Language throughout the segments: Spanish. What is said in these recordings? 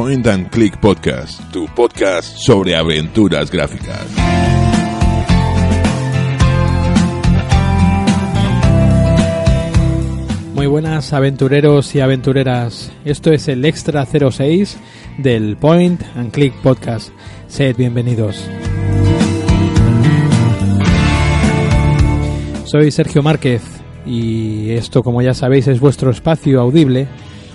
Point and Click Podcast, tu podcast sobre aventuras gráficas. Muy buenas aventureros y aventureras. Esto es el Extra 06 del Point and Click Podcast. Sed bienvenidos. Soy Sergio Márquez y esto, como ya sabéis, es vuestro espacio audible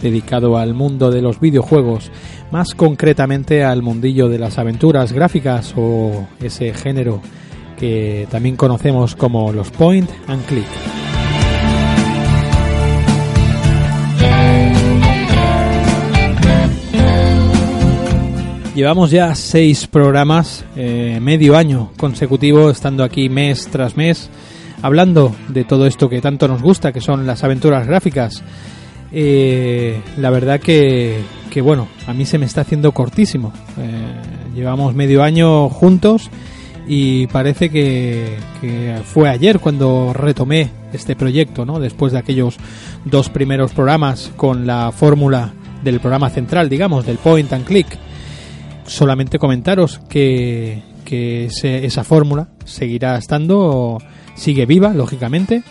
dedicado al mundo de los videojuegos, más concretamente al mundillo de las aventuras gráficas o ese género que también conocemos como los point and click. Llevamos ya seis programas, eh, medio año consecutivo, estando aquí mes tras mes, hablando de todo esto que tanto nos gusta, que son las aventuras gráficas. Eh, la verdad que, que, bueno, a mí se me está haciendo cortísimo. Eh, llevamos medio año juntos y parece que, fue ayer cuando retomé este proyecto, ¿no? Después de aquellos dos primeros programas con la fórmula del programa central, digamos, del point and click. Solamente comentaros que, que esa fórmula seguirá estando, sigue viva, lógicamente.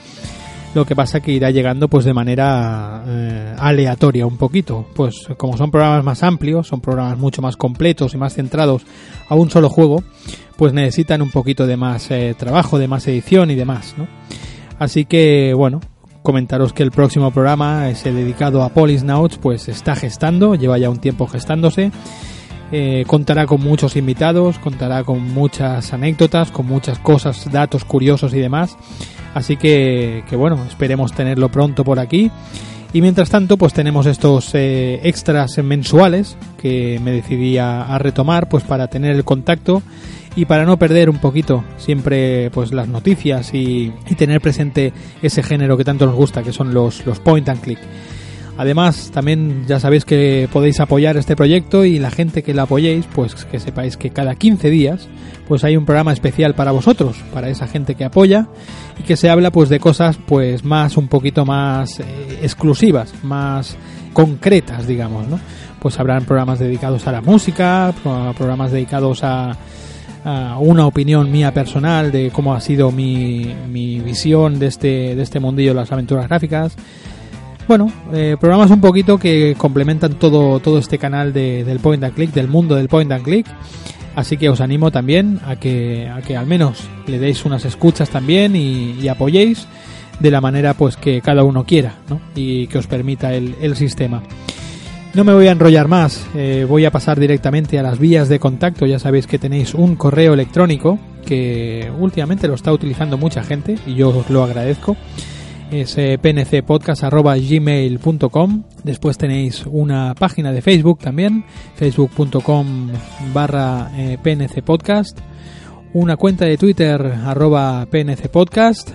Lo que pasa que irá llegando pues de manera eh, aleatoria un poquito. Pues como son programas más amplios, son programas mucho más completos y más centrados a un solo juego, pues necesitan un poquito de más eh, trabajo, de más edición y demás, ¿no? Así que bueno, comentaros que el próximo programa, ese dedicado a Polisnauts, pues está gestando, lleva ya un tiempo gestándose. Eh, contará con muchos invitados, contará con muchas anécdotas, con muchas cosas, datos curiosos y demás. Así que, que bueno, esperemos tenerlo pronto por aquí. Y mientras tanto, pues tenemos estos eh, extras mensuales que me decidí a, retomar, pues para tener el contacto y para no perder un poquito siempre pues las noticias y, y tener presente ese género que tanto nos gusta, que son los, los point and click. Además, también ya sabéis que podéis apoyar este proyecto y la gente que lo apoyéis, pues que sepáis que cada 15 días pues hay un programa especial para vosotros, para esa gente que apoya y que se habla pues de cosas pues más un poquito más eh, exclusivas, más concretas, digamos, ¿no? Pues habrán programas dedicados a la música, programas dedicados a, a una opinión mía personal de cómo ha sido mi, mi visión de este, de este mundillo de las aventuras gráficas, bueno, eh, programas un poquito que complementan todo, todo este canal de, del point and click, del mundo del point and click. Así que os animo también a que, a que al menos le deis unas escuchas también y, apoyéis de la manera pues que cada uno quiera ¿no? y que os permita el, el sistema. No me voy a enrollar más, eh, voy a pasar directamente a las vías de contacto. Ya sabéis que tenéis un correo electrónico que últimamente lo está utilizando mucha gente y yo os lo agradezco es eh, pncpodcast.gmail.com Después tenéis una página de Facebook también, facebook.com barra eh, pncpodcast. Una cuenta de Twitter arroba pncpodcast,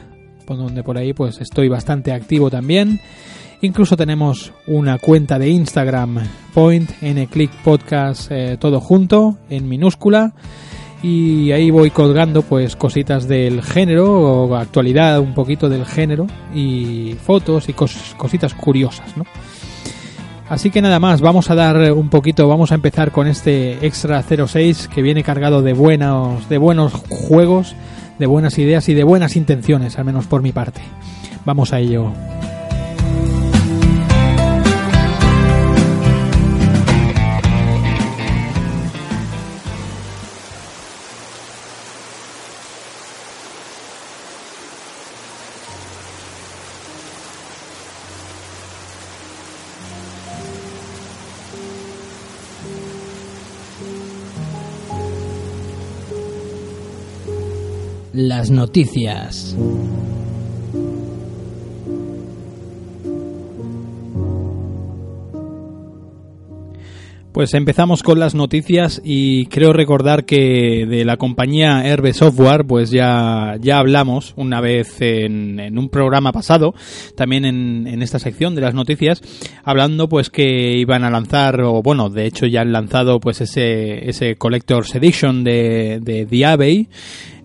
donde por ahí pues estoy bastante activo también. Incluso tenemos una cuenta de Instagram, point click podcast eh, todo junto, en minúscula y ahí voy colgando pues cositas del género o actualidad un poquito del género y fotos y cos cositas curiosas ¿no? así que nada más vamos a dar un poquito vamos a empezar con este extra 06 que viene cargado de buenos de buenos juegos de buenas ideas y de buenas intenciones al menos por mi parte vamos a ello las noticias. Pues empezamos con las noticias y creo recordar que de la compañía Herbe Software pues ya, ya hablamos una vez en, un programa pasado, también en, en, esta sección de las noticias, hablando pues que iban a lanzar, o bueno, de hecho ya han lanzado pues ese, ese Collector's Edition de, de The Abbey,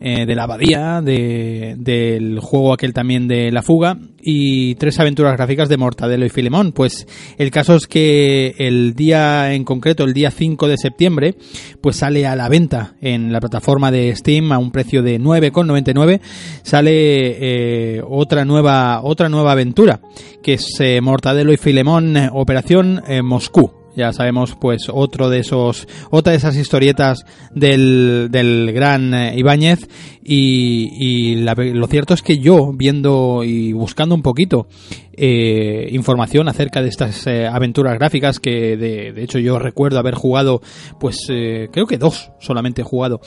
eh, de la abadía, de, del juego aquel también de la fuga y tres aventuras gráficas de Mortadelo y Filemón. Pues el caso es que el día en concreto, el día 5 de septiembre, pues sale a la venta en la plataforma de Steam a un precio de 9,99 sale eh, otra nueva otra nueva aventura que es eh, Mortadelo y Filemón Operación Moscú ya sabemos pues otro de esos otra de esas historietas del, del gran eh, Ibáñez y, lo cierto es que yo viendo y buscando un poquito eh, información acerca de estas eh, aventuras gráficas que de, de, hecho yo recuerdo haber jugado pues eh, creo que dos solamente he jugado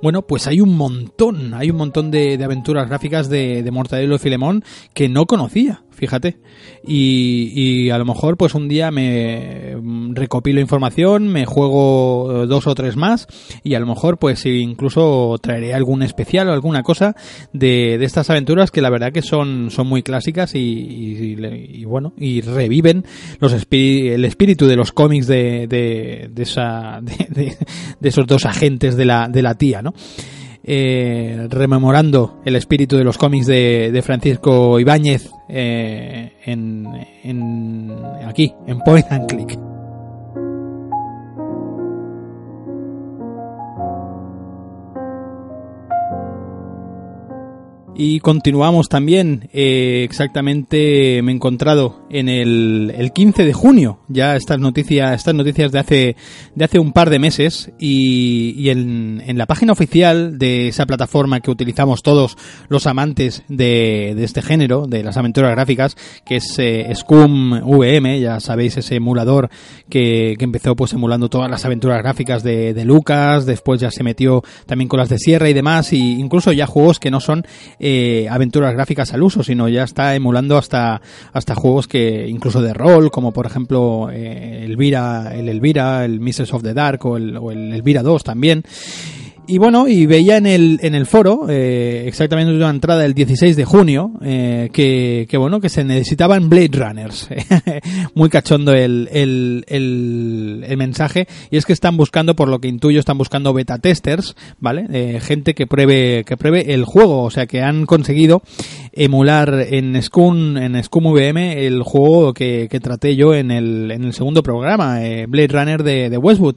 bueno pues hay un montón hay un montón de, de aventuras gráficas de, de Mortadelo y Filemón que no conocía fíjate. Y, y, a lo mejor pues un día me recopilo información, me juego dos o tres más y a lo mejor pues incluso traeré algún especial alguna cosa de, de estas aventuras que la verdad que son, son muy clásicas y, bueno, y reviven los el espíritu de los cómics de, de, de esa, de, de, esos dos agentes de la, de la tía, ¿no? eh, rememorando el espíritu de los cómics de, de Francisco Ibáñez eh, en, en, aquí, en Point and Click. Y continuamos también, eh, exactamente me he encontrado en el, el 15 de junio, ya estas noticias, estas noticias de hace, de hace un par de meses, y, en, en, la página oficial de esa plataforma que utilizamos todos los amantes de, de este género, de las aventuras gráficas, que es eh, VM, ya sabéis ese emulador que, que empezó pues emulando todas las aventuras gráficas de, de Lucas, después ya se metió también con las de Sierra y demás, y incluso ya juegos que no son eh, aventuras gráficas al uso, sino ya está emulando hasta, hasta juegos que incluso de rol, como por ejemplo eh, Elvira, el Elvira, el Mistress of the Dark o el, o el Elvira 2 también. Y bueno, y veía en el, en el foro, eh, exactamente una entrada del 16 de junio, eh, que, que bueno, que se necesitaban Blade Runners. Muy cachondo el, el, el, el, mensaje. Y es que están buscando, por lo que intuyo, están buscando beta testers, ¿vale? Eh, gente que pruebe, que pruebe el juego. O sea, que han conseguido emular en Scum, en Scum VM el juego que, que traté yo en el, en el segundo programa, eh, Blade Runner de, de Westwood.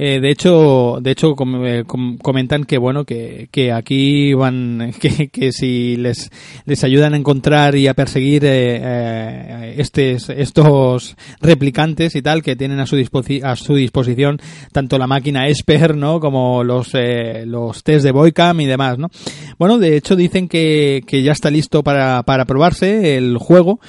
Eh, de hecho, de hecho eh, com, comentan que bueno que, que aquí van que, que, si les les ayudan a encontrar y a perseguir eh, eh, estes, estos replicantes y tal que tienen a su a su disposición tanto la máquina Esper no como los eh, los test de Boycam y demás no bueno de hecho dicen que, que ya está listo para para probarse el juego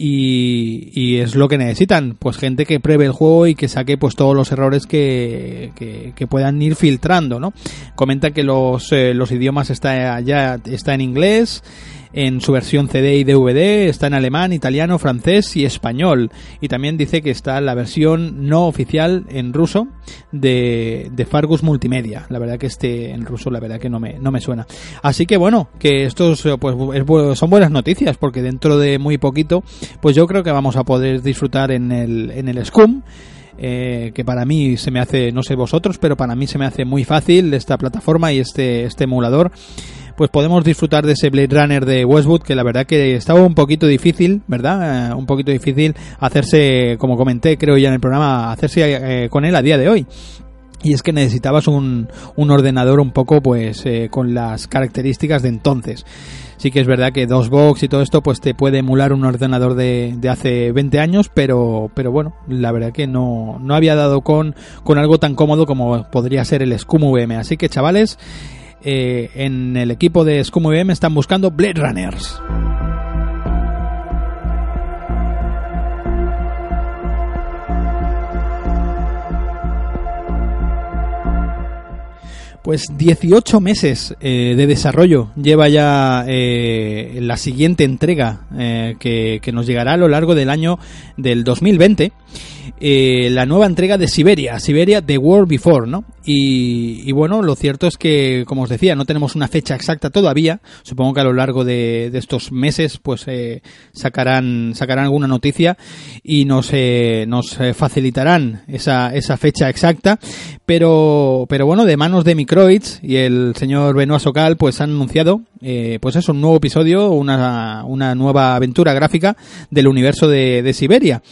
y, y, es lo que necesitan, pues gente que pruebe el juego y que saque pues todos los errores que, que, que puedan ir filtrando, ¿no? Comenta que los, eh, los idiomas está ya está en inglés, en su versión CD y DVD, está en alemán, italiano, francés y español. Y también dice que está la versión no oficial en ruso de, de Fargus Multimedia. La verdad que este en ruso, la verdad que no me, no me suena. Así que bueno, que estos pues es, son buenas noticias porque dentro de muy poquito, pues yo creo que vamos a poder disfrutar en el, en el Scum. Eh, que para mí se me hace, no sé vosotros, pero para mí se me hace muy fácil esta plataforma y este, este emulador pues podemos disfrutar de ese Blade Runner de Westwood, que la verdad que estaba un poquito difícil, ¿verdad? Eh, un poquito difícil hacerse, como comenté, creo ya en el programa, hacerse eh, con él a día de hoy. Y es que necesitabas un, un ordenador un poco, pues, eh, con las características de entonces. Sí que es verdad que DOSBox y todo esto, pues te puede emular un ordenador de, de hace 20 años, pero, pero bueno, la verdad que no, no había dado con, con algo tan cómodo como podría ser el Scum VM. Así que chavales, eh, en el equipo de Scum VM están buscando Blade Runners. Pues 18 meses eh, de desarrollo lleva ya eh, la siguiente entrega que, que, nos llegará a lo largo del año del 2020 eh, la nueva entrega de Siberia, Siberia The World Before, ¿no? Y, bueno, lo cierto es que, como os decía, no tenemos una fecha exacta todavía. Supongo que a lo largo de, estos meses, pues eh, sacarán sacarán alguna noticia y nos eh, nos facilitarán esa, esa fecha exacta. Pero pero bueno, de manos de Microids y el señor Benoit Socal, pues han anunciado, pues eso, un nuevo episodio, una, una nueva aventura gráfica del universo de, de Siberia.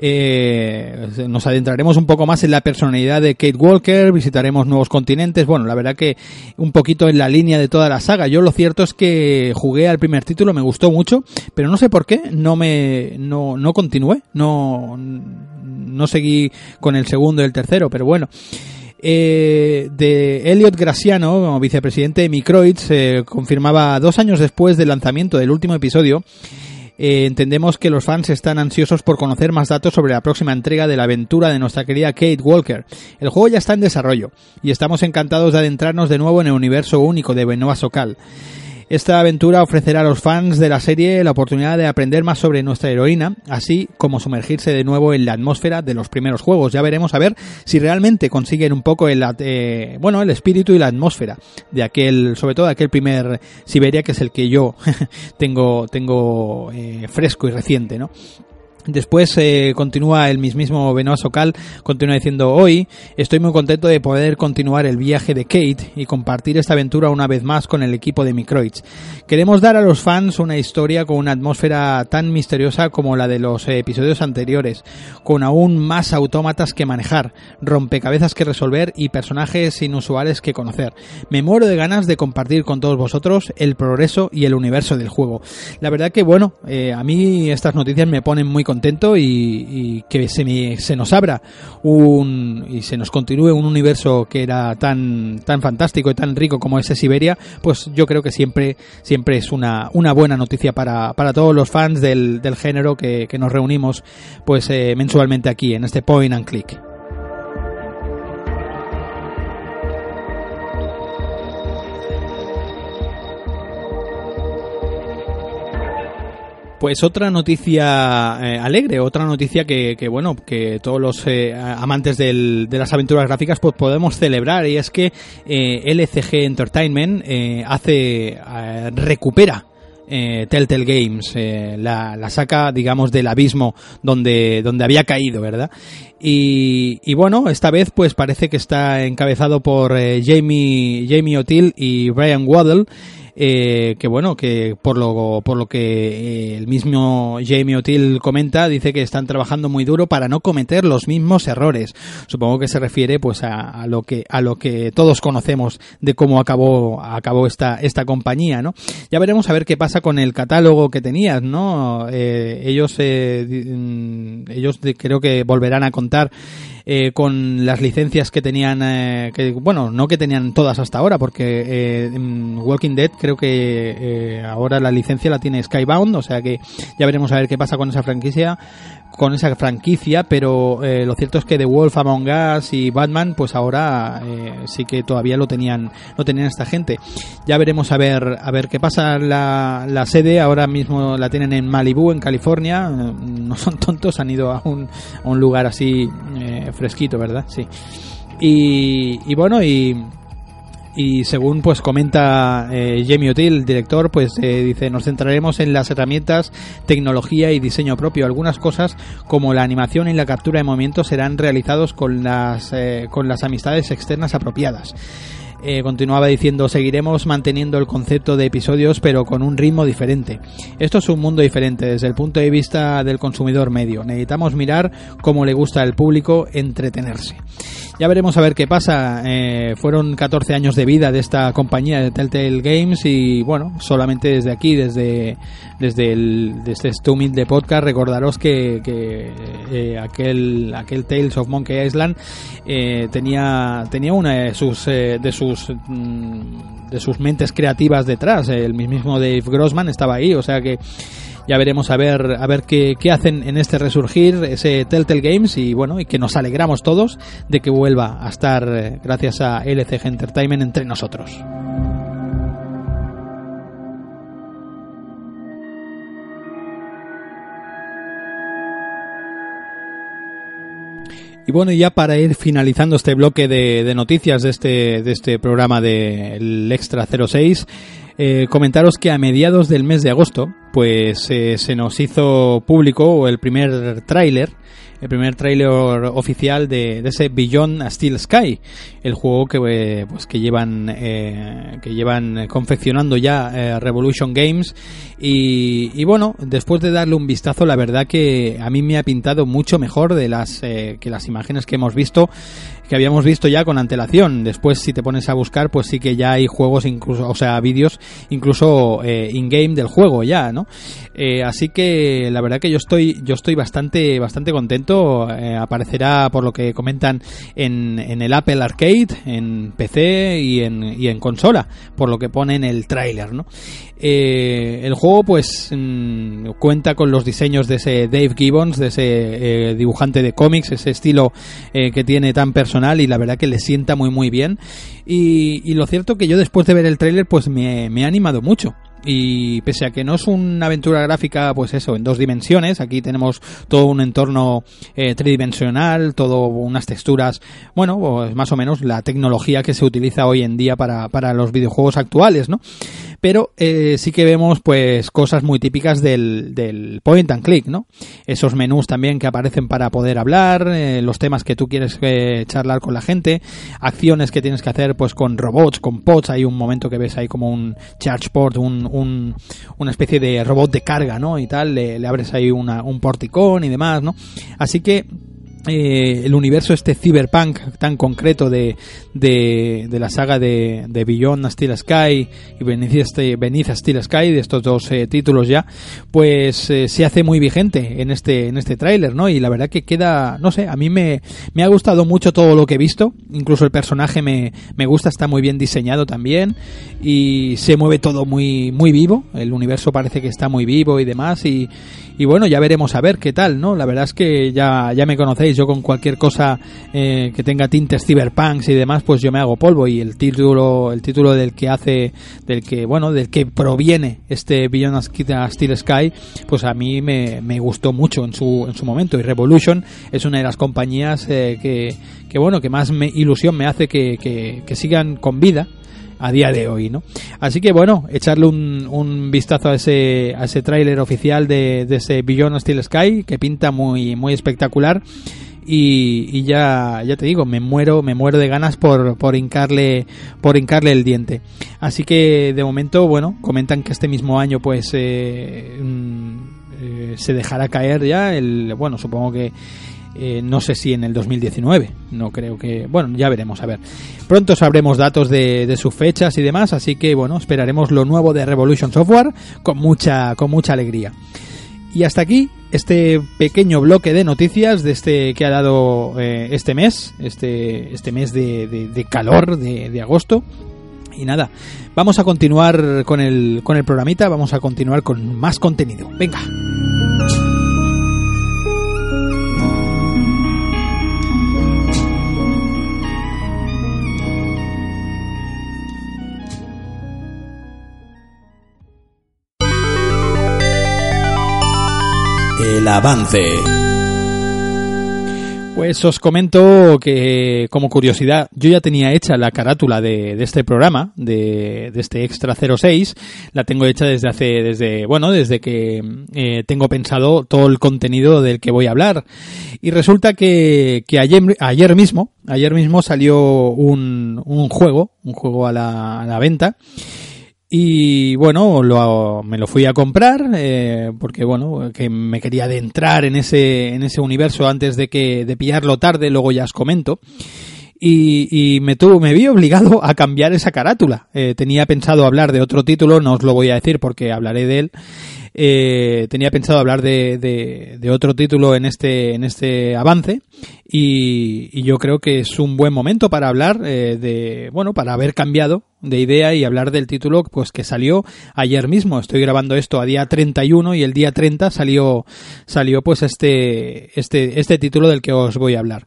Eh, nos adentraremos un poco más en la personalidad de Kate Walker, visitaremos nuevos continentes. Bueno, la verdad que un poquito en la línea de toda la saga. Yo lo cierto es que jugué al primer título, me gustó mucho, pero no sé por qué no me no, no continué, no, no seguí con el segundo y el tercero, pero bueno. Eh, de Elliot Graciano, como vicepresidente de Microids, eh, confirmaba dos años después del lanzamiento del último episodio eh, entendemos que los fans están ansiosos por conocer más datos sobre la próxima entrega de la aventura de nuestra querida Kate Walker. El juego ya está en desarrollo y estamos encantados de adentrarnos de nuevo en el universo único de Benoit Socal. Esta aventura ofrecerá a los fans de la serie la oportunidad de aprender más sobre nuestra heroína, así como sumergirse de nuevo en la atmósfera de los primeros juegos. Ya veremos a ver si realmente consiguen un poco el, eh, bueno, el espíritu y la atmósfera de aquel, sobre todo de aquel primer Siberia que es el que yo tengo, tengo eh, fresco y reciente, ¿no? Después eh, continúa el mismísimo Benoit Socal, continúa diciendo hoy estoy muy contento de poder continuar el viaje de Kate y compartir esta aventura una vez más con el equipo de Microids. Queremos dar a los fans una historia con una atmósfera tan misteriosa como la de los episodios anteriores, con aún más autómatas que manejar, rompecabezas que resolver y personajes inusuales que conocer. Me muero de ganas de compartir con todos vosotros el progreso y el universo del juego. La verdad que bueno, eh, a mí estas noticias me ponen muy contento contento y, que se, se, nos abra un y se nos continúe un universo que era tan tan fantástico y tan rico como ese Siberia, pues yo creo que siempre siempre es una, una buena noticia para, para todos los fans del, del género que, que nos reunimos pues eh, mensualmente aquí en este Point and Click. Pues otra noticia eh, alegre, otra noticia que, que, bueno, que todos los eh, amantes del, de las aventuras gráficas pues podemos celebrar y es que eh, LCG Entertainment hace recupera Telltale Games, la, saca, digamos, del abismo donde, donde había caído, ¿verdad? Y, y, bueno, esta vez pues parece que está encabezado por Jamie, Jamie O'Teal y Brian Waddell eh, que bueno, que por lo, por lo que eh, el mismo Jamie O'Teal comenta, dice que están trabajando muy duro para no cometer los mismos errores. Supongo que se refiere pues a, lo que a lo que todos conocemos de cómo acabó acabó esta esta compañía, ¿no? Ya veremos a ver qué pasa con el catálogo que tenías, ¿no? Eh, ellos eh, mm, ellos creo que volverán a contar eh, con las licencias que tenían, eh, que, bueno, no que tenían todas hasta ahora, porque eh, Walking Dead creo que eh, ahora la licencia la tiene Skybound, o sea que ya veremos a ver qué pasa con esa franquicia, con esa franquicia, pero eh, lo cierto es que The Wolf, Among Us y Batman, pues ahora eh, sí que todavía lo tenían, lo tenían esta gente. Ya veremos a ver, a ver qué pasa. La, la sede ahora mismo la tienen en Malibu, en California. No son tontos, han ido a un, a un lugar así eh, fresquito, ¿verdad? Sí. Y, y bueno, y y según pues comenta eh, Jamie O'Teal, director, pues eh, dice nos centraremos en las herramientas, tecnología y diseño propio. Algunas cosas como la animación y la captura de movimientos serán realizados con las eh, con las amistades externas apropiadas. Eh, continuaba diciendo, seguiremos manteniendo el concepto de episodios pero con un ritmo diferente. Esto es un mundo diferente desde el punto de vista del consumidor medio. Necesitamos mirar cómo le gusta al público entretenerse. Ya veremos a ver qué pasa. Eh, fueron 14 años de vida de esta compañía de Telltale Games y bueno, solamente desde aquí, desde, desde, el, desde este humilde podcast, recordaros que, que eh, aquel, aquel Tales of Monkey Island eh, tenía, tenía una de sus, eh, de sus mm, de sus mentes creativas detrás. El mismo Dave Grossman estaba ahí, o sea que ya veremos a ver a ver qué, qué, hacen en este resurgir ese Telltale Games y bueno y que nos alegramos todos de que vuelva a estar eh, gracias a LCG Entertainment entre nosotros. Y bueno, ya para ir finalizando este bloque de, noticias de este, de este programa del Extra 06, eh, comentaros que a mediados del mes de agosto, pues eh, se nos hizo público el primer tráiler el primer tráiler oficial de, ese Beyond a Steel Sky, el juego que eh, pues que llevan eh, que llevan confeccionando ya eh, Revolution Games. Y, bueno después de darle un vistazo la verdad que a mí me ha pintado mucho mejor de las que las imágenes que hemos visto que habíamos visto ya con antelación. Después, si te pones a buscar, pues sí que ya hay juegos, incluso, o sea, vídeos incluso in-game del juego ya, ¿no? así que la verdad que yo estoy, yo estoy bastante, bastante contento eh, aparecerá, por lo que comentan, en, el Apple Arcade, en PC y en, consola, por lo que pone en el tráiler, ¿no? Eh, el juego, pues, mm, cuenta con los diseños de ese Dave Gibbons, de ese eh, dibujante de cómics, ese estilo que tiene tan personal y la verdad que le sienta muy, muy bien. Y, lo cierto que yo después de ver el tráiler, pues me, me ha animado mucho y pese a que no es una aventura gráfica, pues eso, en dos dimensiones, aquí tenemos todo un entorno eh, tridimensional, todo unas texturas, bueno, pues más o menos la tecnología que se utiliza hoy en día para, para los videojuegos actuales, ¿no? Pero eh, sí que vemos pues cosas muy típicas del, del, point and click, ¿no? Esos menús también que aparecen para poder hablar, eh, los temas que tú quieres eh, charlar con la gente, acciones que tienes que hacer pues con robots, con pods, hay un momento que ves ahí como un charge port, un, un una especie de robot de carga, ¿no? Y tal, le, le abres ahí una, un porticón y demás, ¿no? Así que eh, el universo este cyberpunk tan concreto de, de, la saga de, de Beyond a Steel Sky y Beneath, Steel Sky, de estos dos eh, títulos ya, pues eh, se hace muy vigente en este, en este tráiler, ¿no? Y la verdad que queda, no sé, a mí me, me, ha gustado mucho todo lo que he visto, incluso el personaje me, me gusta, está muy bien diseñado también y se mueve todo muy, muy vivo, el universo parece que está muy vivo y demás y, y bueno, ya veremos a ver qué tal, ¿no? La verdad es que ya, ya me conocéis, yo con cualquier cosa eh, que tenga tintes cyberpunks y demás, pues yo me hago polvo y el título, el título del que hace, del que, bueno, del que proviene este Beyond Steel Sky, pues a mí me, gustó mucho en su, en su momento y Revolution es una de las compañías eh, que, que, bueno, que más me, ilusión me hace que, que, que sigan con vida a día de hoy, ¿no? Así que bueno, echarle un, un vistazo a ese, a ese tráiler oficial de, de ese Beyond Steel Sky que pinta muy, muy espectacular. Y, y, ya ya te digo me muero me muero de ganas por por hincarle por hincarle el diente así que de momento bueno comentan que este mismo año pues eh, mm, eh, se dejará caer ya el bueno supongo que eh, no sé si en el 2019, no creo que... Bueno, ya veremos, a ver. Pronto sabremos datos de, sus fechas y demás, así que bueno, esperaremos lo nuevo de Revolution Software con mucha, con mucha alegría. Y hasta aquí este pequeño bloque de noticias de este que ha dado eh, este mes, este, este mes de, calor de, de, agosto. Y nada, vamos a continuar con el, con el programita, vamos a continuar con más contenido. Venga. Avance. Pues os comento que, como curiosidad, yo ya tenía hecha la carátula de, este programa, de, este Extra 06. La tengo hecha desde hace, desde, bueno, desde que eh, tengo pensado todo el contenido del que voy a hablar. Y resulta que, que ayer, ayer mismo, ayer mismo salió un, un juego, un juego a la, a la venta y bueno, me lo fui a comprar eh, porque bueno, que me quería adentrar en ese, en ese universo antes de que de pillarlo tarde, luego ya os comento. Y, y me tuvo, me vi obligado a cambiar esa carátula. Eh, tenía pensado hablar de otro título, no os lo voy a decir porque hablaré de él. Eh, tenía pensado hablar de, de, otro título en este, en este avance y, y, yo creo que es un buen momento para hablar eh, de, bueno, para haber cambiado de idea y hablar del título pues que salió ayer mismo. Estoy grabando esto a día 31 y el día 30 salió, salió pues este, este, este título del que os voy a hablar.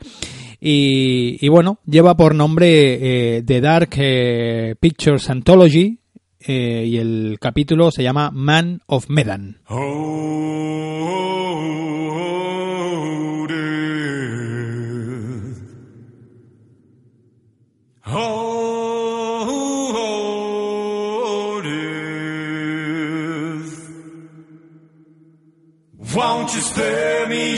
Y, y, bueno, lleva por nombre eh, The Dark eh, Pictures Anthology eh, y el capítulo se llama Man of Medan. Spare me?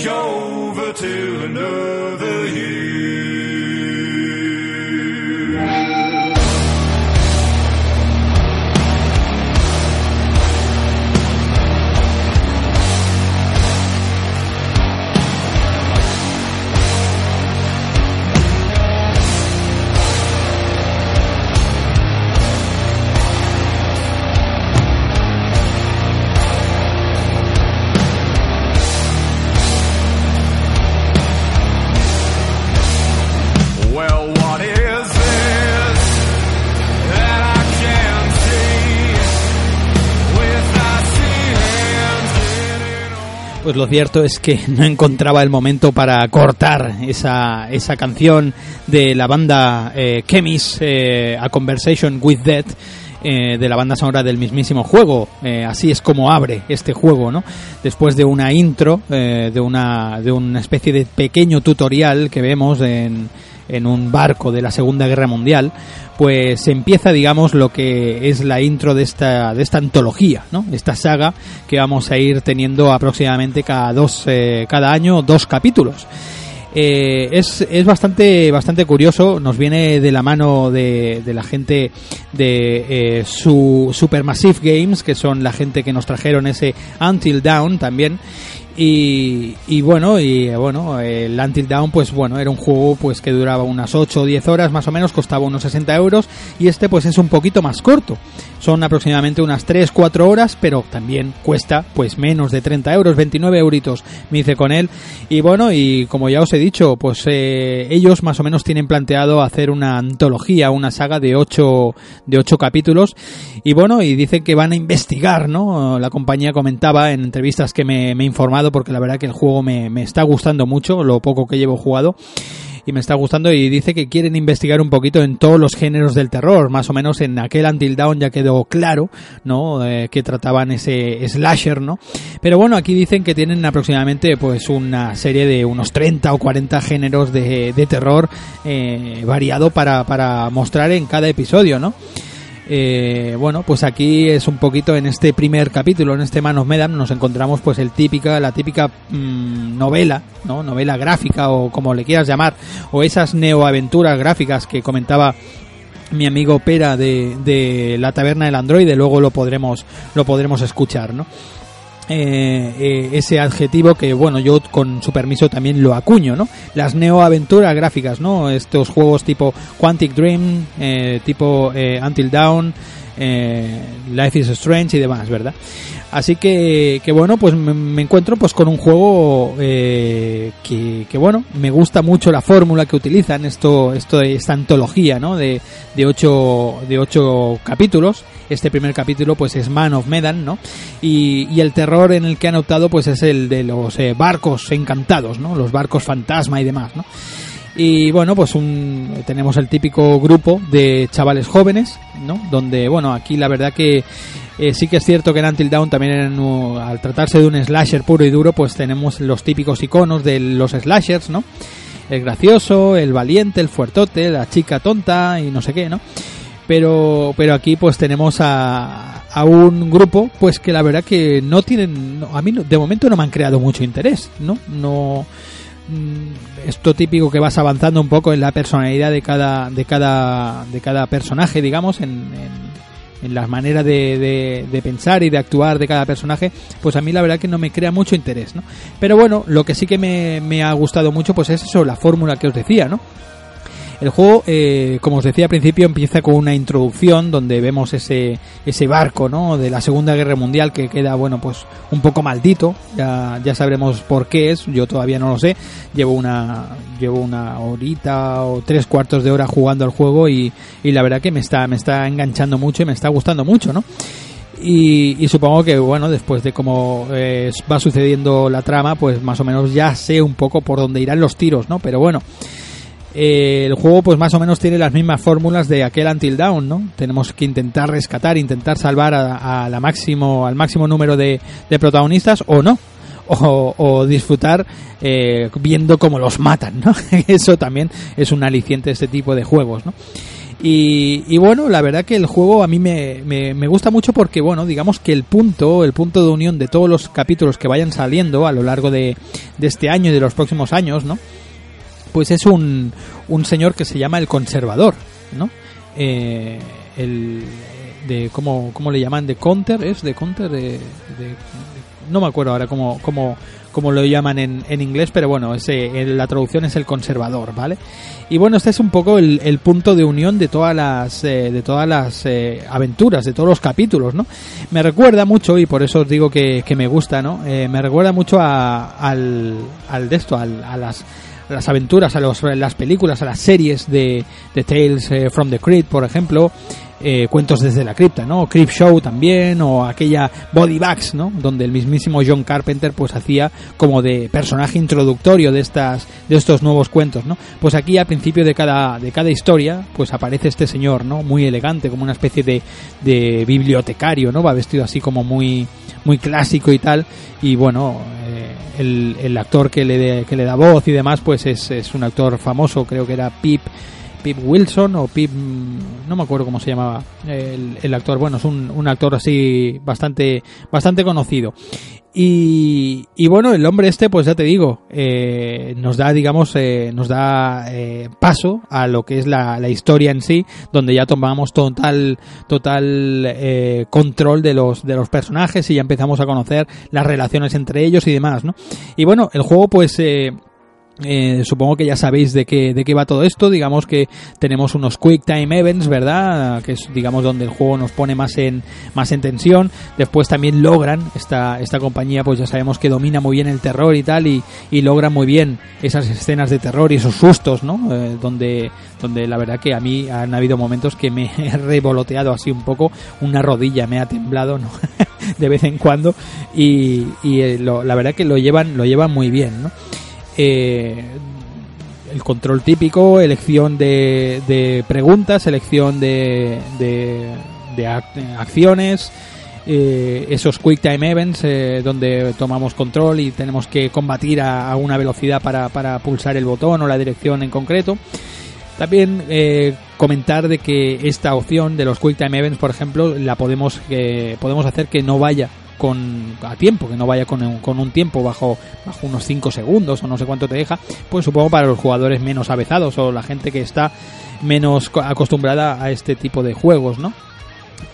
Pues lo cierto es que no encontraba el momento para cortar esa, esa canción de la banda eh, Chemis, eh, A Conversation with Death, eh, de la banda sonora del mismísimo juego. Eh, así es como abre este juego, ¿no? Después de una intro, eh, de, una, de una especie de pequeño tutorial que vemos en, en un barco de la Segunda Guerra Mundial, pues empieza, digamos, lo que es la intro de esta, de esta antología, ¿no? Esta saga que vamos a ir teniendo aproximadamente cada dos, eh, cada año dos capítulos. Eh, es, es bastante bastante curioso nos viene de la mano de, la gente de eh, su Supermassive Games que son la gente que nos trajeron ese Until Dawn también y, y bueno y eh, bueno el Until Dawn pues bueno era un juego pues que duraba unas 8 o 10 horas más o menos costaba unos 60 euros y este pues es un poquito más corto son aproximadamente unas 3-4 horas pero también cuesta pues menos de 30 euros 29 euritos me hice con él. Y bueno y como ya os he dicho pues eh, ellos más o menos tienen planteado hacer una antología una saga de 8 de 8 capítulos. Y bueno y dicen que van a investigar no la compañía comentaba en entrevistas que me, me he informado porque la verdad que el juego me, me está gustando mucho lo poco que llevo jugado y me está gustando y dice que quieren investigar un poquito en todos los géneros del terror, más o menos en aquel Until Dawn ya quedó claro, ¿no? Eh, que trataban ese slasher, ¿no? Pero bueno, aquí dicen que tienen aproximadamente pues una serie de unos 30 o 40 géneros de, de terror eh, variado para, para mostrar en cada episodio, ¿no? Eh, bueno, pues aquí es un poquito en este primer capítulo, en este Man of Medan, nos encontramos pues el típica, la típica mm, novela, ¿no? Novela gráfica o como le quieras llamar, o esas neoaventuras gráficas que comentaba mi amigo Pera de, de la taberna del androide, luego lo podremos, lo podremos escuchar, ¿no? Eh, eh, ese adjetivo que bueno yo con su permiso también lo acuño no las neoaventuras gráficas no estos juegos tipo Quantic Dream eh, tipo eh, Until Dawn eh, Life is Strange y demás verdad así que, que bueno pues me, encuentro pues con un juego eh, que, que bueno me gusta mucho la fórmula que utilizan esto esto esta antología no de, de ocho de ocho capítulos este primer capítulo pues es Man of Medan, ¿no? Y, y el terror en el que han optado pues es el de los eh, barcos encantados, ¿no? Los barcos fantasma y demás, ¿no? Y bueno, pues un, tenemos el típico grupo de chavales jóvenes, ¿no? Donde, bueno, aquí la verdad que eh, sí que es cierto que en Until Dawn también en al tratarse de un slasher puro y duro, pues tenemos los típicos iconos de los slashers, ¿no? El gracioso, el valiente, el fuertote, la chica tonta y no sé qué, ¿no? pero pero aquí pues tenemos a, a un grupo pues que la verdad que no tienen a mí de momento no me han creado mucho interés no no esto típico que vas avanzando un poco en la personalidad de cada de cada de cada personaje digamos en, en en la manera de, de, de pensar y de actuar de cada personaje, pues a mí la verdad que no me crea mucho interés, ¿no? Pero bueno, lo que sí que me, me ha gustado mucho, pues es eso, la fórmula que os decía, ¿no? El juego, eh, como os decía al principio, empieza con una introducción donde vemos ese, ese barco, ¿no? De la Segunda Guerra Mundial que queda, bueno, pues un poco maldito. Ya, ya sabremos por qué es. Yo todavía no lo sé. Llevo una, llevo una horita o tres cuartos de hora jugando al juego y, y la verdad que me está, me está enganchando mucho y me está gustando mucho, ¿no? Y, supongo que, bueno, después de cómo eh, va sucediendo la trama, pues más o menos ya sé un poco por dónde irán los tiros, ¿no? Pero bueno, eh, el juego pues más o menos tiene las mismas fórmulas de aquel Until Dawn, ¿no? Tenemos que intentar rescatar, intentar salvar a, a la máximo, al máximo número de, de protagonistas o no. O, o disfrutar eh, viendo cómo los matan, ¿no? Eso también es un aliciente este tipo de juegos, ¿no? Y, y bueno, la verdad que el juego a mí me, me, me gusta mucho porque, bueno, digamos que el punto, el punto de unión de todos los capítulos que vayan saliendo a lo largo de, de este año y de los próximos años, ¿no? Pues es un, un señor que se llama el conservador, ¿no? Eh, el de cómo, cómo le llaman de counter es de counter de, de- no me acuerdo ahora cómo, cómo, cómo lo llaman en, en inglés pero bueno ese, la traducción es el conservador vale y bueno este es un poco el, punto de unión de todas las eh, de todas las eh, aventuras de todos los capítulos no me recuerda mucho y por eso os digo que, que me gusta no Eh, me recuerda mucho a, al, al de esto al- a las las aventuras, a los, las películas, a las series de, de Tales eh, from the Crypt, por ejemplo, eh, Cuentos desde la cripta, ¿no? Creep Show también, o aquella Body Bags, ¿no? Donde el mismísimo John Carpenter pues hacía como de personaje introductorio de estas de estos nuevos cuentos, ¿no? Pues aquí al principio de cada de cada historia pues aparece este señor, ¿no? Muy elegante, como una especie de, de bibliotecario, ¿no? Va vestido así como muy muy clásico y tal y bueno eh, el, el actor que le, de- que le da voz y demás pues es, es un actor famoso creo que era Pip Pip Wilson o Pip no me acuerdo cómo se llamaba el, actor. Bueno es un, un actor así bastante bastante conocido. Y, y bueno el hombre este pues ya te digo eh, nos da digamos eh, nos da eh, paso a lo que es la, la historia en sí donde ya tomamos total total control de los de los personajes y ya empezamos a conocer las relaciones entre ellos y demás no y bueno el juego pues eh, supongo que ya sabéis de qué, de qué va todo esto. Digamos que tenemos unos Quick Time Events, ¿verdad? Que es, digamos, donde el juego nos pone más en, más en tensión. Después también logran, esta, esta compañía, pues ya sabemos que domina muy bien el terror y tal, y, y logra muy bien esas escenas de terror y esos sustos, ¿no? Eh, donde, donde la verdad que a mí han habido momentos que me he revoloteado así un poco, una rodilla me ha temblado, ¿no? de vez en cuando, y, y eh, lo- la verdad que lo llevan, lo llevan muy bien, ¿no? Eh, el control típico, elección de, de preguntas, elección de, de, de ac- de acciones, eh, esos quick time events eh, donde tomamos control y tenemos que combatir a, a una velocidad para, para pulsar el botón o la dirección en concreto. También eh, comentar de que esta opción de los Quick Time Events, por ejemplo, la podemos eh, podemos hacer que no vaya con a tiempo, que no vaya con un, tiempo bajo bajo unos 5 segundos o no sé cuánto te deja, pues supongo para los jugadores menos avezados o la gente que está menos co- acostumbrada a este tipo de juegos, ¿no?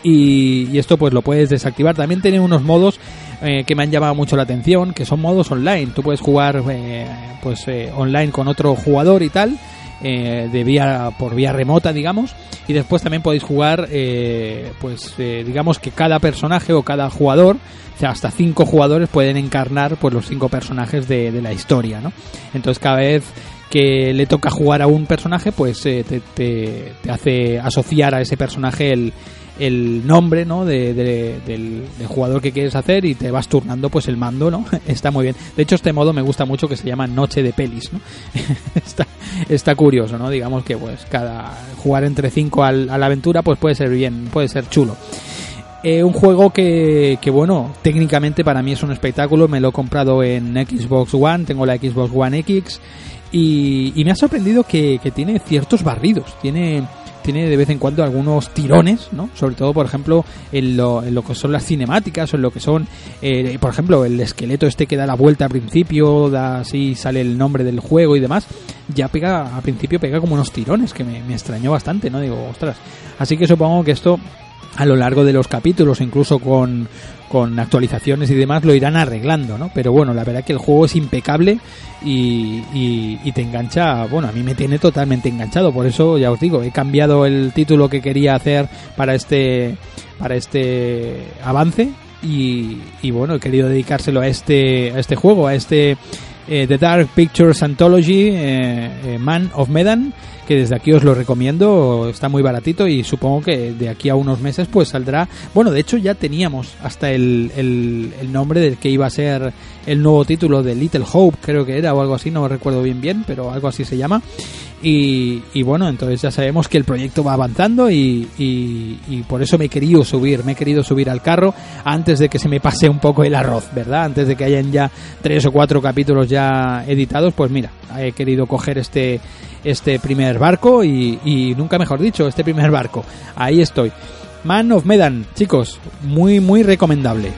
y, y esto pues lo puedes desactivar. También tiene unos modos eh, que me han llamado mucho la atención, que son modos online. Tú puedes jugar eh, pues eh, online con otro jugador y tal. Eh, de vía por vía remota digamos. Y después también podéis jugar eh, pues eh, digamos que cada personaje o cada jugador o sea, hasta cinco jugadores pueden encarnar pues los cinco personajes de, de la historia no entonces cada vez que le toca jugar a un personaje, pues eh, te, te- te hace asociar a ese personaje el, el nombre ¿no? de, de- del, jugador que quieres hacer y te vas turnando pues el mando, ¿no? Está muy bien. De hecho, este modo me gusta mucho que se llama Noche de Pelis, ¿no? está, está curioso, ¿no? Digamos que pues cada jugar entre cinco al- a la aventura pues puede ser bien, puede ser chulo. Eh, un juego que, que, bueno, técnicamente para mí es un espectáculo. Me lo he comprado en Xbox One, tengo la Xbox One X y, y me ha sorprendido que, que tiene ciertos barridos. Tiene, tiene de vez en cuando algunos tirones, ¿no? Sobre todo, por ejemplo, en lo, en lo que son las cinemáticas o en lo que son, eh, por ejemplo, el esqueleto este que da la vuelta al principio, da así sale el nombre del juego y demás. Ya pega, al principio pega como unos tirones que me, me extrañó bastante, ¿no? Digo, ostras. Así que supongo que esto a lo largo de los capítulos, incluso con, con actualizaciones y demás, lo irán arreglando, ¿no? Pero bueno, la verdad que el juego es impecable y, te engancha, bueno, a mí me tiene totalmente enganchado, por eso ya os digo, he cambiado el título que quería hacer para este, para este avance y, y bueno, he querido dedicárselo a este, a este juego, a este eh, The Dark Pictures Anthology eh, eh, Man of Medan que desde aquí os lo recomiendo, está muy baratito y supongo que de aquí a unos meses pues saldrá, bueno de hecho ya teníamos hasta el, el, nombre del que iba a ser el nuevo título de Little Hope creo que era o algo así, no recuerdo bien bien, pero algo así se llama Y, bueno, entonces ya sabemos que el proyecto va avanzando y, y- y por eso me he querido subir, me he querido subir al carro antes de que se me pase un poco el arroz, ¿verdad? Antes de que hayan ya tres o cuatro capítulos ya editados, pues mira, he querido coger este, este primer barco y nunca mejor dicho, este primer barco. Ahí estoy. Man of Medan, chicos, muy, muy recomendable.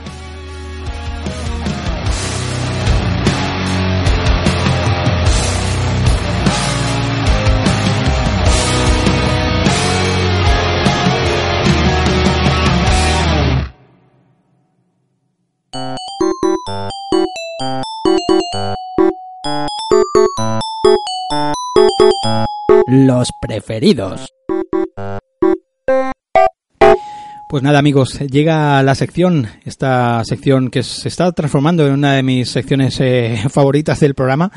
Los preferidos. Pues nada amigos, llega la sección, esta sección que se está transformando en una de mis secciones eh, favoritas del programa,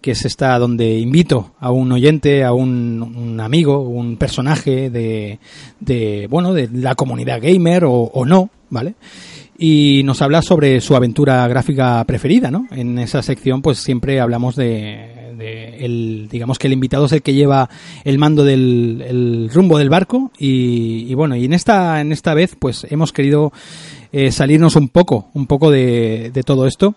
que es esta donde invito a un oyente, a un, amigo, un personaje de, de, bueno, de la comunidad gamer o, o no, ¿vale? y nos habla sobre su aventura gráfica preferida, ¿no? En esa sección, pues siempre hablamos de, de el, digamos que el invitado es el que lleva el mando del el rumbo del barco y, y bueno, y en esta en esta vez, pues hemos querido eh, salirnos un poco, un poco de, de todo esto.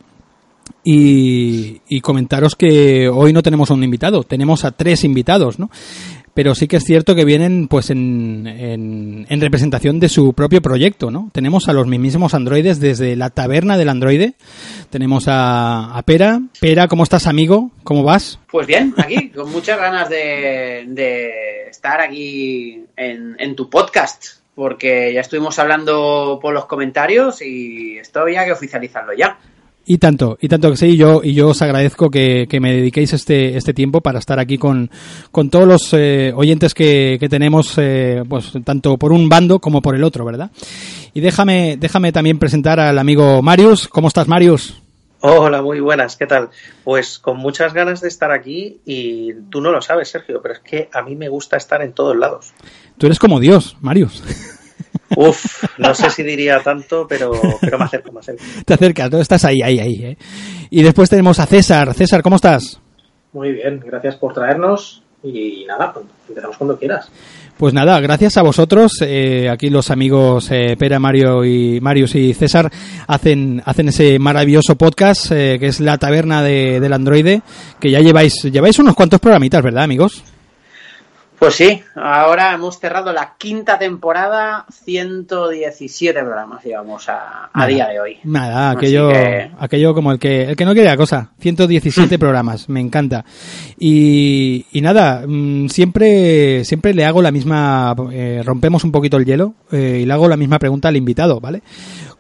Y, y comentaros que hoy no tenemos a un invitado, tenemos a tres invitados, ¿no? Pero sí que es cierto que vienen pues en, en, en, representación de su propio proyecto, ¿no? Tenemos a los mismísimos androides desde la taberna del androide, tenemos a, a Pera. Pera, ¿cómo estás, amigo? ¿Cómo vas? Pues bien, aquí, con muchas ganas de, de estar aquí en, en tu podcast, porque ya estuvimos hablando por los comentarios y esto había que oficializarlo ya. Y tanto, y tanto que sí, y yo, y yo os agradezco que, que me dediquéis este, este tiempo para estar aquí con, con todos los eh, oyentes que, que tenemos, eh, pues tanto por un bando como por el otro, ¿verdad? Y déjame, déjame también presentar al amigo Marius. ¿Cómo estás, Marius? Hola, muy buenas, ¿qué tal? Pues con muchas ganas de estar aquí y tú no lo sabes, Sergio, pero es que a mí me gusta estar en todos lados. Tú eres como Dios, Marius. Uf, no sé si diría tanto, pero, pero me acerco, me acerco. Te acercas, ¿no? Estás ahí, ahí, ahí. ¿eh? Y después tenemos a César. César, ¿cómo estás? Muy bien, gracias por traernos y nada, pues empezamos cuando quieras. Pues nada, gracias a vosotros. Eh, aquí los amigos eh, Pera, Mario y Marius y César hacen hacen ese maravilloso podcast eh, que es la taberna de, del androide que ya lleváis lleváis unos cuantos programitas, ¿verdad, amigos? Pues sí, ahora hemos cerrado la quinta temporada, 117 programas llevamos a, a Nada, día de hoy. Nada, aquello, que- aquello como el que, el que no quiere la cosa. 117 programas, me encanta. Y, y nada, mm, siempre, siempre le hago la misma, eh, rompemos un poquito el hielo eh, y le hago la misma pregunta al invitado, ¿vale?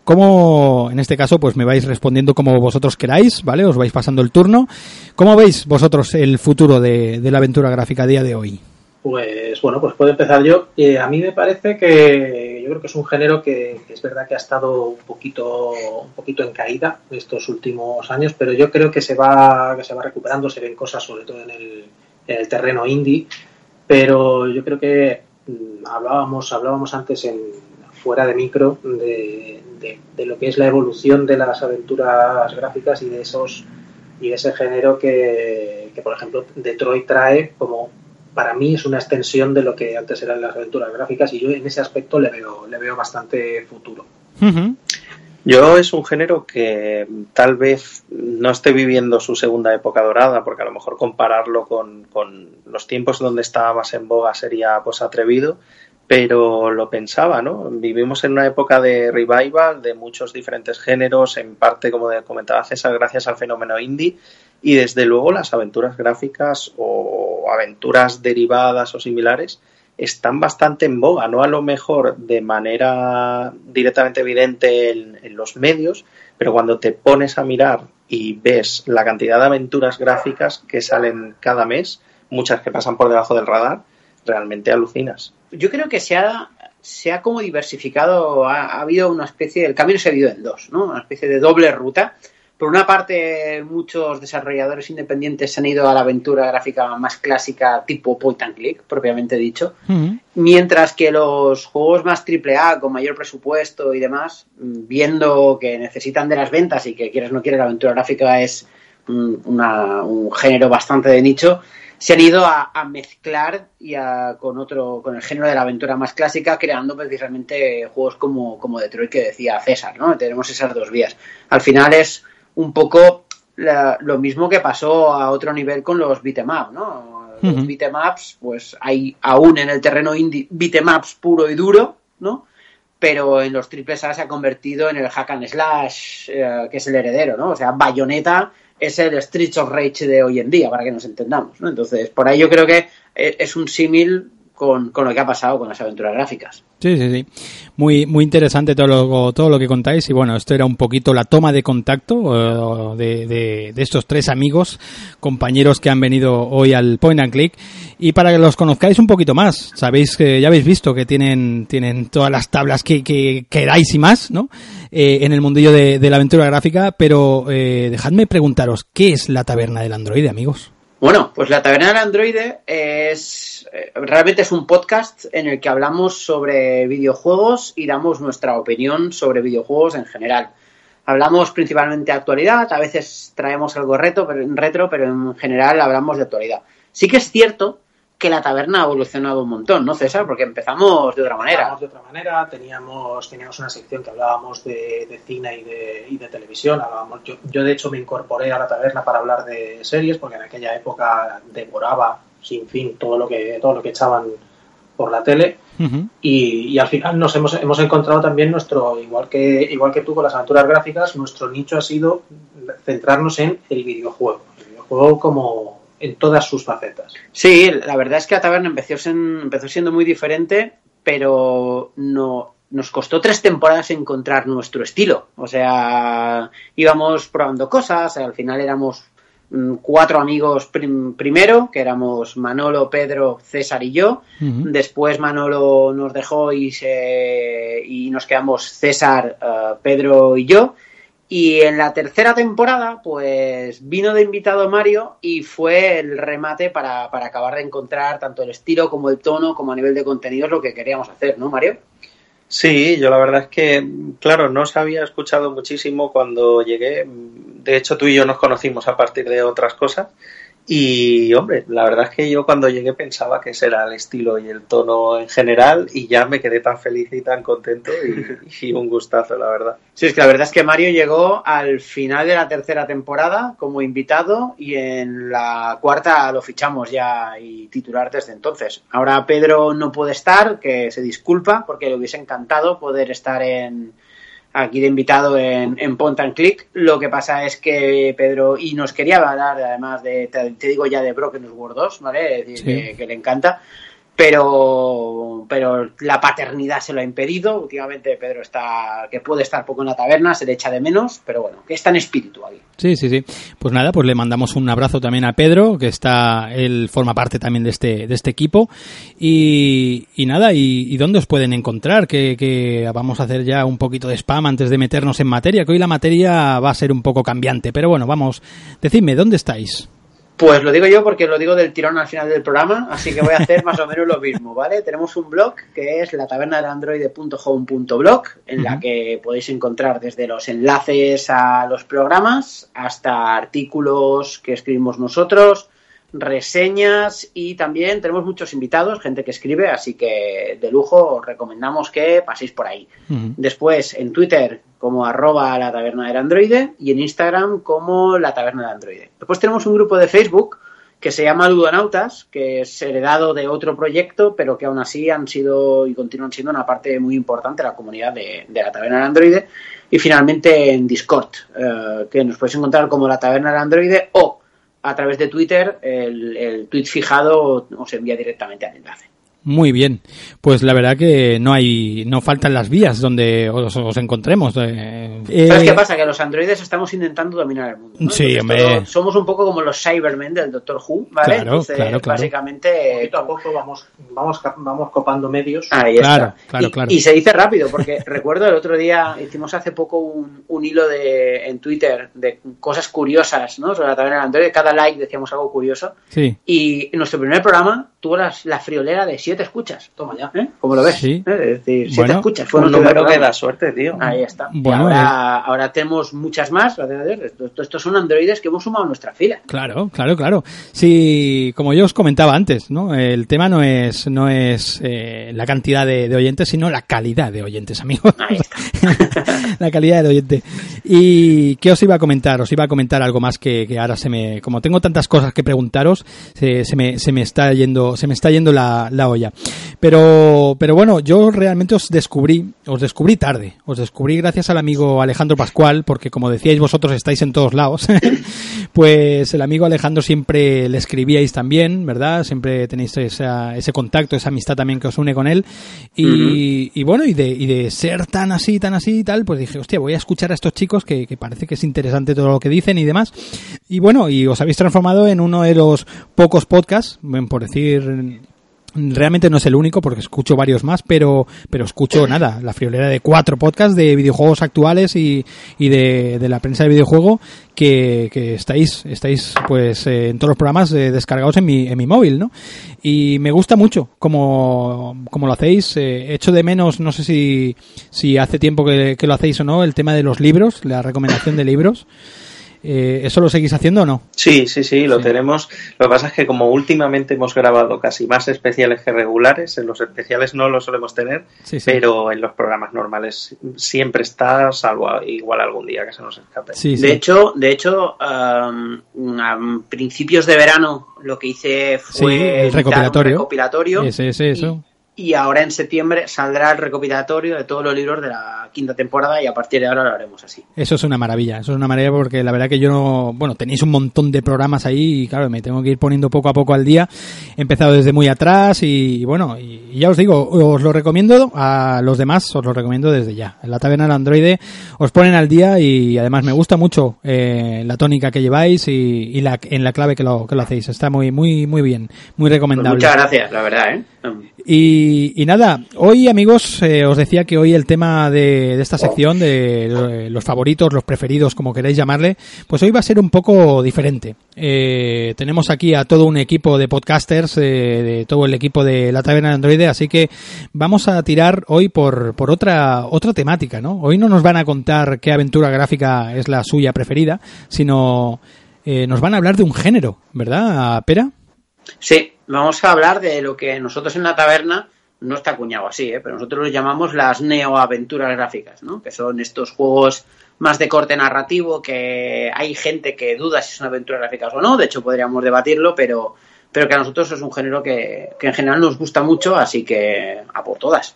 ¿Cómo, en este caso, pues me vais respondiendo como vosotros queráis, ¿vale? Os vais pasando el turno. ¿Cómo veis vosotros el futuro de, de la aventura gráfica a día de hoy? Pues bueno, pues puedo empezar yo. Eh, a mí me parece que yo creo que es un género que, que es verdad que ha estado un poquito, un poquito en caída estos últimos años, pero yo creo que se va, que se va recuperando, se ven cosas sobre todo en el, en el terreno indie, pero yo creo que mm, hablábamos, hablábamos antes en fuera de micro de, de- lo que es la evolución de las aventuras gráficas y de esos y de ese género que, que, por ejemplo Detroit trae como para mí es una extensión de lo que antes eran las aventuras gráficas y yo en ese aspecto le veo le veo bastante futuro. Yo es un género que tal vez no esté viviendo su segunda época dorada, porque a lo mejor compararlo con, con los tiempos donde estaba más en boga sería pues atrevido, pero lo pensaba, ¿no? Vivimos en una época de revival de muchos diferentes géneros, en parte, como comentaba César, gracias al fenómeno indie, y desde luego las aventuras gráficas o aventuras derivadas o similares están bastante en boga, no a lo mejor de manera directamente evidente en, los medios, pero cuando te pones a mirar y ves la cantidad de aventuras gráficas que salen cada mes, muchas que pasan por debajo del radar, realmente alucinas. Yo creo que se ha, se ha como diversificado, ha, ha habido una especie, el camino se ha dividido en dos, ¿no? Una especie de doble ruta. Por una parte, muchos desarrolladores independientes se han ido a la aventura gráfica más clásica, tipo point and click, propiamente dicho. Mientras que los juegos más AAA, con mayor presupuesto y demás, mm, viendo que necesitan de las ventas y que quieres o no quieres, la aventura gráfica es mm, una- un género bastante de nicho, se han ido a, a mezclar y a- con otro, con el género de la aventura más clásica, creando precisamente juegos como, como Detroit que decía César, ¿no? Tenemos esas dos vías. Al final es un poco la- lo mismo que pasó a otro nivel con los beat'em up, ¿no? Los ups, pues hay aún en el terreno indie puro y duro, ¿no? Pero en los triples A se ha convertido en el hack and slash, eh, que es el heredero, ¿no? O sea, Bayonetta es el Streets of Rage de hoy en día, para que nos entendamos, ¿no? Entonces, por ahí yo creo que eh, es un símil con, con lo que ha pasado con las aventuras gráficas. Sí, sí, sí. Muy, muy interesante todo lo, todo lo que contáis. Y bueno, esto era un poquito la toma de contacto eh, de, de- estos tres amigos, compañeros que han venido hoy al Point and Click. Y para que los conozcáis un poquito más, sabéis que ya habéis visto que tienen, tienen todas las tablas que, que queráis y más, ¿no? Eh, en el mundillo de, de la aventura gráfica. Pero eh, dejadme preguntaros, ¿qué es la taberna del androide, amigos? Bueno, pues la Taberna del Androide es eh, realmente es un podcast en el que hablamos sobre videojuegos y damos nuestra opinión sobre videojuegos en general. Hablamos principalmente de actualidad, a veces traemos algo reto, pero, retro, pero en general hablamos de actualidad. Sí que es cierto que la taberna ha evolucionado un montón, ¿no, César? Porque empezamos de otra manera. Hablábamos de otra manera, teníamos, teníamos una sección que hablábamos de, de cine y de, y de televisión. Hablábamos, yo, yo, de hecho, me incorporé a la taberna para hablar de series, porque en aquella época devoraba sin fin todo lo que, todo lo que echaban por la tele. Y, y al final nos hemos, hemos encontrado también nuestro, igual que, igual que tú con las aventuras gráficas, nuestro nicho ha sido centrarnos en el videojuego. El videojuego como en todas sus facetas. Sí, la verdad es que la taberna empezó, empezó siendo muy diferente, pero no, nos costó tres temporadas encontrar nuestro estilo. O sea, íbamos probando cosas, al final éramos mm, cuatro amigos prim- primero, que éramos Manolo, Pedro, César y yo. Después Manolo nos dejó y, se, y nos quedamos César, eh, Pedro y yo. Y en la tercera temporada, pues vino de invitado Mario y fue el remate para, para acabar de encontrar tanto el estilo como el tono, como a nivel de contenidos, lo que queríamos hacer, ¿no, Mario? Sí, yo la verdad es que, claro, no os había escuchado muchísimo cuando llegué. De hecho, tú y yo nos conocimos a partir de otras cosas. Y, hombre, la verdad es que yo cuando llegué pensaba que ese era el estilo y el tono en general y ya me quedé tan feliz y tan contento y, y un gustazo, la verdad. Sí, es que la verdad es que Mario llegó al final de la tercera temporada como invitado y en la cuarta lo fichamos ya y titular desde entonces. Ahora Pedro no puede estar, que se disculpa porque le hubiese encantado poder estar en aquí de invitado en, en Point and Click. Lo que pasa es que Pedro y nos quería hablar además de, te, te digo ya de Broken Sword 2, ¿vale? Es decir, Sí. que, que le encanta. Pero, pero la paternidad se lo ha impedido. Últimamente Pedro está, que puede estar poco en la taberna, se le echa de menos, pero bueno, que está en espíritu ahí. Sí, sí, sí. Pues nada, pues le mandamos un abrazo también a Pedro, que está, él forma parte también de este, de este equipo. Y, nada, y, y dónde os pueden encontrar? Que, que vamos a hacer ya un poquito de spam antes de meternos en materia, que hoy la materia va a ser un poco cambiante. Pero bueno, vamos, decidme, ¿dónde estáis? Pues lo digo yo porque lo digo del tirón al final del programa, así que voy a hacer más o menos lo mismo, ¿vale? Tenemos un blog que es la taberna del android.home.blog, en la que podéis encontrar desde los enlaces a los programas hasta artículos que escribimos nosotros, reseñas y también tenemos muchos invitados, gente que escribe, así que de lujo os recomendamos que paséis por ahí. Después en Twitter como arroba la taberna del androide y en Instagram como la taberna del androide. Después tenemos un grupo de Facebook que se llama Ludonautas, que es heredado de otro proyecto, pero que aún así han sido y continúan siendo una parte muy importante de la comunidad de, de la taberna del androide. Y finalmente en Discord, eh, que nos podéis encontrar como la taberna del androide o a través de Twitter, el, el tweet fijado os envía directamente al enlace. Muy bien. Pues la verdad que no hay, no faltan las vías donde os, os encontremos. Eh, ¿Sabes eh, qué pasa? Que los androides estamos intentando dominar el mundo. ¿no? Sí, Entonces, hombre. todo- somos un poco como los Cybermen del Doctor Who, ¿vale? Claro, Entonces, claro, claro. básicamente. Poquito a poco vamos, vamos, vamos copando medios. Ahí Claro, está. claro, y, claro. y se dice rápido, porque recuerdo el otro día, hicimos hace poco un, un hilo de, en Twitter de cosas curiosas, ¿no? Sobre la taberna del androide. Cada like decíamos algo curioso. Sí. Y en nuestro primer programa tuvo las- la friolera de siete escuchas. Toma ya. ¿eh? ¿Cómo lo ves? Sí. ¿Eh? Es decir, siete Bueno, escuchas. Fue Un número que da suerte, tío. Ahí está. Bueno, ahora, ahora tenemos muchas más, gracias a Dios. Esto- esto- Estos son androides que hemos sumado a nuestra fila. Claro, claro, claro. Sí, como yo os comentaba antes, ¿no? El tema no es, no es eh, la cantidad de, de oyentes, sino la calidad de oyentes, amigos. Ahí está. la calidad de oyente. ¿Y qué os iba a comentar? Os iba a comentar algo más que, que ahora se me, como tengo tantas cosas que preguntaros, se, se me, se me está yendo, se me está yendo la, la olla. Pero, pero bueno, yo realmente os descubrí, os descubrí tarde. Os descubrí gracias al amigo Alejandro Pascual, porque como decíais vosotros estáis en todos lados. pues el amigo Alejandro siempre le escribíais también, ¿verdad? Siempre tenéis esa- ese contacto, esa amistad también que os une con él. Y, y bueno, y de, y de ser tan así, tan así y tal, pues dije, hostia, voy a escuchar a estos chicos que, que parece que es interesante todo lo que dicen y demás. Y bueno, y os habéis transformado en uno de los pocos podcasts, por decir Realmente no es el único porque escucho varios más, pero, pero escucho nada, la friolera de cuatro podcasts de videojuegos actuales y, y de, de la prensa de videojuego que, que estáis, estáis pues eh, en todos los programas eh, descargados en mi, en mi móvil, ¿no? Y me gusta mucho como, como lo hacéis. Eh, echo de menos, no sé si, si hace tiempo que, que lo hacéis o no, el tema de los libros, la recomendación de libros. Eh, ¿Eso lo seguís haciendo o no? Sí, sí, sí, lo Sí. tenemos. Lo que pasa es que como últimamente hemos grabado casi más especiales que regulares, en los especiales no lo solemos tener, Sí, sí. pero en los programas normales siempre está, salvo igual algún día que se nos escape. Sí, sí. De hecho, de hecho, am, a principios de verano lo que hice fue Sí, el editar un recopilatorio. recopilatorio Ese, ese, eso. Y, y ahora en septiembre saldrá el recopilatorio de todos los libros de la quinta temporada y a partir de ahora lo haremos así. Eso es una maravilla, eso es una maravilla porque la verdad que yo no, bueno, tenéis un montón de programas ahí y claro, me tengo que ir poniendo poco a poco al día. He empezado desde muy atrás y, bueno, y, y ya os digo, os lo recomiendo, a los demás os lo recomiendo desde ya. En la taberna del androide os ponen al día y además me gusta mucho eh, la tónica que lleváis y, y la, en la clave que lo, que lo hacéis. Está muy, muy, muy bien, muy Pues recomendable. muchas gracias, la verdad, ¿eh? Y, y nada, hoy amigos, eh, os decía que hoy el tema de, esta sección, de los favoritos, los preferidos, como queráis llamarle, pues hoy va a ser un poco diferente. Eh, tenemos aquí a todo un equipo de podcasters, eh, de todo el equipo de la taberna de Android, así que vamos a tirar hoy por, por otra, otra temática, ¿no? Hoy no nos van a contar qué aventura gráfica es la suya preferida, sino eh, nos van a hablar de un género, ¿verdad, Pera? Sí, vamos a hablar de lo que nosotros en la taberna no está acuñado así, ¿eh? pero nosotros lo llamamos las neoaventuras gráficas, ¿no? que son estos juegos más de corte narrativo que hay gente que duda si son aventuras gráficas o no, de hecho podríamos debatirlo, pero, pero que a nosotros es un género que, que en general nos gusta mucho, así que a por todas.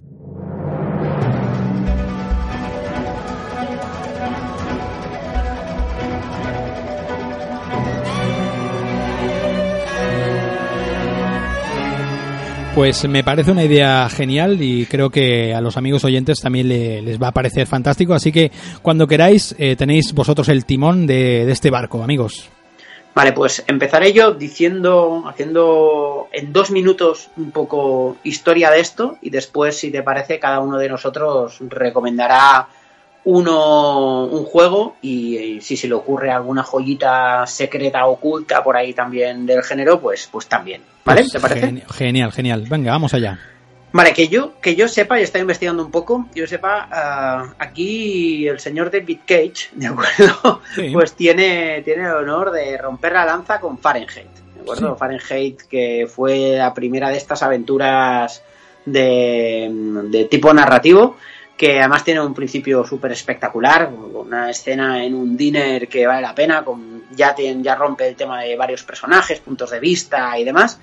Pues me parece una idea genial y creo que a los amigos oyentes también le- les va a parecer fantástico. Así que cuando queráis eh, tenéis vosotros el timón de, de este barco, amigos. Vale, pues empezaré yo diciendo, haciendo en dos minutos un poco historia de esto y después, si te parece, cada uno de nosotros recomendará uno un juego y, y si se le ocurre alguna joyita secreta oculta por ahí también del género, pues, pues también. ¿Vale? Pues ¿Te parece? geni- genial, genial. Venga, vamos allá. Vale, que yo, que yo sepa, y estoy investigando un poco, yo sepa, ah, aquí el señor David Cage, ¿de acuerdo? Sí. Pues tiene, tiene el honor de romper la lanza con Fahrenheit, ¿de acuerdo? Sí. Fahrenheit, que fue la primera de estas aventuras de, de tipo narrativo, que además tiene un principio súper espectacular, una escena en un diner que vale la pena, con, ya, ya rompe el tema de varios personajes, puntos de vista y demás.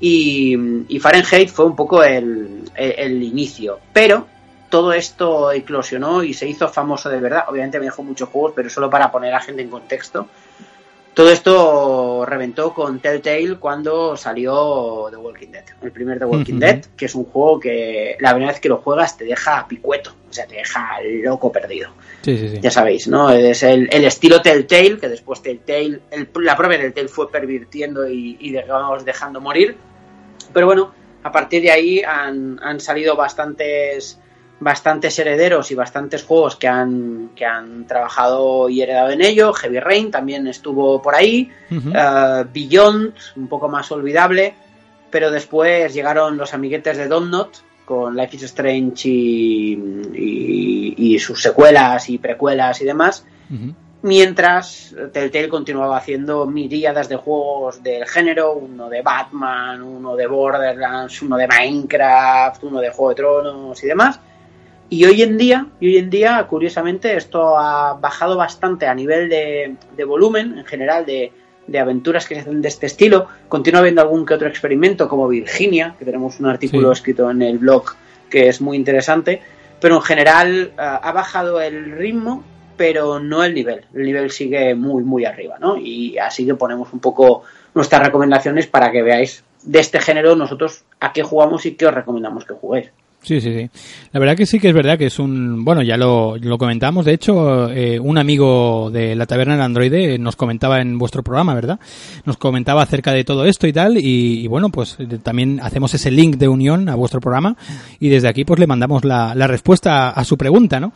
Y, y Fahrenheit fue un poco el, el- el inicio. Pero todo esto eclosionó y se hizo famoso de verdad. Obviamente me dejó muchos juegos, pero solo para poner a gente en contexto. Todo esto reventó con Telltale cuando salió The Walking Dead. El primer The Walking. Dead, que es un juego que la primera vez que lo juegas te deja picueto. O sea, te deja loco perdido Sí, sí, sí. ya sabéis, ¿no? Es el, el estilo Telltale, que después Telltale, el- la propia Telltale fue pervirtiendo y, y digamos, dejando morir. Pero bueno, a partir de ahí han, han salido bastantes bastantes herederos y bastantes juegos que han, que han trabajado y heredado en ello. Heavy Rain también estuvo por ahí. Eh, Beyond, un poco más olvidable. pero después llegaron los amiguetes de Not con Life is Strange y, y- y sus secuelas y precuelas y demás, mientras Telltale continuaba haciendo miríadas de juegos del género, uno de Batman, uno de Borderlands, uno de Minecraft, uno de Juego de Tronos y demás. Y hoy en día, y hoy en día, curiosamente, esto ha bajado bastante a nivel de, de volumen, en general, de, de aventuras que se hacen de este estilo. Continúa habiendo algún que otro experimento, como Virginia, que tenemos un artículo Sí. escrito en el blog que es muy interesante. Pero en general ah, ha bajado el ritmo, pero no el nivel. El nivel sigue muy, muy arriba, ¿no? Y así que ponemos un poco nuestras recomendaciones para que veáis de este género nosotros a qué jugamos y qué os recomendamos que juguéis. Sí, sí, sí. La verdad que sí que es verdad que es un... Bueno, ya lo, lo comentamos. De hecho, eh, un amigo de la taberna del androide nos comentaba en vuestro programa, ¿verdad? Nos comentaba acerca de todo esto y tal. Y, y bueno, pues eh, también hacemos ese link de unión a vuestro programa. Y desde aquí pues le mandamos la, la respuesta a, a su pregunta, ¿no?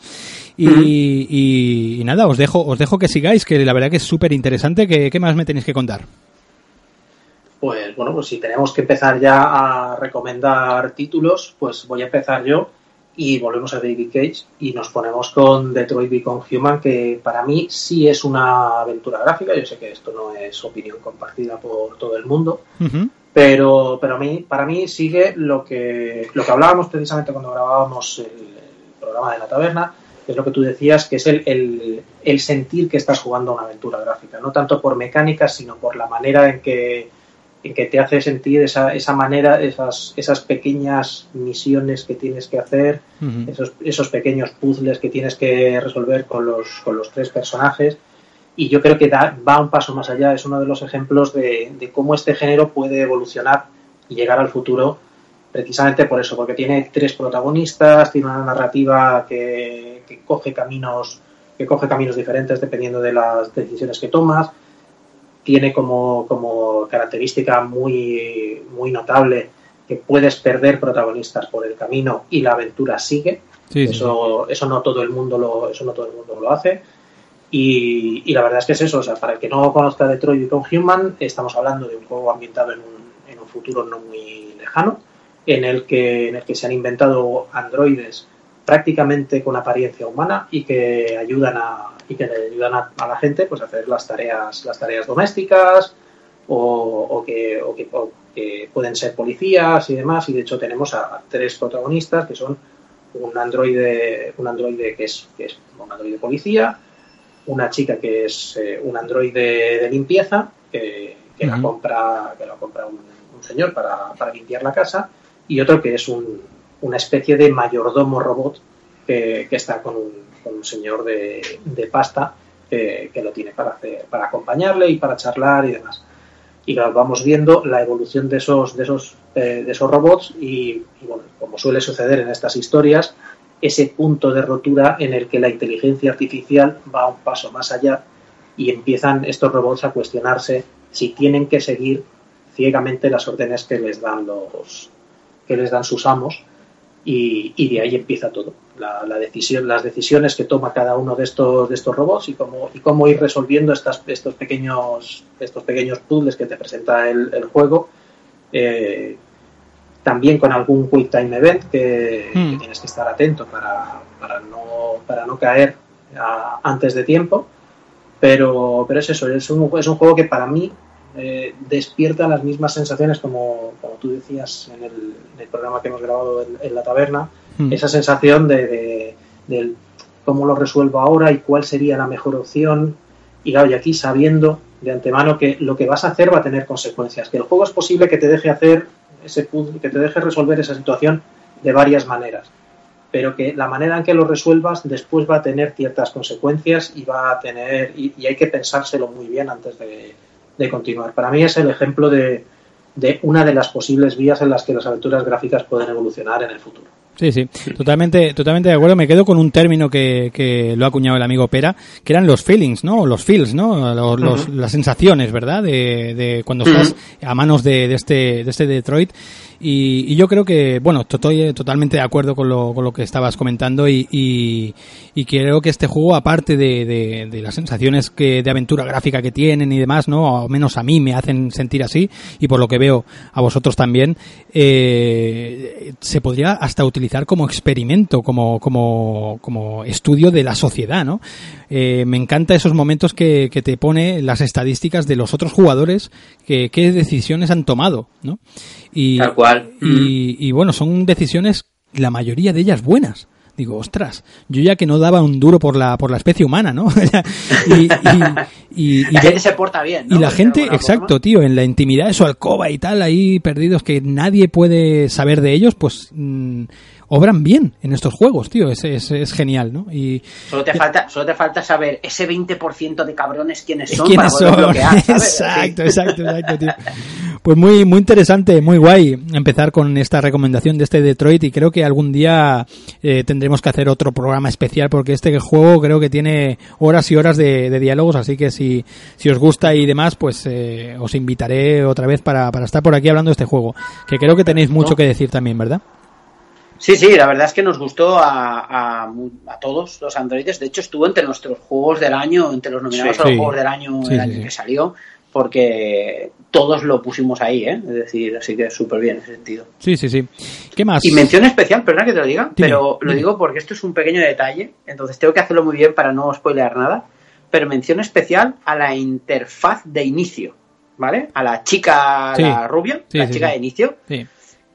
Y, y- y nada, os dejo, os dejo que sigáis, que la verdad que es súper interesante. ¿Qué, ¿Qué más me tenéis que contar? Pues bueno, pues si tenemos que empezar ya a recomendar títulos, pues voy a empezar yo y volvemos a David Cage y nos ponemos con Detroit Become Human, que para mí sí es una aventura gráfica. Yo sé que esto no es opinión compartida por todo el mundo, pero, pero a mí, para mí sigue lo que, lo que hablábamos precisamente cuando grabábamos el, el programa de la taberna, que es lo que tú decías, que es el, el- el sentir que estás jugando a una aventura gráfica, no tanto por mecánicas, sino por la manera en que, en que te hace sentir esa, esa manera, esas, esas pequeñas misiones que tienes que hacer, esos, esos pequeños puzzles que tienes que resolver con los, con los tres personajes. Y yo creo que da- va un paso más allá, es uno de los ejemplos de, de cómo este género puede evolucionar y llegar al futuro precisamente por eso, porque tiene tres protagonistas, tiene una narrativa que, que coge caminos que coge caminos diferentes dependiendo de las decisiones que tomas, tiene como, como característica muy, muy notable que puedes perder protagonistas por el camino y la aventura sigue. Sí, sí, eso, eso no todo el mundo lo, eso no todo el mundo lo hace. Y, y la verdad es que es eso, o sea, para el que no conozca Detroit Become Human, estamos hablando de un juego ambientado en un, en un futuro no muy lejano, en el que, en el que se han inventado androides prácticamente con apariencia humana y que ayudan a y que le ayudan a, a la gente pues a hacer las tareas las tareas domésticas o, o que, o que- o que pueden ser policías y demás. Y de hecho tenemos a, a tres protagonistas que son un androide un androide que es, que es un androide policía una chica que es eh, un androide de limpieza que, que la compra que la compra un, un señor para, para limpiar la casa y otro que es un, una especie de mayordomo robot que, que está con un, con un señor de, pasta que, que lo tiene para para acompañarle y para charlar y demás. Y claro, vamos viendo la evolución de esos, de esos, eh, de esos robots y, y, bueno, como suele suceder en estas historias, ese punto de rotura en el que la inteligencia artificial va un paso más allá y empiezan estos robots a cuestionarse si tienen que seguir ciegamente las órdenes que les dan los que les dan sus amos y, y de ahí empieza todo la, la decisión las decisiones que toma cada uno de estos de estos robots y cómo y cómo ir resolviendo estas, estos pequeños estos pequeños puzzles que te presenta el, el juego eh, también con algún quick time event que, Hmm. que tienes que estar atento para, para no para no caer a- antes de tiempo pero pero es eso es un, es un juego que para mí eh, despierta las mismas sensaciones como, como tú decías en el, en el programa que hemos grabado en, en la taberna, Mm. esa sensación de, de- cómo lo resuelvo ahora y cuál sería la mejor opción. Y claro, y aquí sabiendo de antemano que lo que vas a hacer va a tener consecuencias, que el juego es posible que te deje hacer ese puzzle, que te deje resolver esa situación de varias maneras, pero que la manera en que lo resuelvas después va a tener ciertas consecuencias y va a tener y, y hay que pensárselo muy bien antes de, de continuar. Para mí es el ejemplo de, de una de las posibles vías en las que las aventuras gráficas pueden evolucionar en el futuro. Sí, sí, totalmente, totalmente de acuerdo. Me quedo con un término que, que lo ha acuñado el amigo Pera, que eran los feelings, ¿no? Los feels, ¿no? Los, los- las sensaciones, ¿verdad? De, de cuando estás a manos de, de este, de este Detroit. Y, y yo creo que, bueno, to- estoy eh, totalmente de acuerdo con lo, con lo que estabas comentando y, y, y creo que este juego, aparte de, de, de las sensaciones que, de aventura gráfica que tienen y demás, ¿no? O menos a mí me hacen sentir así y por lo que veo a vosotros también, eh, se podría hasta utilizar como experimento, como, como, como estudio de la sociedad, ¿no? Eh, me encanta esos momentos que, que te pone las estadísticas de los otros jugadores, que, qué decisiones han tomado, ¿no? Y, Tal cual. Y, y bueno, son decisiones, la mayoría de ellas buenas. Digo, ostras, yo ya que no daba un duro por la, por la especie humana, ¿no? y, y, La gente se porta bien. ¿no? y la gente, exacto, forma. tío, en la intimidad de su alcoba y tal, ahí perdidos que nadie puede saber de ellos, pues mm, obran bien en estos juegos, tío, es, es, es genial, ¿no? Y Solo te, falta, solo te falta saber ese 20% de cabrones quiénes son quiénes para son. bloquear, ¿sabes? exacto, exacto, exacto, tío. Pues muy, muy interesante, muy guay empezar con esta recomendación de este Detroit y creo que algún día eh, tendremos que hacer otro programa especial porque este juego creo que tiene horas y horas de, de diálogos, así que si, si os gusta y demás, pues eh, os invitaré otra vez para, para estar por aquí hablando de este juego, que creo que tenéis mucho que decir también, ¿verdad? Sí, sí, la verdad es que nos gustó a, a, a todos los androides. De hecho, estuvo entre nuestros juegos del año, entre los nominados Sí. a los Sí. juegos del año, Sí, el año que salió, porque todos lo pusimos ahí, ¿eh? Es decir, así que súper bien en ese sentido. Sí, sí, sí. ¿Qué más? Y mención especial, perdona que te lo diga, Dime, pero lo dime. digo porque esto es un pequeño detalle, entonces tengo que hacerlo muy bien para no spoilear nada, pero mención especial a la interfaz de inicio, ¿vale? A la chica, la rubia, la chica de inicio, Sí.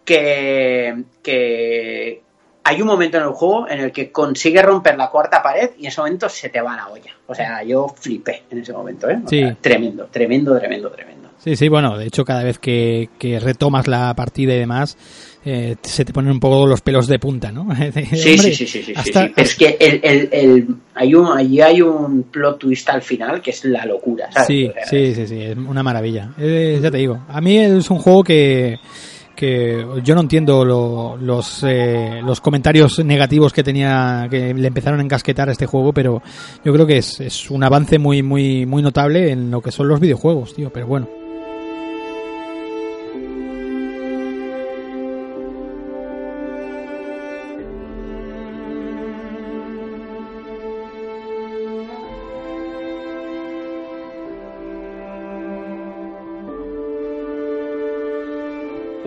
Que, que hay un momento en el juego en el que consigue romper la cuarta pared y en ese momento se te va la olla. O sea, yo flipé en ese momento, ¿eh? O Sí. sea, tremendo, tremendo, tremendo, tremendo. Sí, sí, bueno, de hecho cada vez que, que retomas la partida y demás, eh, se te ponen un poco los pelos de punta, ¿no? Sí, Hombre, sí, sí, sí, sí, sí, hasta- sí. Pero es que el, el, el, hay un, allí hay un plot twist al final que es la locura, ¿sabes? Sí, O sea, sí, sí, sí, es una maravilla. Eh, ya te digo, a mí es un juego que, que yo no entiendo lo- los, eh, los comentarios negativos que tenía, que le empezaron a encasquetar a este juego, pero yo creo que es, es un avance muy, muy, muy notable en lo que son los videojuegos, tío, pero bueno.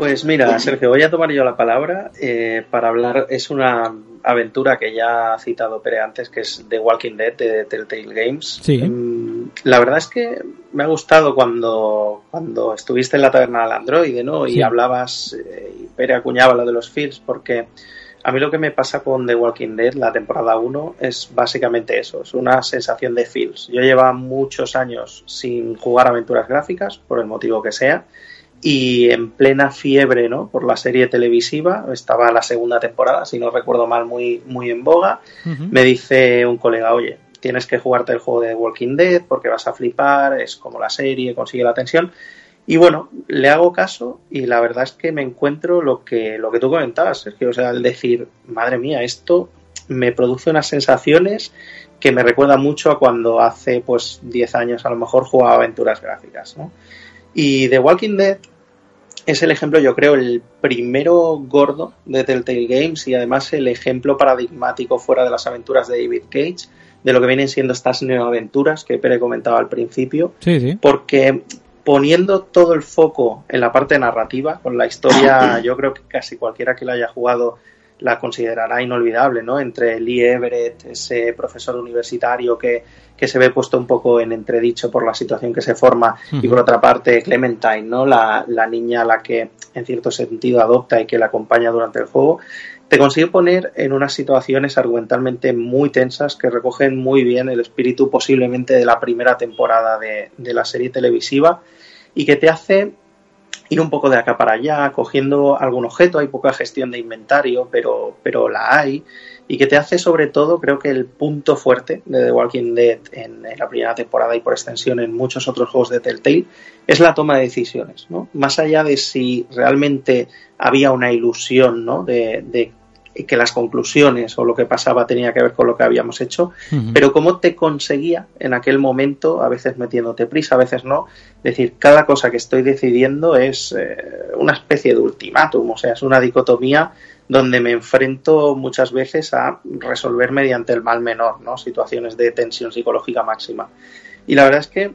Pues mira, Sergio, voy a tomar yo la palabra eh, para hablar. Es una aventura que ya ha citado Pere antes, que es The Walking Dead de Telltale Games. Sí. Mm, La verdad es que me ha gustado cuando, cuando estuviste en la taberna del androide, ¿no? Y hablabas, eh, y Pere acuñaba lo de los feels, porque a mí lo que me pasa con The Walking Dead, la temporada 1, es básicamente eso, es una sensación de feels. Yo llevaba muchos años sin jugar aventuras gráficas, por el motivo que sea, y en plena fiebre ¿no? por la serie televisiva, estaba la segunda temporada, si no recuerdo mal, muy, muy en boga, me dice un colega, oye, tienes que jugarte el juego de The Walking Dead porque vas a flipar, es como la serie, consigue la atención. Y bueno, le hago caso y la verdad es que me encuentro lo que, lo que tú comentabas, Sergio, o sea, el decir, madre mía, esto me produce unas sensaciones que me recuerda mucho a cuando hace pues 10 años a lo mejor jugaba aventuras gráficas, ¿no? Y The Walking Dead es el ejemplo, yo creo, el primero gordo de Telltale Games y además el ejemplo paradigmático fuera de las aventuras de David Cage, de lo que vienen siendo estas neoaventuras que Pere comentaba al principio, Sí, sí. porque poniendo todo el foco en la parte narrativa, con la historia, yo creo que casi cualquiera que la haya jugado la considerará inolvidable, ¿no? Entre Lee Everett, ese profesor universitario que, que se ve puesto un poco en entredicho por la situación que se forma, y por otra parte Clementine, ¿no? La, la niña a la que en cierto sentido adopta y que la acompaña durante el juego, te consigue poner en unas situaciones argumentalmente muy tensas que recogen muy bien el espíritu posiblemente de la primera temporada de, de la serie televisiva y que te hace ir un poco de acá para allá, cogiendo algún objeto, hay poca gestión de inventario, pero, pero la hay, y que te hace sobre todo, creo que el punto fuerte de The Walking Dead en, en la primera temporada y por extensión en muchos otros juegos de Telltale, es la toma de decisiones, ¿no? Más allá de si realmente había una ilusión, ¿no? De, de que las conclusiones o lo que pasaba tenía que ver con lo que habíamos hecho, pero cómo te conseguía en aquel momento, a veces metiéndote prisa, a veces no, decir, cada cosa que estoy decidiendo es eh, una especie de ultimátum, o sea, es una dicotomía donde me enfrento muchas veces a resolver mediante el mal menor, ¿no? Situaciones de tensión psicológica máxima. Y la verdad es que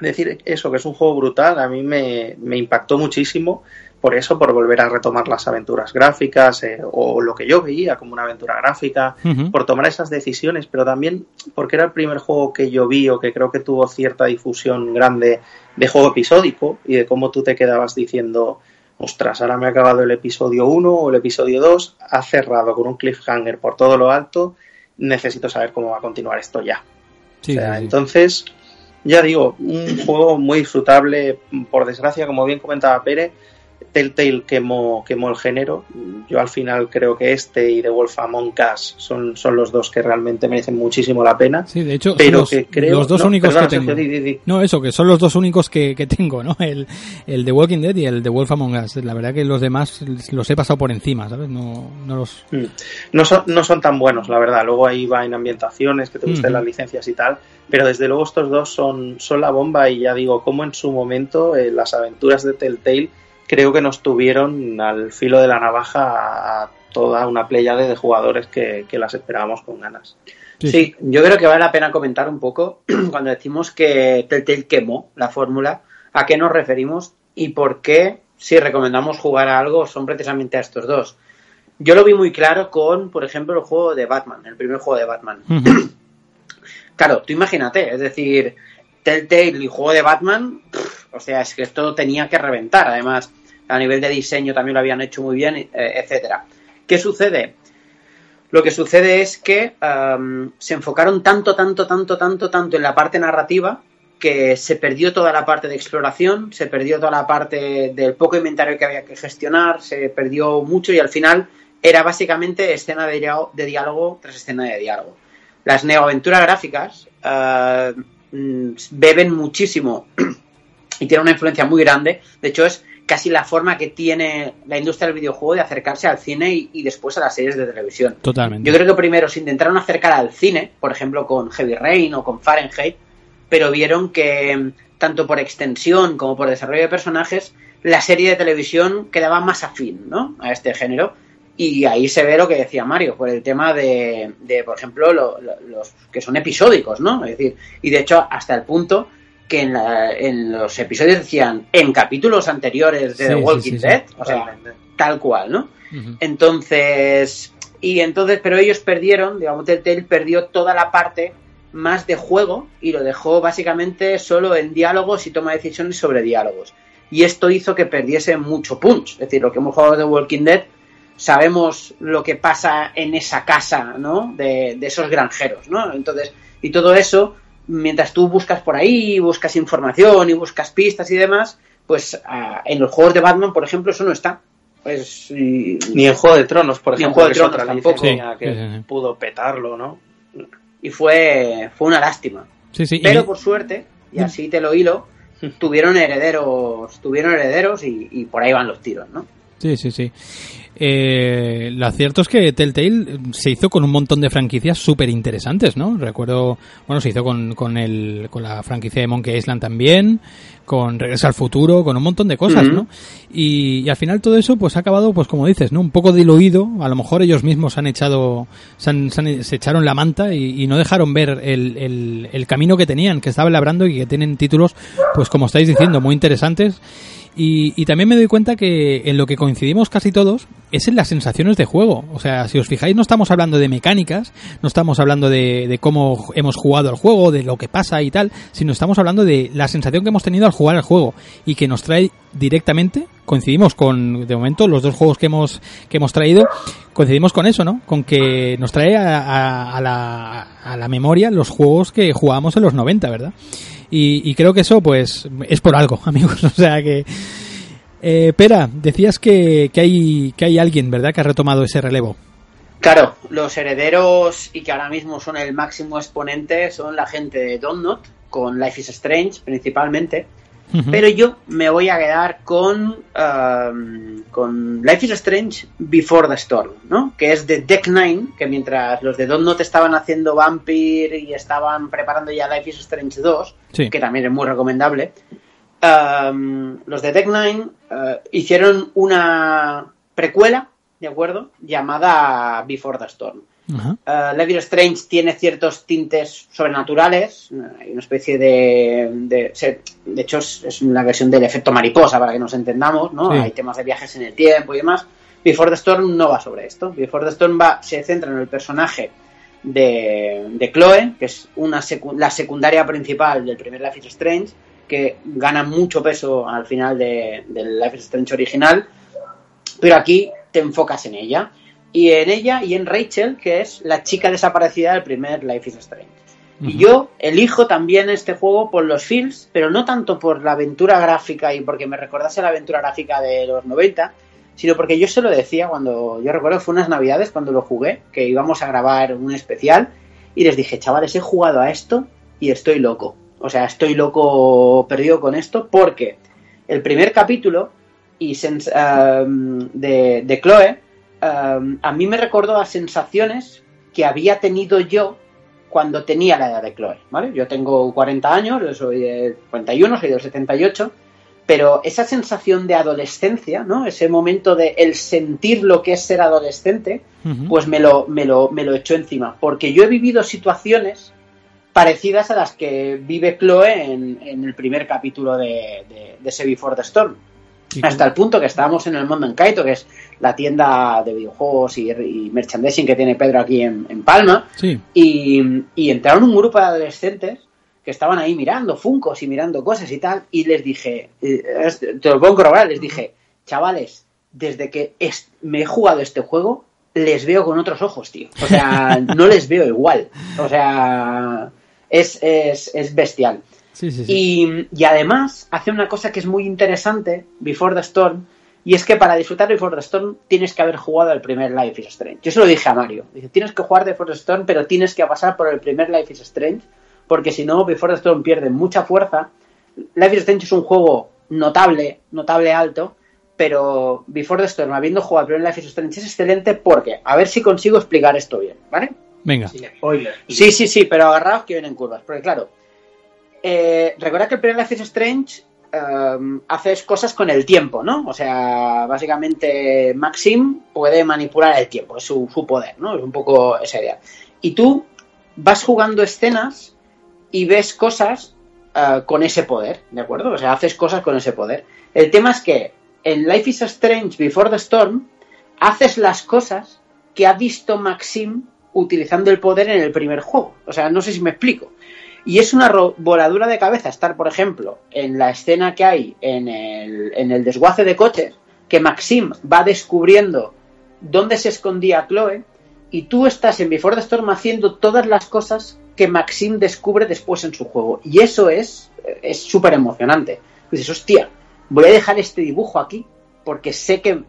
decir eso, que es un juego brutal, a mí me, me impactó muchísimo por eso, por volver a retomar las aventuras gráficas eh, o lo que yo veía como una aventura gráfica, por tomar esas decisiones, pero también porque era el primer juego que yo vi o que creo que tuvo cierta difusión grande de juego episódico y de cómo tú te quedabas diciendo, ostras, ahora me ha acabado el episodio 1 o el episodio 2, ha cerrado con un cliffhanger por todo lo alto, necesito saber cómo va a continuar esto ya. Sí, O sea, sí, entonces, ya digo, un juego muy disfrutable, por desgracia, como bien comentaba Pere, Telltale quemó, quemó el género. Yo al final creo que este y The Wolf Among Us son, son los dos que realmente merecen muchísimo la pena. Sí, de hecho, pero los, que creo... los dos no, únicos que tengo. Sergio, di, di, di. No, eso, que son los dos únicos que, que tengo, ¿no? El, el de Walking Dead y el de Wolf Among Us. La verdad que los demás los he pasado por encima, ¿sabes? No, no los... Mm. No son, no son tan buenos, la verdad. Luego ahí va en ambientaciones, que te gusten las licencias y tal. Pero desde luego estos dos son, son la bomba y ya digo, como en su momento eh, las aventuras de Telltale creo que nos tuvieron al filo de la navaja a toda una pléyade de jugadores que, que las esperábamos con ganas. Sí, yo creo que vale la pena comentar un poco cuando decimos que Telltale quemó la fórmula, a qué nos referimos y por qué, si recomendamos jugar a algo, son precisamente a estos dos. Yo lo vi muy claro con, por ejemplo, el juego de Batman, el primer juego de Batman. Claro, tú imagínate, es decir, Telltale y juego de Batman, pff, o sea, es que esto tenía que reventar. Además, a nivel de diseño también lo habían hecho muy bien, eh, etcétera. ¿Qué sucede? Lo que sucede es que se enfocaron tanto, tanto, tanto, tanto, tanto en la parte narrativa que se perdió toda la parte de exploración, se perdió toda la parte del poco inventario que había que gestionar, se perdió mucho y al final era básicamente escena de, diálogo- de diálogo tras escena de diálogo. Las neoaventuras gráficas mm, beben muchísimo y tienen una influencia muy grande. De hecho, es casi la forma que tiene la industria del videojuego de acercarse al cine y, y después a las series de televisión. Totalmente. Yo creo que primero se intentaron acercar al cine, por ejemplo con Heavy Rain o con Fahrenheit, pero vieron que mm, tanto por extensión como por desarrollo de personajes, la serie de televisión quedaba más afín ¿no? a este género. Y ahí se ve lo que decía Mario, por el tema de, de, por ejemplo, lo- lo- los que son episódicos, ¿no? Es decir, y de hecho hasta el punto que en, la- en los episodios decían en capítulos anteriores de Sí, The Walking sí, sí. Dead, o sea, tal cual, ¿no? Ujú. Entonces, y entonces, pero ellos perdieron, digamos, Telltale perdió toda la parte más de juego y lo dejó básicamente solo en diálogos y toma decisiones sobre diálogos. Y esto hizo que perdiese mucho punch. Es decir, lo que hemos jugado de Walking Dead, sabemos lo que pasa en esa casa, ¿no? De, de esos granjeros, ¿no? Entonces, y todo eso, mientras tú buscas por ahí, buscas información y buscas pistas y demás, pues ah, en los juegos de Batman, por ejemplo, eso no está. Pues, y- Ni en Juego de Tronos, por Ni en ejemplo, Juego de Tronos tampoco. Sí, que sí, sí. pudo petarlo, ¿no? y fue, fue una lástima. Sí, sí. y- Pero por suerte, y así te lo hilo, tuvieron herederos, tuvieron herederos y, y por ahí van los tiros, ¿no? Sí, sí, sí. Eh, lo cierto es que Telltale se hizo con un montón de franquicias súper interesantes, ¿no? Recuerdo, bueno, se hizo con, con, el, con la franquicia de Monkey Island también, con Regreso al Futuro, con un montón de cosas. ¿no? Y, y al final todo eso pues ha acabado, pues como dices, ¿no? Un poco diluido, a lo mejor ellos mismos han echado, se, han- se han- se echaron la manta y, y no dejaron ver el, el, el camino que tenían, que estaban labrando y que tienen títulos, pues como estáis diciendo, muy interesantes. Y, y también me doy cuenta que en lo que coincidimos casi todos es en las sensaciones de juego. O sea, si os fijáis, no estamos hablando de mecánicas, no estamos hablando de, de cómo hemos jugado al juego, de lo que pasa y tal, sino estamos hablando de la sensación que hemos tenido al jugar al juego y que nos trae directamente. Coincidimos con, de momento, los dos juegos que hemos, que hemos traído, coincidimos con eso, ¿no? Con que nos trae a, a- a la, a la memoria los juegos que jugábamos en los 90, ¿verdad? Y, y creo que eso, pues, es por algo, amigos. O sea que. Eh, Pera, decías que, que, hay, que hay alguien, ¿verdad?, que ha retomado ese relevo. Claro, los herederos y que ahora mismo son el máximo exponente son la gente de Donut, con Life is Strange principalmente, Pero yo me voy a quedar con, um, con Life is Strange Before the Storm, ¿no? Que es de Deck 9, que mientras los de Don't Not estaban haciendo Vampire y estaban preparando ya Life is Strange 2, Sí. que también es muy recomendable, um, los de Deck 9 eh, hicieron una precuela, ¿de acuerdo? Llamada Before the Storm. Uh, Life is Strange tiene ciertos tintes sobrenaturales, eh, hay una especie de... De, de hecho, es, es una versión del efecto mariposa, para que nos entendamos, ¿no? Sí. Hay temas de viajes en el tiempo y demás. Before the Storm no va sobre esto. Before the Storm va, se centra en el personaje de, de Chloe, que es una secu- la secundaria principal del primer Life is Strange, que gana mucho peso al final de- del Life is Strange original, pero aquí te enfocas en ella. Y en ella y en Rachel, que es la chica desaparecida del primer Life is Strange. Y yo elijo también este juego por los feels, pero no tanto por la aventura gráfica y porque me recordase la aventura gráfica de los 90, sino porque yo se lo decía cuando, yo recuerdo que fue unas navidades cuando lo jugué, que íbamos a grabar un especial y les dije, chavales, he jugado a esto y estoy loco. O sea, estoy loco perdido con esto porque el primer capítulo y um, de, de Chloe um, a mí me recordó a sensaciones que había tenido yo cuando tenía la edad de Chloe, ¿vale? Yo tengo 40 años, yo soy de 41, soy del 78, pero esa sensación de adolescencia, ¿no? Ese momento de el sentir lo que es ser adolescente, pues me lo, me lo, me lo echó encima. Porque yo he vivido situaciones parecidas a las que vive Chloe en, en el primer capítulo de, de, de ese Before the Storm. Hasta el punto que estábamos en el Mundo en Kaito, que es la tienda de videojuegos y, y merchandising que tiene Pedro aquí en, en Palma, Sí. y, y entraron un grupo de adolescentes que estaban ahí mirando funcos y mirando cosas y tal, y les dije, te lo puedo corroborar, les dije, chavales, desde que me he jugado este juego, les veo con otros ojos, tío. O sea, no les veo igual. O sea, es, es, es bestial. Sí, sí, sí. Y, y además hace una cosa que es muy interesante, Before the Storm, y es que para disfrutar Before the Storm tienes que haber jugado el primer Life is Strange. Yo se lo dije a Mario. Dije, tienes que jugar Before the Storm, pero tienes que pasar por el primer Life is Strange, porque si no, Before the Storm pierde mucha fuerza. Life is Strange es un juego notable, notable alto, pero Before the Storm, habiendo jugado el primer Life is Strange, es excelente porque, a ver si consigo explicar esto bien, ¿vale? Venga. Sí, sí, sí, pero agarraos que vienen curvas. Porque claro, eh, recuerda que el primer Life is Strange haces cosas con el tiempo, ¿no? O sea, básicamente Maxim puede manipular el tiempo, es su, poder, ¿no? Es un poco esa idea. Y tú vas jugando escenas y ves cosas uh, con ese poder, ¿de acuerdo? O sea, haces cosas con ese poder. El tema es que en Life is Strange Before the Storm haces las cosas que ha visto Maxim utilizando el poder en el primer juego. O sea, no sé si me explico. Y es una voladura de cabeza estar, por ejemplo, en la escena que hay en el, en el desguace de coches, que Maxim va descubriendo dónde se escondía Chloe, y tú estás en Before the Storm haciendo todas las cosas que Maxim descubre después en su juego. Y eso es es súper emocionante. Dices, hostia, voy a dejar este dibujo aquí porque sé que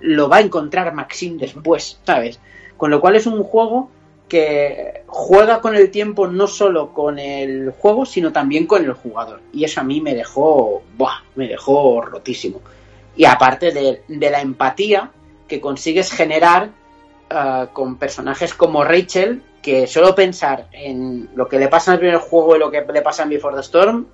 lo va a encontrar Maxim después, ¿sabes? Con lo cual es un juego que juega con el tiempo no solo con el juego, sino también con el jugador. Y eso a mí me dejó, ¡buah! Me dejó rotísimo. Y aparte de, de la empatía que consigues generar uh, con personajes como Rachel, que solo pensar en lo que le pasa en el primer juego y lo que le pasa en Before the Storm,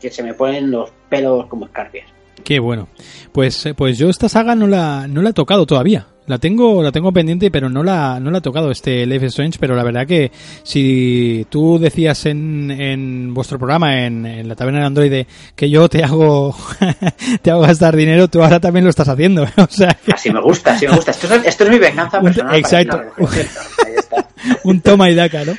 que se me ponen los pelos como escarpias. Qué bueno. Pues, eh, pues yo esta saga no la, no la he tocado todavía. La tengo, la tengo pendiente, pero no la, no la he tocado este Life is Strange, pero la verdad que si tú decías en, en vuestro programa, en, en la taberna de Android, que yo te hago, te hago gastar dinero, tú ahora también lo estás haciendo. o sea, que Así me gusta, así me gusta. Esto es, esto es mi venganza personal. exacto. Ahí está. un toma y daca, ¿no?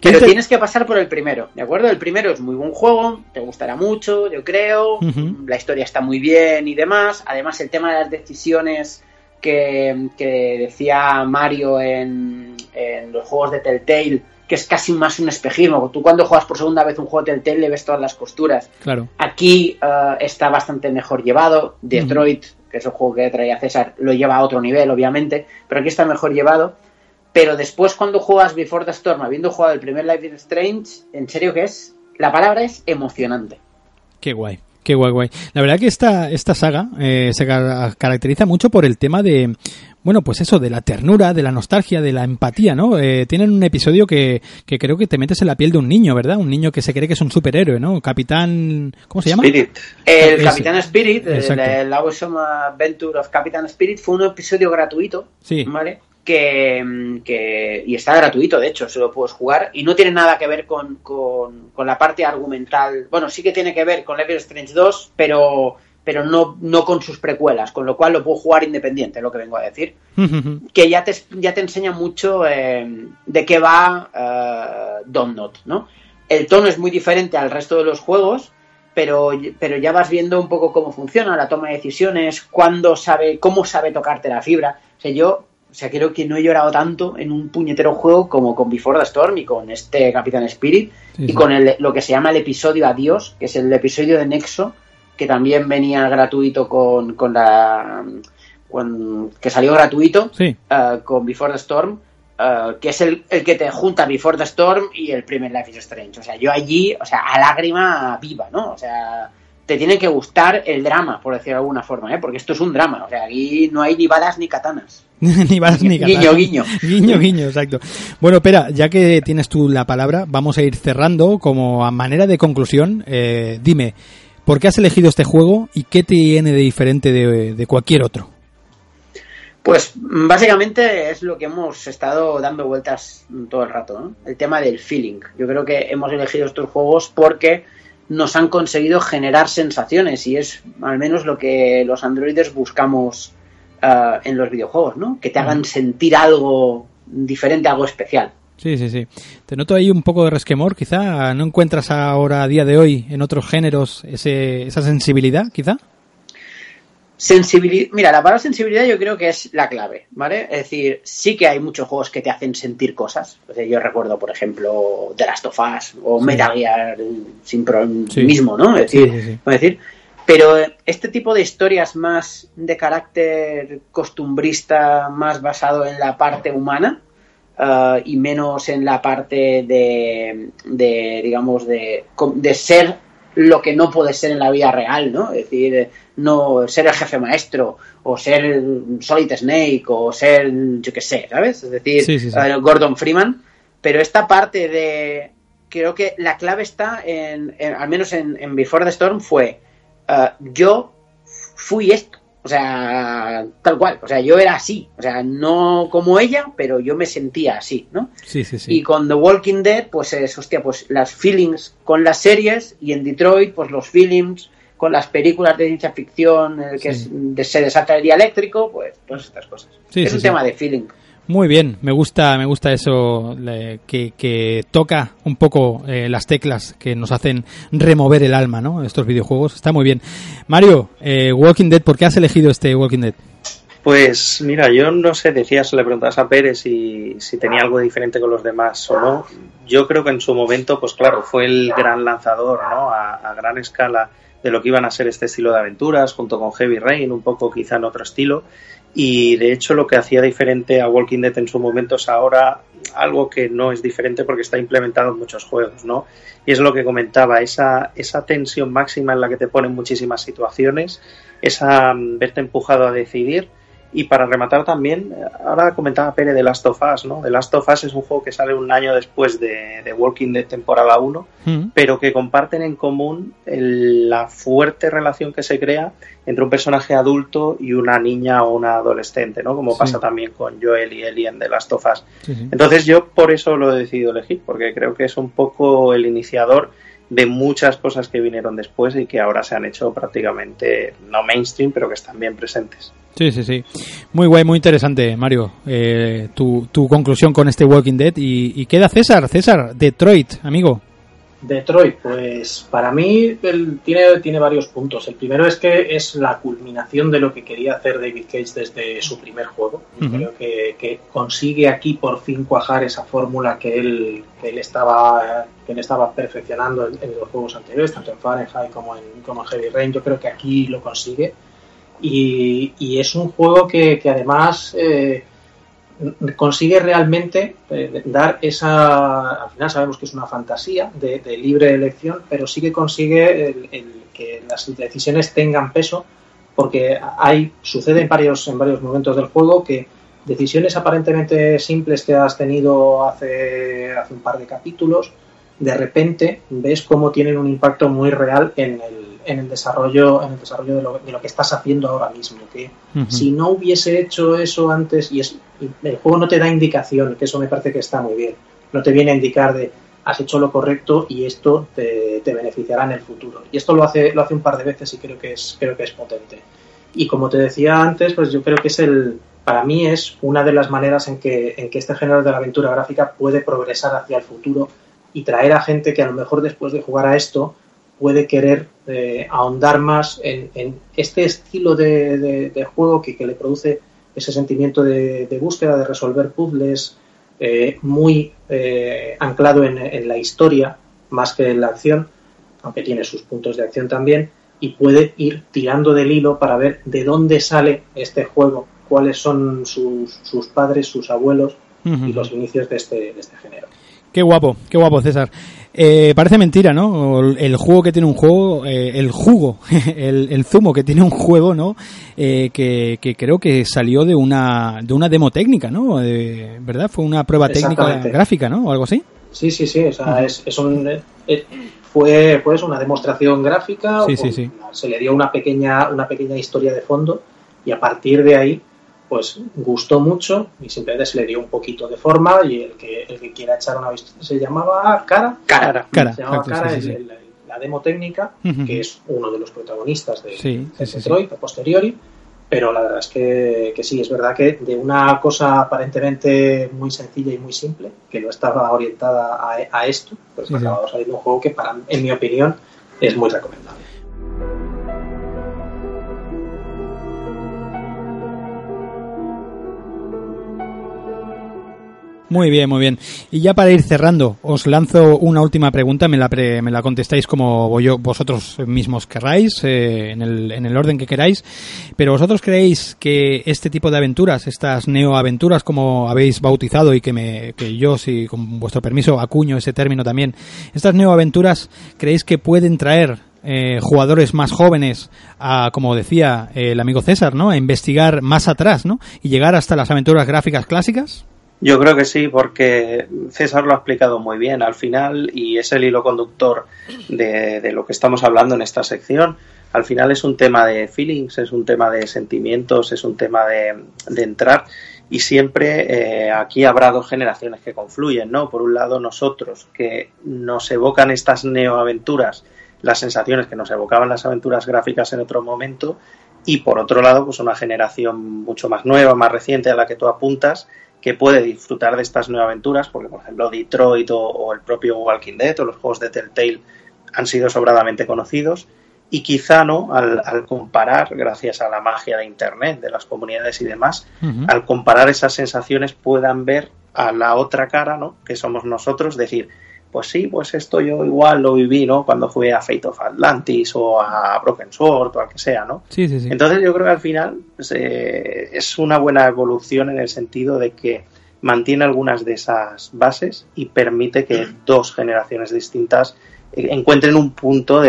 ¿Qué Pero te- tienes que pasar por el primero, ¿de acuerdo? El primero es muy buen juego, te gustará mucho, yo creo. La historia está muy bien y demás. Además, el tema de las decisiones que, que decía Mario en, en los juegos de Telltale, que es casi más un espejismo. Tú cuando juegas por segunda vez un juego de Telltale le ves todas las costuras. Claro. Aquí eh, está bastante mejor llevado. Detroit, que es el juego que traía César, lo lleva a otro nivel, obviamente, pero aquí está mejor llevado. Pero después, cuando juegas Before the Storm, habiendo jugado el primer Life is Strange, en serio que es, la palabra es emocionante. Qué guay. Qué guay, guay. La verdad que esta, esta saga eh, se car- caracteriza mucho por el tema de, bueno, pues eso, de la ternura, de la nostalgia, de la empatía, ¿no? Eh, tienen un episodio que, que creo que te metes en la piel de un niño, ¿verdad? Un niño que se cree que es un superhéroe, ¿no? Capitán... ¿Cómo se llama? Spirit. El Ese. Capitán Spirit, el, Exacto. el Awesome Adventure of Captain Spirit, fue un episodio gratuito, Sí. ¿vale? Que, que- y está gratuito, de hecho, se lo puedes jugar y no tiene nada que ver con, con, con la parte argumental. Bueno, sí que tiene que ver con Life is Strange 2, pero, pero no, no con sus precuelas, con lo cual lo puedo jugar independiente, es lo que vengo a decir. que ya te, ya te enseña mucho eh, de qué va eh, Donut, ¿no? El tono es muy diferente al resto de los juegos, pero, pero ya vas viendo un poco cómo funciona la toma de decisiones, cuándo sabe, cómo sabe tocarte la fibra. O sea, yo, o sea, creo que no he llorado tanto en un puñetero juego como con Before the Storm y con este Capitán Spirit Sí, y sí. con el, lo que se llama el episodio Adiós, que es el episodio de Nexo, que también venía gratuito con, con la. con- que salió gratuito Sí. eh, con Before the Storm, eh, que es el, el que te junta Before the Storm y el primer Life is Strange. O sea, yo allí, o sea, a lágrima viva, ¿no? O sea, te tiene que gustar el drama, por decirlo de alguna forma, ¿eh? Porque esto es un drama. O sea, aquí no hay ni balas ni katanas. Ni balas ni Guiño, guiño. guiño, guiño, exacto. Bueno, espera, ya que tienes tú la palabra, vamos a ir cerrando como a manera de conclusión. eh, dime, ¿por qué has elegido este juego y qué tiene de diferente de, de cualquier otro? Pues básicamente es lo que hemos estado dando vueltas todo el rato, ¿no? El tema del feeling. Yo creo que hemos elegido estos juegos porque nos han conseguido generar sensaciones y es al menos lo que los androides buscamos ah, en los videojuegos, ¿no? Que te hagan sentir algo diferente, algo especial. Sí, sí, sí. Te noto ahí un poco de resquemor, quizá. ¿No encuentras ahora, a día de hoy, en otros géneros, ese, esa sensibilidad, quizá? Sensibilidad, mira, la palabra sensibilidad yo creo que es la clave, ¿vale? Es decir, sí que hay muchos juegos que te hacen sentir cosas. O sea, yo recuerdo, por ejemplo, The Last of Us o Metal Gear sin pro- Sí. mismo, ¿no? Es decir, Sí, es decir, pero este tipo de historias más de carácter costumbrista, más basado en la parte humana eh, y menos en la parte de, de, digamos, de, de ser lo que no puede ser en la vida real, ¿no? Es decir, no ser el jefe maestro o ser Solid Snake o ser, yo qué sé, ¿sabes? Es decir, Sí, sí, sí. eh, Gordon Freeman. Pero esta parte de... Creo que la clave está en, en- al menos en, en Before the Storm, fue eh, yo fui esto. O sea, tal cual. O sea, yo era así. O sea, no como ella, pero yo me sentía así, ¿no? Sí, sí, sí. Y con The Walking Dead, pues es, hostia, pues las feelings con las series y en Detroit, pues los feelings con las películas de ciencia ficción, en el que Sí. es- de- se desata el día eléctrico, pues todas estas cosas. Sí, es sí, un tema de feeling. Muy bien, me gusta, me gusta eso que toca un poco eh, las teclas que nos hacen remover el alma, ¿no? Estos videojuegos está muy bien. Mario, eh, Walking Dead, ¿por qué has elegido este Walking Dead? Pues mira, yo no sé, decías, le preguntabas a Pérez si, si tenía algo diferente con los demás o no. Yo creo que en su momento, pues claro, fue el gran lanzador, ¿no? A, a gran escala de lo que iban a ser este estilo de aventuras, junto con Heavy Rain, un poco quizá en otro estilo. Y de hecho lo que hacía diferente a Walking Dead en su momento es ahora algo que no es diferente porque está implementado en muchos juegos, ¿no? Y es lo que comentaba, esa, esa tensión máxima en la que te ponen muchísimas situaciones, esa mm, verte empujado a decidir. Y para rematar también, ahora comentaba Pere de Last of Us, ¿no? The Last of Us es un juego que sale un año después de, de Walking Dead temporada 1, Mm, pero que comparten en común el- la fuerte relación que se crea entre un personaje adulto y una niña o una adolescente, ¿no? Como Sí. pasa también con Joel y Ellie en The Last of Us. sí, sí. Entonces yo por eso lo he decidido elegir, porque creo que es un poco el iniciador de muchas cosas que vinieron después y que ahora se han hecho prácticamente no mainstream, pero que están bien presentes. Sí, sí, sí. Muy guay, muy interesante, Mario. Eh, tu, tu conclusión con este Walking Dead. Y, y queda César, César, Detroit, amigo. Detroit, pues para mí el- tiene, tiene varios puntos. El primero es que es la culminación de lo que quería hacer David Cage desde su primer juego. Ujú. Creo que, que consigue aquí por fin cuajar esa fórmula que él, que él estaba que él estaba perfeccionando en, en los juegos anteriores, tanto en Fahrenheit como en, como en Heavy Rain. Yo creo que aquí lo consigue. Y, y es un juego que, que además eh, consigue realmente eh, dar esa, al final sabemos que es una fantasía de, libre elección, pero sí que consigue el que las decisiones tengan peso, porque hay, sucede en varios, en varios momentos del juego que decisiones aparentemente simples que has tenido hace, hace un par de capítulos, de repente ves cómo tienen un impacto muy real en el, en el desarrollo, en el desarrollo de lo, de lo que estás haciendo ahora mismo. Que si no hubiese hecho eso antes, y, es, y el juego no te da indicación, que eso me parece que está muy bien. No te viene a indicar de has hecho lo correcto y esto te, te beneficiará en el futuro. Y esto lo hace, lo hace un par de veces y creo que es, creo que es potente. Y como te decía antes, pues yo creo que es el, para mí es una de las maneras en que, en que este género de la aventura gráfica puede progresar hacia el futuro y traer a gente que a lo mejor después de jugar a esto puede querer eh, ahondar más en, en este estilo de, de- de juego que, que le produce ese sentimiento de, de búsqueda, de resolver puzzles, eh, muy eh, anclado en, en la historia más que en la acción, aunque tiene sus puntos de acción también, y puede ir tirando del hilo para ver de dónde sale este juego, cuáles son sus, sus padres, sus abuelos y los inicios de este, de este género. Qué guapo, qué guapo, César. Eh, parece mentira, ¿no? El, juego que tiene un juego, eh, el jugo, el, el zumo que tiene un juego, ¿no? Eh, que, que creo que salió de una, de una demo técnica, ¿no? De- ¿Verdad? Fue una prueba técnica gráfica, ¿no? O algo así. Sí, sí, sí, o sea, es, es un, eh, fue pues una demostración gráfica, Sí, o- sí, sí. se le dio una pequeña, una pequeña historia de fondo y a partir de ahí pues gustó mucho y simplemente se le dio un poquito de forma y el que, el que quiera echar una vista se llamaba Cara, Cara. Cara, se llamaba Cara, sí, sí, el- el- la demo técnica, que es uno de los protagonistas de, Sí, de sí, sí, Detroit a posteriori, pero la verdad es que, que sí, es verdad que de una cosa aparentemente muy sencilla y muy simple, que no estaba orientada a, a esto, pues sí. acabado saliendo un juego que para, en mi opinión, es muy recomendable. Muy bien, muy bien. Y ya para ir cerrando, os lanzo una última pregunta, me la, pre- me la contestáis como vosotros mismos querráis, eh, en, el, en el orden que queráis. Pero vosotros creéis que este tipo de aventuras, estas neoaventuras como habéis bautizado y que, me, que yo, si con vuestro permiso, acuño ese término también, estas neoaventuras, ¿creéis que pueden traer eh, jugadores más jóvenes a, como decía el amigo César, ¿no? A investigar más atrás, ¿no? Y llegar hasta las aventuras gráficas clásicas. Yo creo que sí, porque César lo ha explicado muy bien al final y es el hilo conductor de, de lo que estamos hablando en esta sección. Al final es un tema de feelings, es un tema de sentimientos, es un tema de, entrar y siempre eh, aquí habrá dos generaciones que confluyen, ¿no? Por un lado nosotros, que nos evocan estas neoaventuras, las sensaciones que nos evocaban las aventuras gráficas en otro momento y por otro lado, pues una generación mucho más nueva, más reciente a la que tú apuntas, que puede disfrutar de estas nuevas aventuras, porque por ejemplo Detroit o, o el propio Walking Dead o los juegos de Telltale han sido sobradamente conocidos y quizá no al, al comparar, gracias a la magia de Internet, de las comunidades y demás, al comparar esas sensaciones puedan ver a la otra cara, ¿no? Que somos nosotros, decir, pues sí, pues esto yo igual lo viví, ¿no? Cuando jugué a Fate of Atlantis o a Broken Sword o al que sea, ¿no? Sí, sí, sí. Entonces yo creo que al final pues, eh, es una buena evolución en el sentido de que mantiene algunas de esas bases y permite que dos generaciones distintas eh, encuentren un punto de,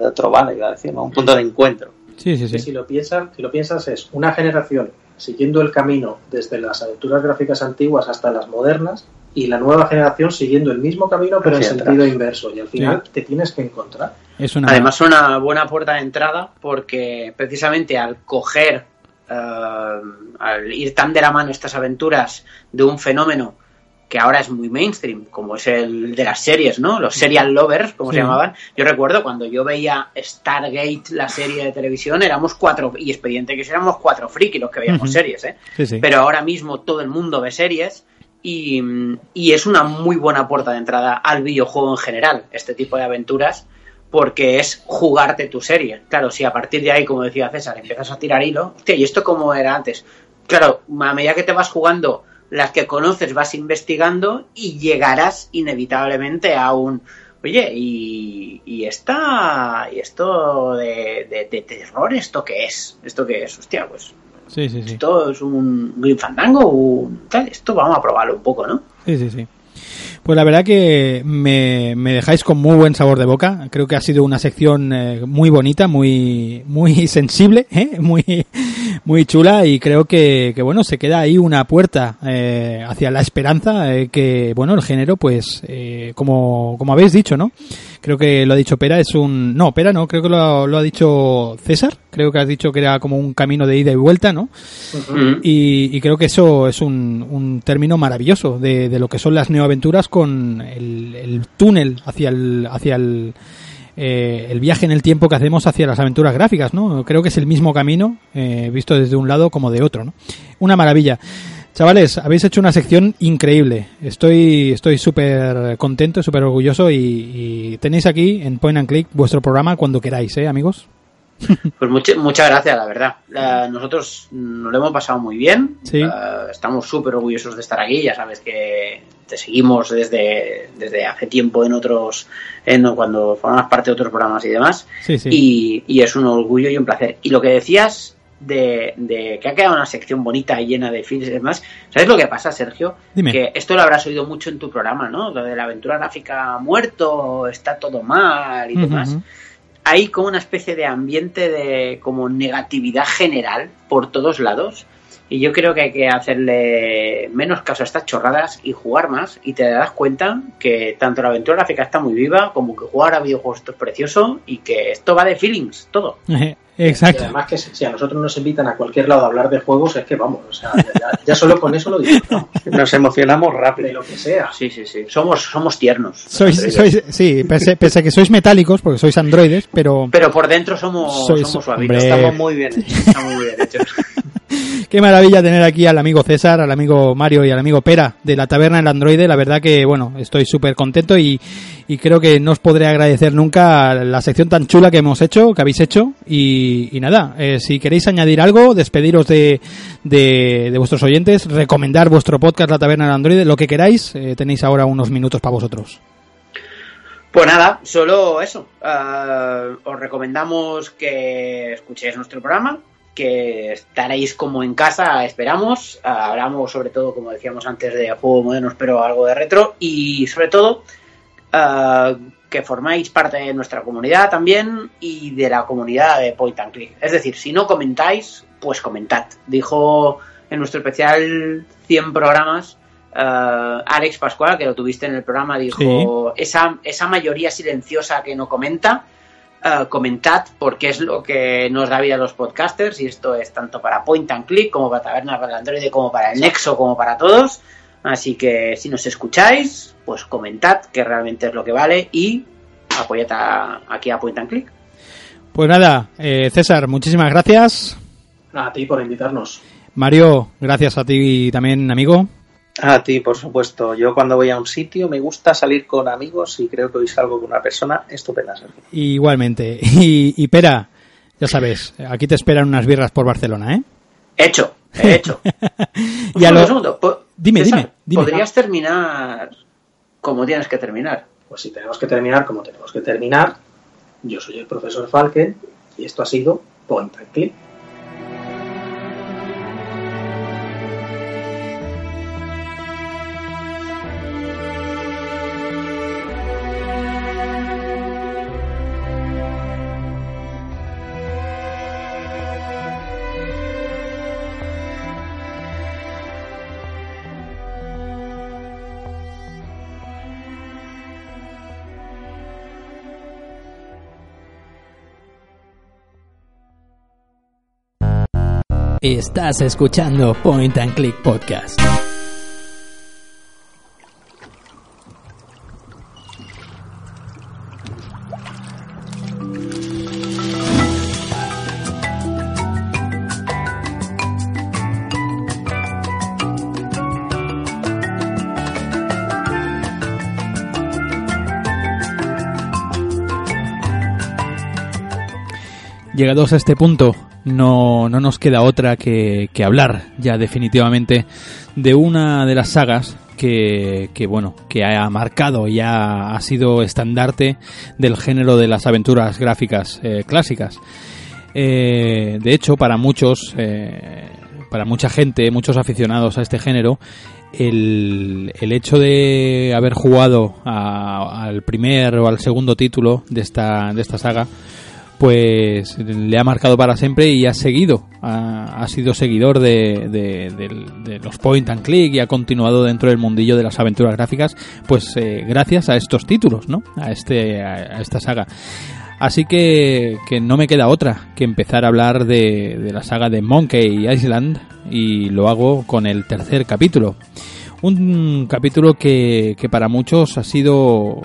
de trovada, iba a decir, ¿no? un punto de encuentro. Sí, sí, Y sí. si lo piensas, si lo piensas es una generación siguiendo el camino desde las aventuras gráficas antiguas hasta las modernas y la nueva generación siguiendo el mismo camino pero en atrás. sentido inverso y al final te tienes que encontrar. Es una... Además, una buena puerta de entrada porque precisamente al coger, eh, al ir tan de la mano estas aventuras de un fenómeno que ahora es muy mainstream, como es el de las series, ¿no? Los serial lovers, como Sí. se llamaban. Yo recuerdo cuando yo veía Stargate, la serie de televisión, éramos cuatro, y Expediente que éramos cuatro friki los que veíamos series, ¿eh? Sí, sí. Pero ahora mismo todo el mundo ve series y, es una muy buena puerta de entrada al videojuego en general, este tipo de aventuras, porque es jugarte tu serie. Claro, si a partir de ahí, como decía César, empiezas a tirar hilo, hostia, ¿y esto cómo era antes? Claro, a medida que te vas jugando las que conoces, vas investigando y llegarás inevitablemente a un... Oye, y, y esta y esto de- de terror, ¿esto qué es? ¿Esto qué es? Hostia, pues Sí, sí, sí. Esto es un Green Fandango, un tal, esto vamos a probarlo un poco, ¿no? Sí, sí, sí. Pues la verdad que me, me dejáis con muy buen sabor de boca. Creo que ha sido una sección eh, muy bonita, muy muy sensible, ¿eh? muy muy chula y creo que, que bueno se queda ahí una puerta eh, hacia la esperanza eh, que bueno el género pues eh, como como habéis dicho, ¿no? Creo que lo ha dicho Pera es un no Pera no creo que lo, lo ha dicho César. Creo que has dicho que era como un camino de ida y vuelta, ¿no? Y, y creo que eso es un, un término maravilloso de, de lo que son las neoaventuras con el, el túnel hacia el, hacia el, eh, el viaje en el tiempo que hacemos hacia las aventuras gráficas, ¿no? Creo que es el mismo camino, eh, visto desde un lado como de otro, ¿no? Una maravilla. Chavales, habéis hecho una sección increíble. Estoy estoy súper contento, súper orgulloso y, y tenéis aquí en Point and Click vuestro programa cuando queráis, ¿eh, amigos? Pues mucha- muchas gracias, la verdad. La- nosotros nos lo hemos pasado muy bien. Sí. Eh, estamos súper orgullosos de estar aquí. Ya sabes que te seguimos desde, desde hace tiempo en otros, en, cuando formas parte de otros programas y demás. Sí, sí. Y, y es un orgullo y un placer. Y lo que decías de, de que ha quedado una sección bonita y llena de films y demás, ¿sabes lo que pasa, Sergio? Dime. Que esto lo habrás oído mucho en tu programa, ¿no? Lo de la aventura gráfica muerto, está todo mal y demás hay como una especie de ambiente de como negatividad general por todos lados y yo creo que hay que hacerle menos caso a estas chorradas y jugar más y te das cuenta que tanto la aventura gráfica está muy viva como que jugar a videojuegos esto es precioso y que esto va de feelings, todo. Y Exacto. además que si a nosotros nos invitan a cualquier lado a hablar de juegos, es que vamos, o sea, ya, ya solo con eso lo disfrutamos, Nos emocionamos de rápido. lo que sea. Sí, sí, sí. Somos, somos tiernos. Sois, sois, sí, pese, pese a que sois metálicos, porque sois androides, pero Pero por dentro somos, Sois- somos suavitos. hombre. Estamos muy bien. Estamos muy bien hechos. qué maravilla tener aquí al amigo César, al amigo Mario y al amigo Pera de la Taberna del Androide. La verdad que, bueno, estoy súper contento y, y creo que no os podré agradecer nunca la sección tan chula que hemos hecho, que habéis hecho. Y, nada, eh, si queréis añadir algo, despediros de, de, vuestros oyentes, recomendar vuestro podcast La Taberna del Androide, lo que queráis, eh, tenéis ahora unos minutos para vosotros. Pues nada, solo eso. Eh, os recomendamos que escuchéis nuestro programa, que estaréis como en casa, esperamos. Eh, hablamos sobre todo, como decíamos antes, de juegos modernos, pero algo de retro. Y sobre todo, eh, que formáis parte de nuestra comunidad también y de la comunidad de Point and Click. Es decir, si no comentáis, pues comentad. Dijo en nuestro especial 100 programas eh, Alex Pascual, que lo tuviste en el programa, dijo esa, esa mayoría silenciosa que no comenta, eh, comentad porque es lo que nos da vida a los podcasters y esto es tanto para Point and Click como para Taberna para el Android, como para el Nexo, como para todos. Así que si nos escucháis, pues comentad que realmente es lo que vale y apoyad a- aquí a Point and Click. Pues nada, eh, César, muchísimas gracias. A ti por invitarnos. Mario, gracias a ti también, amigo. A ti, por supuesto. Yo cuando voy a un sitio me gusta salir con amigos y creo que hoy salgo con una persona estupenda, Sergio. Igualmente. Y, y Pera, ya sabes, aquí te esperan unas birras por Barcelona, ¿eh? Hecho, he hecho. Y a lo- segundo, Dime, César, dime, dime. ¿Podrías terminar como tienes que terminar? Pues si tenemos que terminar como tenemos que terminar, yo soy el profesor Falken y esto ha sido Point and Click. Estás escuchando Point and Click Podcast. Llegados a este punto, no, no nos queda otra que, hablar ya definitivamente de una de las sagas que, que, bueno, que ha marcado y ha, ha sido estandarte del género de las aventuras gráficas eh, clásicas. Eh, de hecho, para muchos, eh, para mucha gente, muchos aficionados a este género, el, el hecho de haber jugado a- al primer o al segundo título de esta, de esta saga, pues le ha marcado para siempre y ha seguido, ha, sido seguidor de, de- los point and click y ha continuado dentro del mundillo de las aventuras gráficas, pues eh, gracias a estos títulos, ¿no? A este, a, a esta saga. Así que, que no me queda otra que empezar a hablar de, de la saga de Monkey Island y lo hago con el tercer capítulo. Un capítulo que, que para muchos ha sido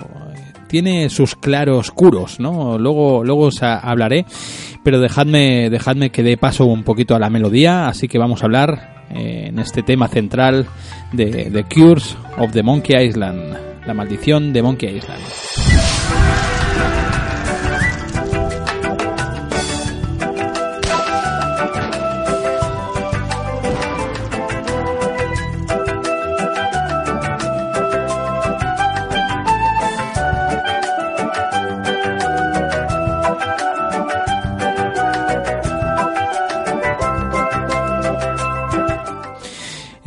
tiene sus claroscuros, ¿no? Luego, luego os hablaré, pero dejadme, dejadme que dé paso un poquito a la melodía, así que vamos a hablar eh, en este tema central de The Cures of the Monkey Island, la maldición de Monkey Island.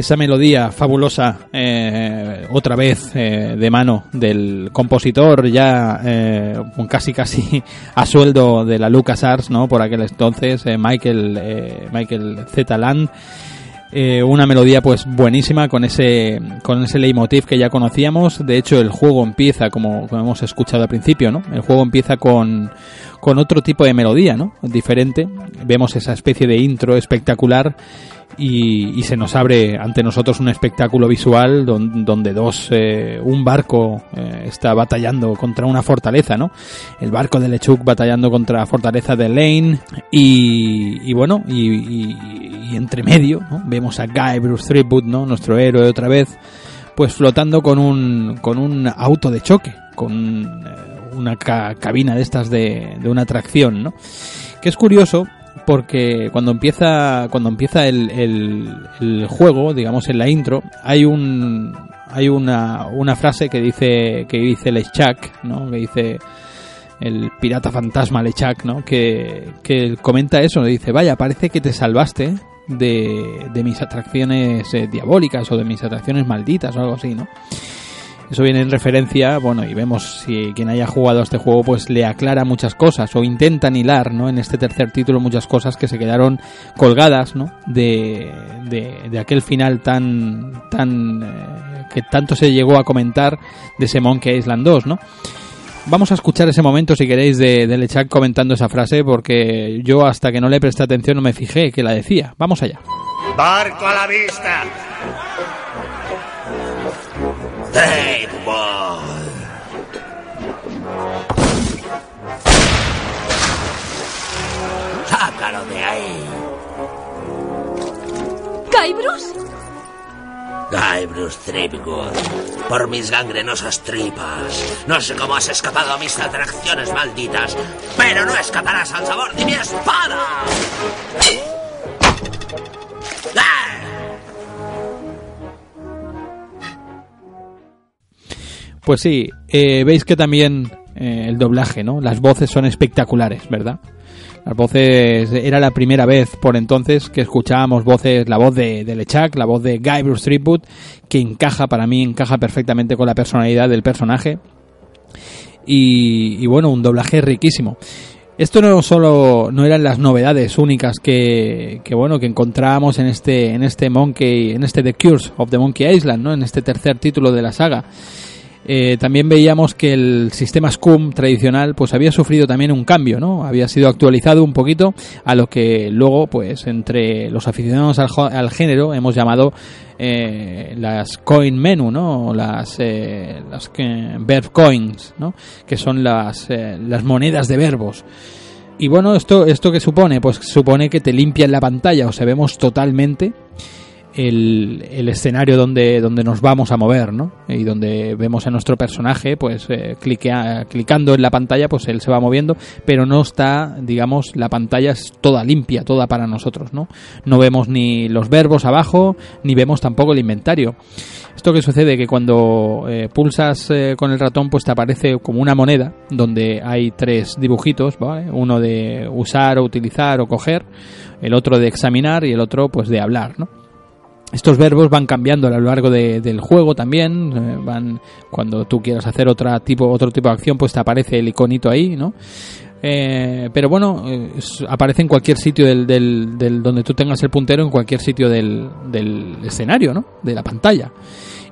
Esa melodía fabulosa eh, otra vez eh, de mano del compositor ya eh, casi casi a sueldo de la LucasArts no por aquel entonces eh, Michael Michael Z. Land. Una melodía pues buenísima con ese con ese leitmotiv que ya conocíamos. De hecho el juego empieza como, como hemos escuchado al principio no el juego empieza con con otro tipo de melodía no diferente. Vemos esa especie de intro espectacular y, y se nos abre ante nosotros un espectáculo visual don- donde dos eh, un barco eh, está batallando contra una fortaleza no el barco de Lechuk batallando contra la fortaleza de Lane y, y bueno y, y- entre medio ¿no? vemos a Guy Bruce Threepwood no nuestro héroe otra vez pues flotando con un con un auto de choque con eh, una ca- cabina de estas de, de una atracción no que es curioso porque cuando empieza cuando empieza el, el, el juego digamos en la intro hay un hay una, una frase que dice que dice Lechak no que dice el pirata fantasma Lechak no que, que comenta eso dice vaya parece que te salvaste de, de mis atracciones eh, diabólicas o de mis atracciones malditas o algo así no eso viene en referencia, bueno, y vemos si quien haya jugado a este juego pues le aclara muchas cosas o intentan hilar, ¿no? En este tercer título muchas cosas que se quedaron colgadas, ¿no? De, de, aquel final tan, tan, eh, que tanto se llegó a comentar de ese Monkey Island 2, ¿no? Vamos a escuchar ese momento, si queréis, de, de Lechak comentando esa frase, porque yo hasta que no le presté atención no me fijé que la decía. Vamos allá. Barco a la vista. Daveball. Sácalo de ahí. ¿Kybrus? Guy Bruce Threepwood, por mis gangrenosas tripas. No sé cómo has escapado a mis atracciones malditas, pero no escaparás al sabor de mi espada. ¡Ah! Pues sí, eh, veis que también eh, el doblaje, ¿no? Las voces son espectaculares, ¿verdad? Las voces era la primera vez por entonces que escuchábamos voces, la voz de, de Lechak, la voz de Guy Bruce Threepwood, que encaja para mí, encaja perfectamente con la personalidad del personaje. Y, y bueno, un doblaje riquísimo. Esto no solo no eran las novedades únicas que, que bueno que encontrábamos en este en este Monkey en este The Cures of the Monkey Island, ¿no? En este tercer título de la saga. Eh, también veíamos que el sistema SCUM tradicional pues había sufrido también un cambio, ¿no? Había sido actualizado un poquito a lo que luego pues entre los aficionados al, al género hemos llamado eh, las coin menu, ¿no? Las, eh, las que- verb coins, ¿no? Que son las, eh, las monedas de verbos. Y bueno, esto, esto que supone, pues supone que te limpian la pantalla, o sea, vemos totalmente el, escenario donde, donde nos vamos a mover, ¿no? Y donde vemos a nuestro personaje, pues eh, cliquea, clicando en la pantalla, pues él se va moviendo, pero no está, digamos, la pantalla es toda limpia, toda para nosotros, ¿no? No vemos ni los verbos abajo, ni vemos tampoco el inventario. Esto que sucede que cuando eh, pulsas eh, con el ratón, pues te aparece como una moneda donde hay tres dibujitos, ¿vale? Uno de usar o utilizar o coger, el otro de examinar y el otro pues de hablar, ¿no? Estos verbos van cambiando a lo largo del juego también. eh, van cuando tú quieras hacer otra tipo, otro tipo de acción, pues te aparece el iconito ahí, ¿no? Eh, pero bueno, eh, aparece en cualquier sitio del, del- donde tú tengas el puntero, en cualquier sitio del, del escenario, ¿no? De la pantalla.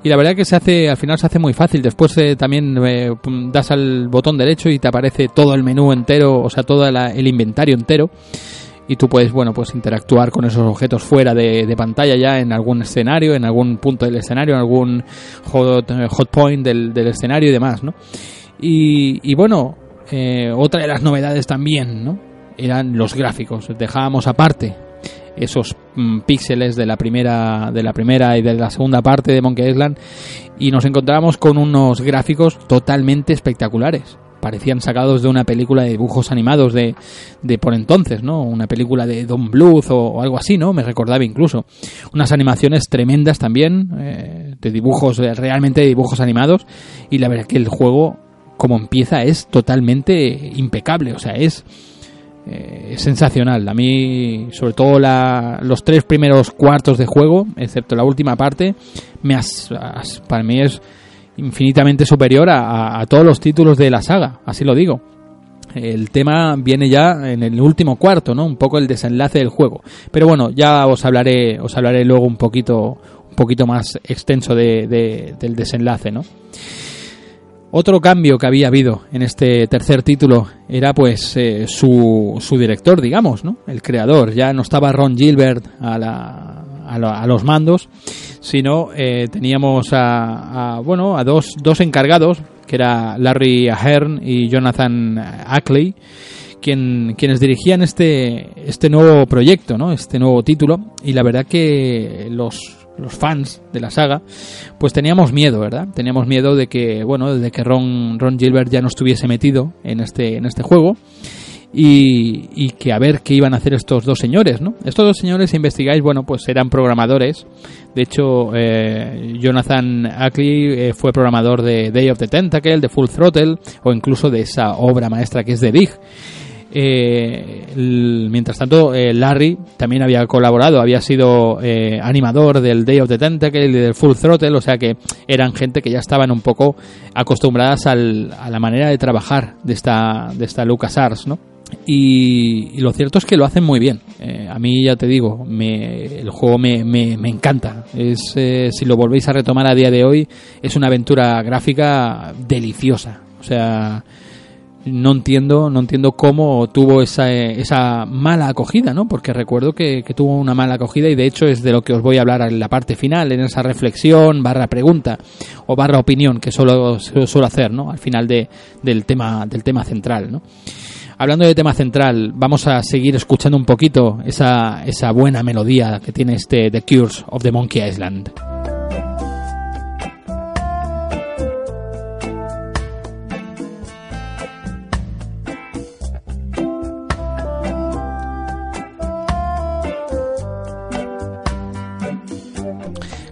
Y la verdad que se hace, al final se hace muy fácil. Después eh, también eh, das al botón derecho y te aparece todo el menú entero, o sea, todo la- el inventario entero y tú puedes bueno pues interactuar con esos objetos fuera de, pantalla ya en algún escenario en algún punto del escenario en algún hot, eh, point del, del escenario y demás no y, y bueno eh, otra de las novedades también no eran los gráficos. Dejábamos aparte esos mm, píxeles de la primera de la primera y de la segunda parte de Monkey Island y nos encontramos con unos gráficos totalmente espectaculares parecían sacados de una película de dibujos animados de, de por entonces, ¿no? Una película de Don Bluth o, algo así, ¿no? Me recordaba incluso. Unas animaciones tremendas también, eh, de dibujos, eh, realmente de dibujos animados. Y la verdad que el juego, como empieza, es totalmente impecable. O sea, es, eh, es sensacional. A mí, sobre todo la- los tres primeros cuartos de juego, excepto la última parte, me has- para mí es infinitamente superior a, todos los títulos de la saga, así lo digo. El tema viene ya en el último cuarto, ¿no? Un poco el desenlace del juego. Pero bueno, ya os hablaré, os hablaré luego un poquito, un poquito más extenso de- de- del desenlace, ¿no? Otro cambio que había habido en este tercer título era pues eh, su, su director, digamos, ¿no? El creador. Ya no estaba Ron Gilbert a, la, a, la- a los mandos, sino eh, teníamos a, a, bueno a dos, dos encargados, que era Larry Ahern y Jonathan Ackley, quien, quienes dirigían este, este nuevo proyecto, ¿no? este nuevo título. Y la verdad que los, los fans de la saga, pues teníamos miedo, ¿verdad? Teníamos miedo de que, bueno, de que Ron, Ron Gilbert ya no estuviese metido en este, en este juego. Y, y que a ver qué iban a hacer estos dos señores, ¿no? Estos dos señores, si investigáis, bueno, pues eran programadores. De hecho, eh, Jonathan Ackley eh, fue programador de Day of the Tentacle, de Full Throttle, o incluso de esa obra maestra que es The Dig. Eh, mientras tanto, Larry también había colaborado, había sido animador del Day of the Tentacle y del Full Throttle, o sea que eran gente que ya estaban un poco acostumbradas al- a la manera de trabajar de esta, de esta LucasArts, ¿no? Y, y lo cierto es que lo hacen muy bien. Eh, a mí ya te digo, me, el juego me, me, me encanta. Es, eh, si lo volvéis a retomar a día de hoy, es una aventura gráfica deliciosa. O sea, no entiendo, no entiendo cómo tuvo esa, eh, esa mala acogida, ¿no? Porque recuerdo que, que tuvo una mala acogida y de hecho es de lo que os voy a hablar en la parte final, en esa reflexión barra pregunta o barra opinión que suelo, suelo hacer, ¿no? Al final de, del tema, del tema central, ¿no? Hablando de tema central, vamos a seguir escuchando un poquito esa, esa buena melodía que tiene este The Cures of the Monkey Island.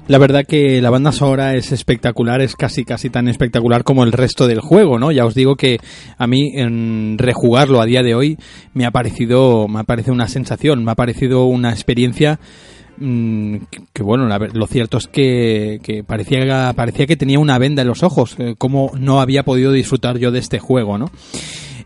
La verdad que la banda sonora es espectacular, es casi casi tan espectacular como el resto del juego, ¿no? Ya os digo que a mí en rejugarlo a día de hoy me ha parecido me ha parecido una sensación, me ha parecido una experiencia mm, que, bueno, lo cierto es que, que parecía parecía que tenía una venda en los ojos, eh, como no había podido disfrutar yo de este juego, ¿no?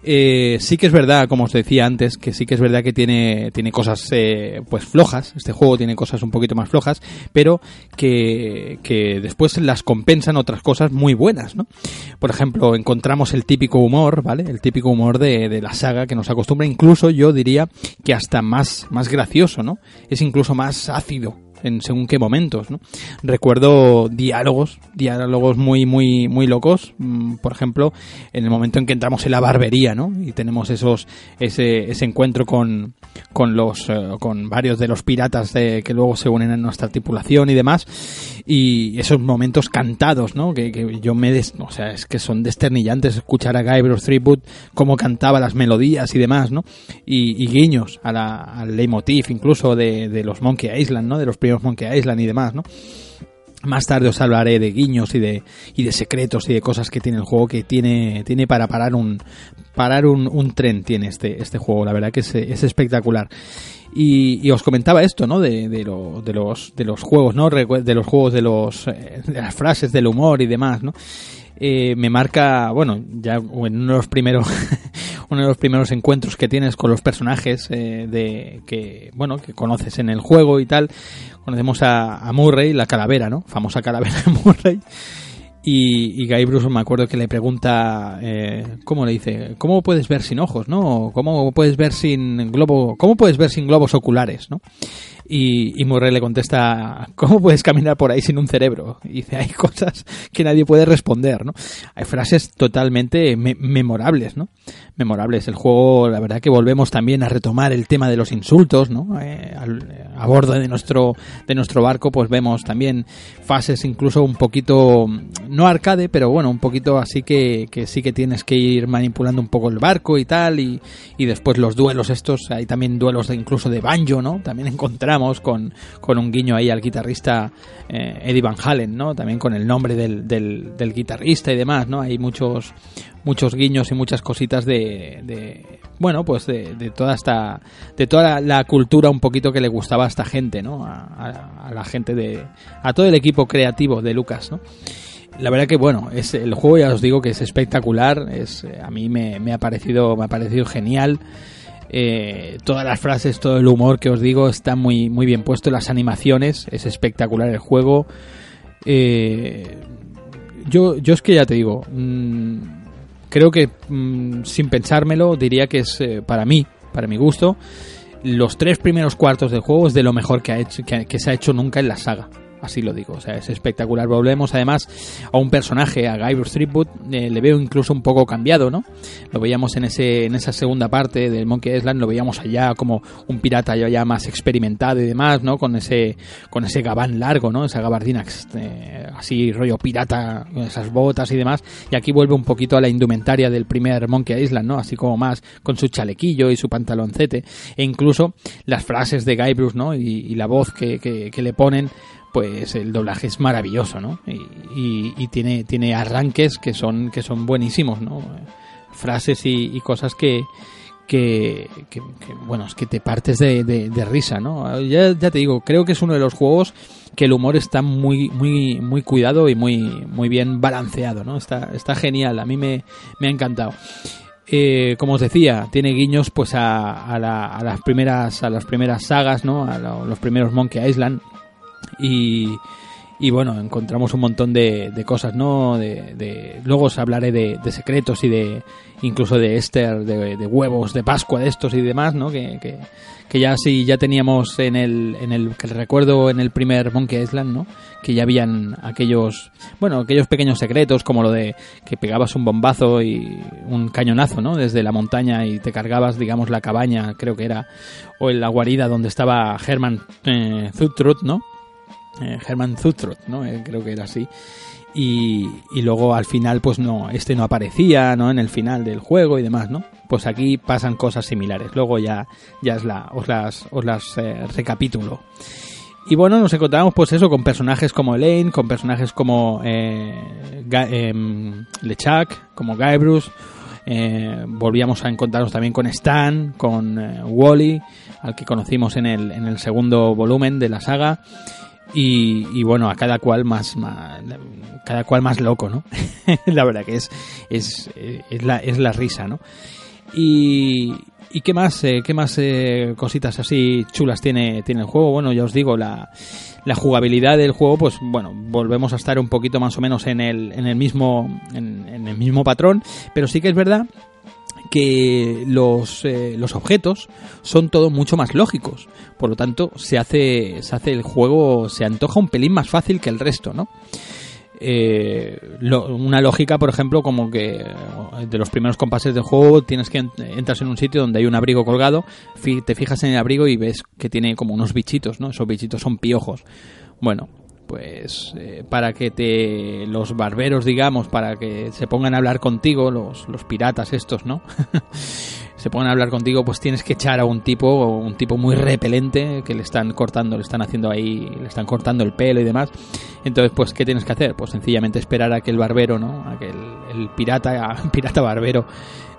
Eh, sí que es verdad, como os decía antes, que sí que es verdad que tiene, tiene cosas eh, pues flojas, este juego tiene cosas un poquito más flojas, pero que, que después las compensan otras cosas muy buenas, ¿no? Por ejemplo, encontramos el típico humor, ¿vale? El típico humor de, de la saga que nos acostumbra, incluso yo diría que hasta más, más gracioso, ¿no? Es incluso más ácido en según qué momentos, ¿no? Recuerdo diálogos, diálogos muy, muy, muy locos, mm, por ejemplo, en el momento en que entramos en la barbería, ¿no? Y tenemos esos, ese, ese encuentro con, con los, eh, con varios de los piratas de, que luego se unen a nuestra tripulación y demás, y esos momentos cantados, ¿no? Que, que yo me, des, o sea, es que son desternillantes escuchar a Guybrush Threepwood cómo cantaba las melodías y demás, ¿no? Y, y guiños a la, al leitmotiv incluso de, de los Monkey Island, ¿no? De los primeros Monkey Island y demás, ¿no? Más tarde os hablaré de guiños y de, y de secretos y de cosas que tiene el juego que tiene, tiene para parar un, parar un, un tren tiene este, este juego. La verdad que es, es espectacular. Y, y, os comentaba esto, ¿no? De, de, lo, de, los, de los juegos, ¿no? De los juegos, de, los, eh, de las frases, del humor y demás, ¿no? Eh, me marca, bueno, ya en uno de los primeros, uno de los primeros encuentros que tienes con los personajes eh, de que, bueno, que conoces en el juego y tal. Conocemos a, a Murray, la calavera, ¿no? Famosa calavera de Murray. Y, y Guy Bruce me acuerdo que le pregunta, eh, ¿cómo le dice? ¿Cómo puedes ver sin ojos, no? ¿Cómo puedes ver sin globo? ¿Cómo puedes ver sin globos oculares, no? Y, y Murray le contesta, ¿cómo puedes caminar por ahí sin un cerebro? Y dice, hay cosas que nadie puede responder, ¿no? Hay frases totalmente me memorables, ¿no? Memorables. El juego, la verdad que volvemos también a retomar el tema de los insultos, ¿no? Eh, a bordo de nuestro, de nuestro barco, pues vemos también fases incluso un poquito, no arcade, pero bueno, un poquito así que, que sí que tienes que ir manipulando un poco el barco y tal, y, y después los duelos estos, hay también duelos de, incluso de banjo, ¿no? También encontramos con, con un guiño ahí al guitarrista eh, Eddie Van Halen, ¿no? También con el nombre del, del, del, guitarrista y demás, ¿no? Hay muchos muchos guiños y muchas cositas de, de bueno, pues de, toda esta de toda la, cultura un poquito que le gustaba a esta gente, ¿no? A, la gente de a todo el equipo creativo de Lucas, ¿no? la verdad que bueno es el juego ya os digo que es espectacular es a mí me ha parecido me ha parecido genial eh, todas las frases, todo el humor que os digo está muy, muy bien puesto. Las animaciones, es espectacular el juego. Eh, yo, yo es que ya te digo, mmm, creo que mmm, sin pensármelo diría que es eh, para mí, para mi gusto, los tres primeros cuartos del juego es de lo mejor que, ha hecho, que se ha hecho nunca en la saga así lo digo, o sea, es espectacular. Volvemos además a un personaje, a Guybrush Threepwood, eh, le veo incluso un poco cambiado, ¿no? Lo veíamos en ese en esa segunda parte del Monkey Island, lo veíamos allá como un pirata ya, más experimentado y demás, ¿no? Con ese con ese gabán largo, ¿no? Esa gabardina eh, así rollo pirata, con esas botas y demás, y aquí vuelve un poquito a la indumentaria del primer Monkey Island, ¿no? Así como más con su chalequillo y su pantaloncete, e incluso las frases de Guybrush, ¿no? Y, la voz que le ponen pues el doblaje es maravilloso, ¿no? Y, y, y, tiene, tiene arranques que son, que son buenísimos, ¿no? Frases y, cosas que, que, que, bueno, es que te partes de, de, de risa, ¿no? Ya, ya, te digo, creo que es uno de los juegos que el humor está muy, muy, muy cuidado y muy, muy bien balanceado, ¿no? Está, está genial, a mí me, me ha encantado. Eh, como os decía, tiene guiños pues a, a, la, a, las primeras a las primeras sagas, ¿no? A lo, los primeros Monkey Island y, y bueno, encontramos un montón de, de cosas, ¿no? De, luego os hablaré de, secretos y de incluso de Esther, de, de, huevos de Pascua de estos y demás, ¿no? Que, que, que, ya sí, ya teníamos en el, en el, que recuerdo en el primer Monkey Island, ¿no? Que ya habían aquellos, bueno, aquellos pequeños secretos como lo de que pegabas un bombazo y un cañonazo, ¿no? Desde la montaña y te cargabas, digamos, la cabaña, creo que era, o en la guarida donde estaba Herman eh, Zutrut, ¿no? Eh, Herman Zutrot, ¿no? Eh, creo que era así. Y, y, luego al final, pues no, este no aparecía, ¿no? En el final del juego y demás, ¿no? Pues aquí pasan cosas similares. Luego ya, ya os las, os las eh, recapitulo. Y bueno, nos encontramos pues eso con personajes como Elaine, con personajes como eh, eh, LeChuck, como Guybrush. Eh, volvíamos a encontrarnos también con Stan, con eh, Wally, al que conocimos en el, en el segundo volumen de la saga. Y, y, bueno, a cada cual más, más, cada cual más loco, ¿no? la verdad que es, es, es, la, es la risa, ¿no? Y, y qué más, eh, qué más eh, cositas así chulas tiene, tiene el juego. Bueno, ya os digo, la, la jugabilidad del juego, pues bueno, volvemos a estar un poquito más o menos en el, en el mismo, en, en el mismo patrón, pero sí que es verdad que los, eh, los objetos son todo mucho más lógicos. Por lo tanto, se hace, se hace el juego, se antoja un pelín más fácil que el resto, ¿no? Eh, una lógica, por ejemplo, como que de los primeros compases del juego tienes que entras en un sitio donde hay un abrigo colgado, te fijas en el abrigo y ves que tiene como unos bichitos, ¿no? Esos bichitos son piojos. Bueno, pues eh, para que te los barberos digamos para que se pongan a hablar contigo los, los piratas estos no se pongan a hablar contigo pues tienes que echar a un tipo un tipo muy repelente que le están cortando le están haciendo ahí le están cortando el pelo y demás. Entonces pues qué tienes que hacer pues sencillamente esperar a que el barbero no a que el, pirata pirata barbero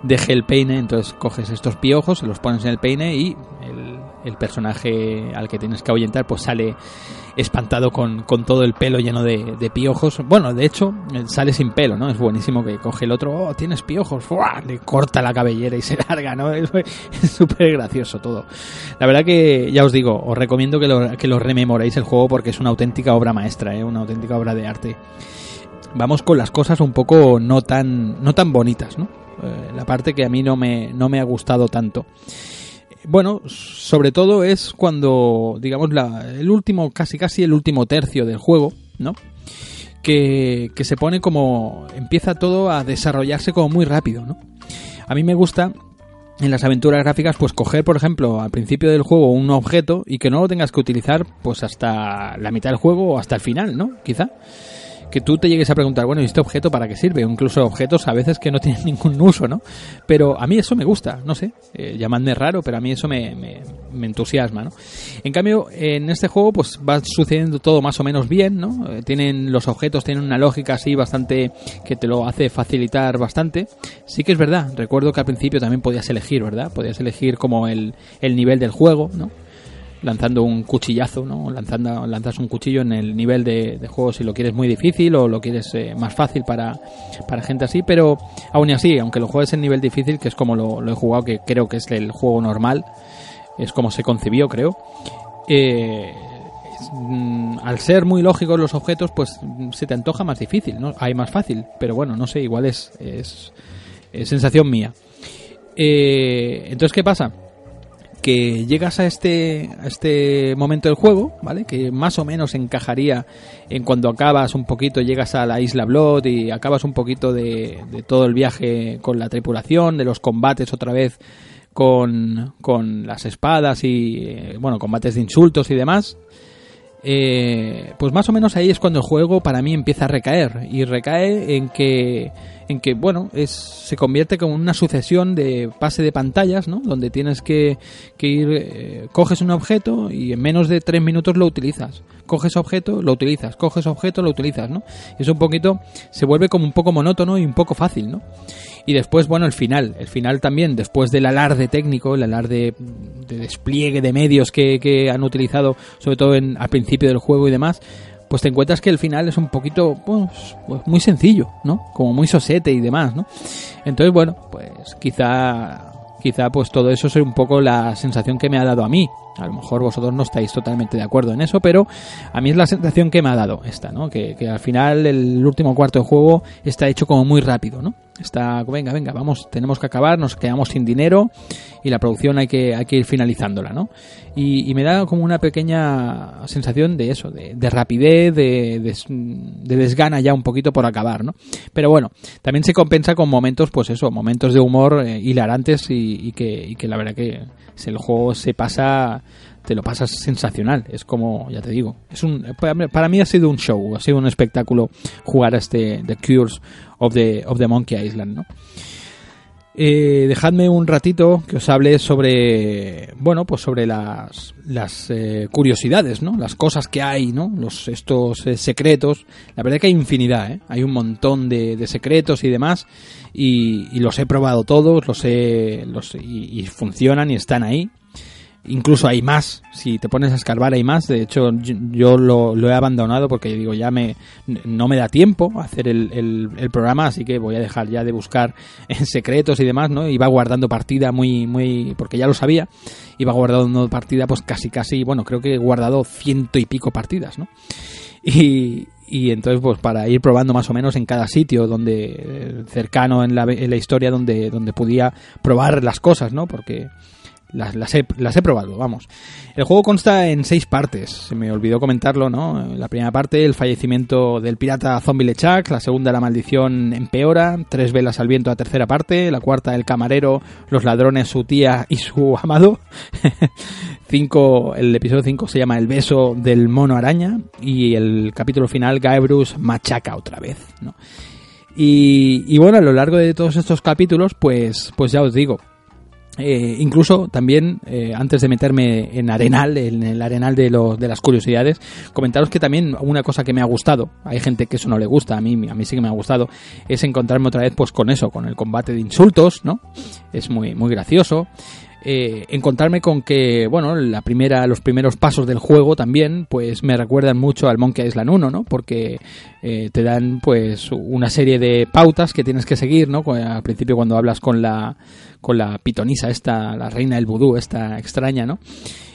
deje el peine. Entonces coges estos piojos se los pones en el peine y el, el personaje al que tienes que ahuyentar pues sale espantado con, con todo el pelo lleno de, de, piojos. Bueno, de hecho, sale sin pelo, ¿no? Es buenísimo que coge el otro, oh, tienes piojos, le corta la cabellera y se larga, ¿no? Es súper gracioso todo. La verdad que, ya os digo, os recomiendo que lo, que lo rememoréis el juego porque es una auténtica obra maestra, ¿eh? Una auténtica obra de arte. Vamos con las cosas un poco no tan, no tan bonitas, ¿no? Eh, la parte que a mí no me, no me ha gustado tanto bueno, sobre todo es cuando, digamos, el último, casi casi el último tercio del juego, ¿no? Que, que se pone como, empieza todo a desarrollarse como muy rápido, ¿no? A mí me gusta en las aventuras gráficas, pues coger, por ejemplo, al principio del juego un objeto y que no lo tengas que utilizar pues hasta la mitad del juego o hasta el final, ¿no? Quizá que tú te llegues a preguntar, bueno, ¿y este objeto para qué sirve? Incluso objetos a veces que no tienen ningún uso, ¿no? Pero a mí eso me gusta, no sé, eh, llamadme raro, pero a mí eso me, me, entusiasma, ¿no? En cambio, en este juego pues va sucediendo todo más o menos bien, ¿no? Eh, tienen los objetos, tienen una lógica así bastante que te lo hace facilitar bastante. Sí que es verdad, recuerdo que al principio también podías elegir, ¿verdad? Podías elegir como el, el nivel del juego, ¿no? Lanzando un cuchillazo, ¿no? Lanzando, lanzas un cuchillo en el nivel de, juego si lo quieres muy difícil o lo quieres eh, más fácil para, para gente así, pero aún así, aunque lo juegues en nivel difícil, que es como lo, he jugado, que creo que es el juego normal, es como se concibió, creo, eh, mm, al ser muy lógicos los objetos, pues se te antoja más difícil, ¿no? Hay más fácil, pero bueno, no sé, igual es, es, sensación mía. Eh, entonces, ¿qué pasa? Que llegas a este, a este momento del juego, ¿vale? Que más o menos encajaría en cuando acabas un poquito, llegas a la isla Blood y acabas un poquito de, de todo el viaje con la tripulación, de los combates otra vez con, con las espadas y, eh, bueno, combates de insultos y demás. Eh, pues más o menos ahí es cuando el juego para mí empieza a recaer y recae en que en que, bueno, es, se convierte como una sucesión de pase de pantallas, ¿no? Donde tienes que, que ir, eh, coges un objeto y en menos de tres minutos lo utilizas. Coges objeto, lo utilizas. Coges objeto, lo utilizas, ¿no? Y eso un poquito, se vuelve como un poco monótono y un poco fácil, ¿no? Y después, bueno, el final. El final también, después del alarde técnico, el alarde de despliegue de medios que, que han utilizado, sobre todo en, al principio del juego y demás, pues te encuentras que el final es un poquito, pues, pues, muy sencillo, ¿no? Como muy sosete y demás, ¿no? Entonces, bueno, pues quizá, quizá pues todo eso es un poco la sensación que me ha dado a mí. A lo mejor vosotros no estáis totalmente de acuerdo en eso, pero a mí es la sensación que me ha dado esta, ¿no? Que, que al final el último cuarto de juego está hecho como muy rápido, ¿no? Está, venga, venga, vamos, tenemos que acabar, nos quedamos sin dinero y la producción hay que, hay que ir finalizándola, ¿no? Y, me da como una pequeña sensación de eso, de, rapidez, de, de, desgana ya un poquito por acabar, ¿no? Pero bueno, también se compensa con momentos, pues eso, momentos de humor eh, hilarantes y, que, y que la verdad que el juego se pasa te lo pasas sensacional. Es como, ya te digo, es un para mí ha sido un show, ha sido un espectáculo jugar a este The Cures of the, of the Monkey Island, ¿no? Eh, dejadme un ratito que os hable sobre, bueno, pues sobre las, las eh, curiosidades, ¿no? Las cosas que hay, ¿no? Los, estos eh, secretos. La verdad que hay infinidad, ¿eh? Hay un montón de, secretos y demás. Y, y, los he probado todos, los he, los, y, y funcionan y están ahí. Incluso hay más, si te pones a escarbar hay más. De hecho, yo lo, he abandonado porque digo, ya me no me da tiempo hacer el, el, programa, así que voy a dejar ya de buscar en secretos y demás, ¿no? Iba guardando partida muy, muy, porque ya lo sabía, iba guardando partida pues casi, casi, bueno, creo que he guardado ciento y pico partidas, ¿no? Y, y entonces pues para ir probando más o menos en cada sitio donde eh, cercano en la, en la historia donde donde podía probar las cosas no porque las, he, las he probado, vamos. El juego consta en seis partes, se me olvidó comentarlo, ¿no? La primera parte, el fallecimiento del pirata Zombie LeChuck, la segunda, la maldición empeora, tres velas al viento, la tercera parte, la cuarta, el camarero, los ladrones, su tía y su amado. cinco, el episodio 5 se llama El beso del mono araña y el capítulo final, Guybrush machaca otra vez, ¿no? Y, y bueno, a lo largo de todos estos capítulos, pues, pues ya os digo, eh, incluso también, eh, antes de meterme en arenal, en el arenal de, lo, de las curiosidades, comentaros que también una cosa que me ha gustado, hay gente que eso no le gusta, a mí, a mí sí que me ha gustado, es encontrarme otra vez pues con eso, con el combate de insultos, ¿no? Es muy, muy gracioso. Eh, encontrarme con que, bueno, la primera, los primeros pasos del juego también, pues me recuerdan mucho al Monkey Island 1, ¿no? Porque eh, te dan, pues, una serie de pautas que tienes que seguir, ¿no? Al principio cuando hablas con la, con la pitonisa esta, la reina del vudú, esta extraña, ¿no?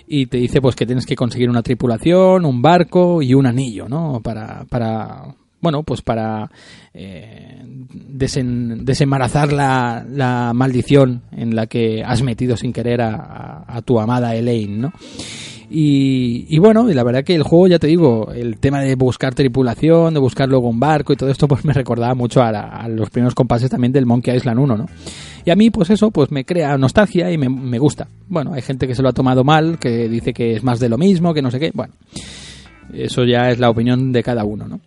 Y te dice, pues, que tienes que conseguir una tripulación, un barco y un anillo, ¿no? Para, para, bueno, pues para eh, desen, desembarazar la, maldición en la que has metido sin querer a, tu amada Elaine, ¿no? Y, bueno, y la verdad que el juego, ya te digo, el tema de buscar tripulación, de buscar luego un barco y todo esto, pues me recordaba mucho a, a los primeros compases también del Monkey Island 1, ¿no? Y a mí, pues eso, pues me crea nostalgia y me, me gusta. Bueno, hay gente que se lo ha tomado mal, que dice que es más de lo mismo, que no sé qué, bueno. Eso ya es la opinión de cada uno, ¿no?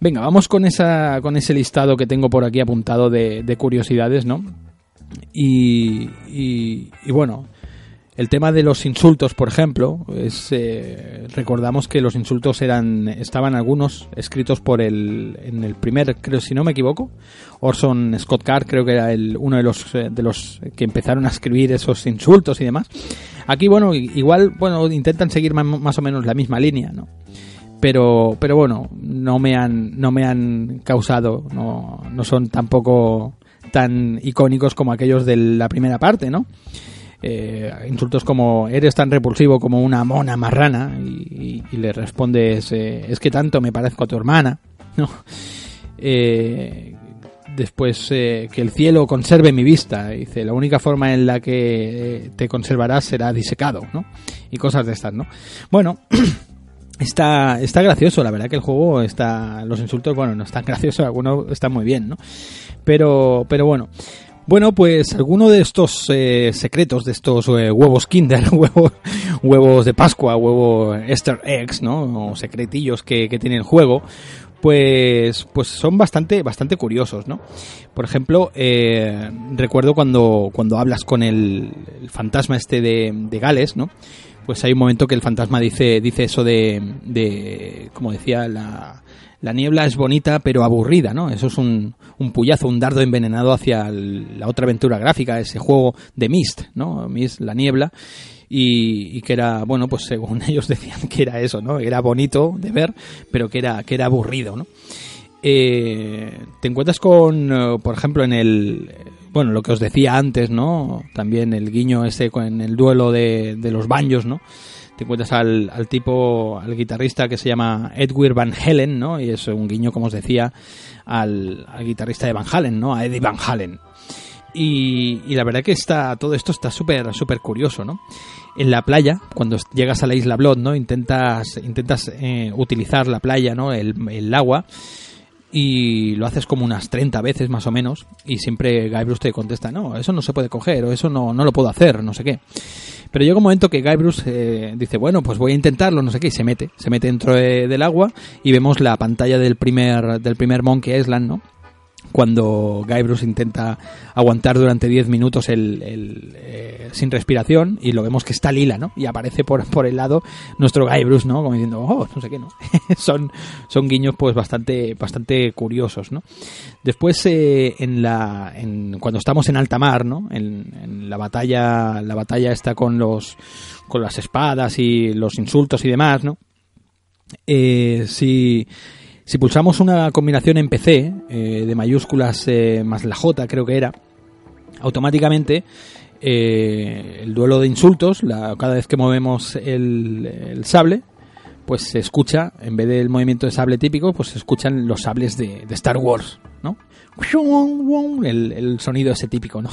Venga, vamos con esa con ese listado que tengo por aquí apuntado de, de curiosidades, ¿no? Y, y, y, bueno, el tema de los insultos, por ejemplo, es eh, recordamos que los insultos eran estaban algunos escritos por el en el primer, creo si no me equivoco, Orson Scott Card, creo que era el, uno de los de los que empezaron a escribir esos insultos y demás. Aquí bueno, igual bueno, intentan seguir más o menos la misma línea, ¿no? Pero pero bueno no me han no me han causado no, no son tampoco tan icónicos como aquellos de la primera parte no eh, insultos como eres tan repulsivo como una mona marrana y, le respondes eh, es que tanto me parezco a tu hermana no eh, después eh, que el cielo conserve mi vista dice la única forma en la que te conservarás será disecado no y cosas de estas no bueno Está, está gracioso, la verdad que el juego está. Los insultos, bueno, no están graciosos, algunos están muy bien, ¿no? Pero, pero bueno. Bueno, pues alguno de estos eh, secretos, de estos eh, huevos Kinder, huevos, huevos de Pascua, huevos Easter eggs, ¿no? O secretillos que, que tiene el juego, pues, pues son bastante, bastante curiosos, ¿no? Por ejemplo, eh, recuerdo cuando, cuando hablas con el, el fantasma este de, de Gales, ¿no? Pues hay un momento que el fantasma dice, dice eso de, de como decía, la, la niebla es bonita pero aburrida, ¿no? Eso es un, un puyazo, un dardo envenenado hacia la otra aventura gráfica, ese juego de Mist, ¿no? Mist, la niebla. Y, y, que era, bueno, pues según ellos decían que era eso, ¿no? Era bonito de ver, pero que era, que era aburrido, ¿no? Eh, te encuentras con, por ejemplo, en el, bueno, lo que os decía antes, ¿no? También el guiño ese con el duelo de, de los baños, ¿no? Te encuentras al, al, tipo, al guitarrista que se llama Edward Van Halen, ¿no? Y es un guiño, como os decía, al, guitarrista de Van Halen, ¿no? A Eddie Van Halen. Y, y la verdad que está, todo esto está súper, súper curioso, ¿no? En la playa, cuando llegas a la isla Blood, ¿no? Intentas, intentas eh, utilizar la playa, ¿no? El, el agua y lo haces como unas 30 veces más o menos y siempre Guybrush te contesta, no, eso no se puede coger o eso no, no lo puedo hacer, no sé qué. Pero llega un momento que Guybrush eh, dice, bueno, pues voy a intentarlo, no sé qué, y se mete, se mete dentro de, del agua y vemos la pantalla del primer, del primer Monkey Island, ¿no? Cuando Guybrush intenta aguantar durante 10 minutos el, eh, sin respiración y lo vemos que está lila, ¿no? Y aparece por, por el lado nuestro Guybrush, ¿no? Como diciendo, oh, no sé qué, ¿no? son, son guiños pues bastante, bastante curiosos, ¿no? Después, eh, en la, en, cuando estamos en alta mar, ¿no? En, en, la batalla, la batalla está con los, con las espadas y los insultos y demás, ¿no? Eh, si, si pulsamos una combinación en PC eh, de mayúsculas eh, más la J, creo que era, automáticamente eh, el duelo de insultos, la, cada vez que movemos el, el, sable, pues se escucha, en vez del movimiento de sable típico, pues se escuchan los sables de, de Star Wars, ¿no? El, el sonido ese típico, ¿no?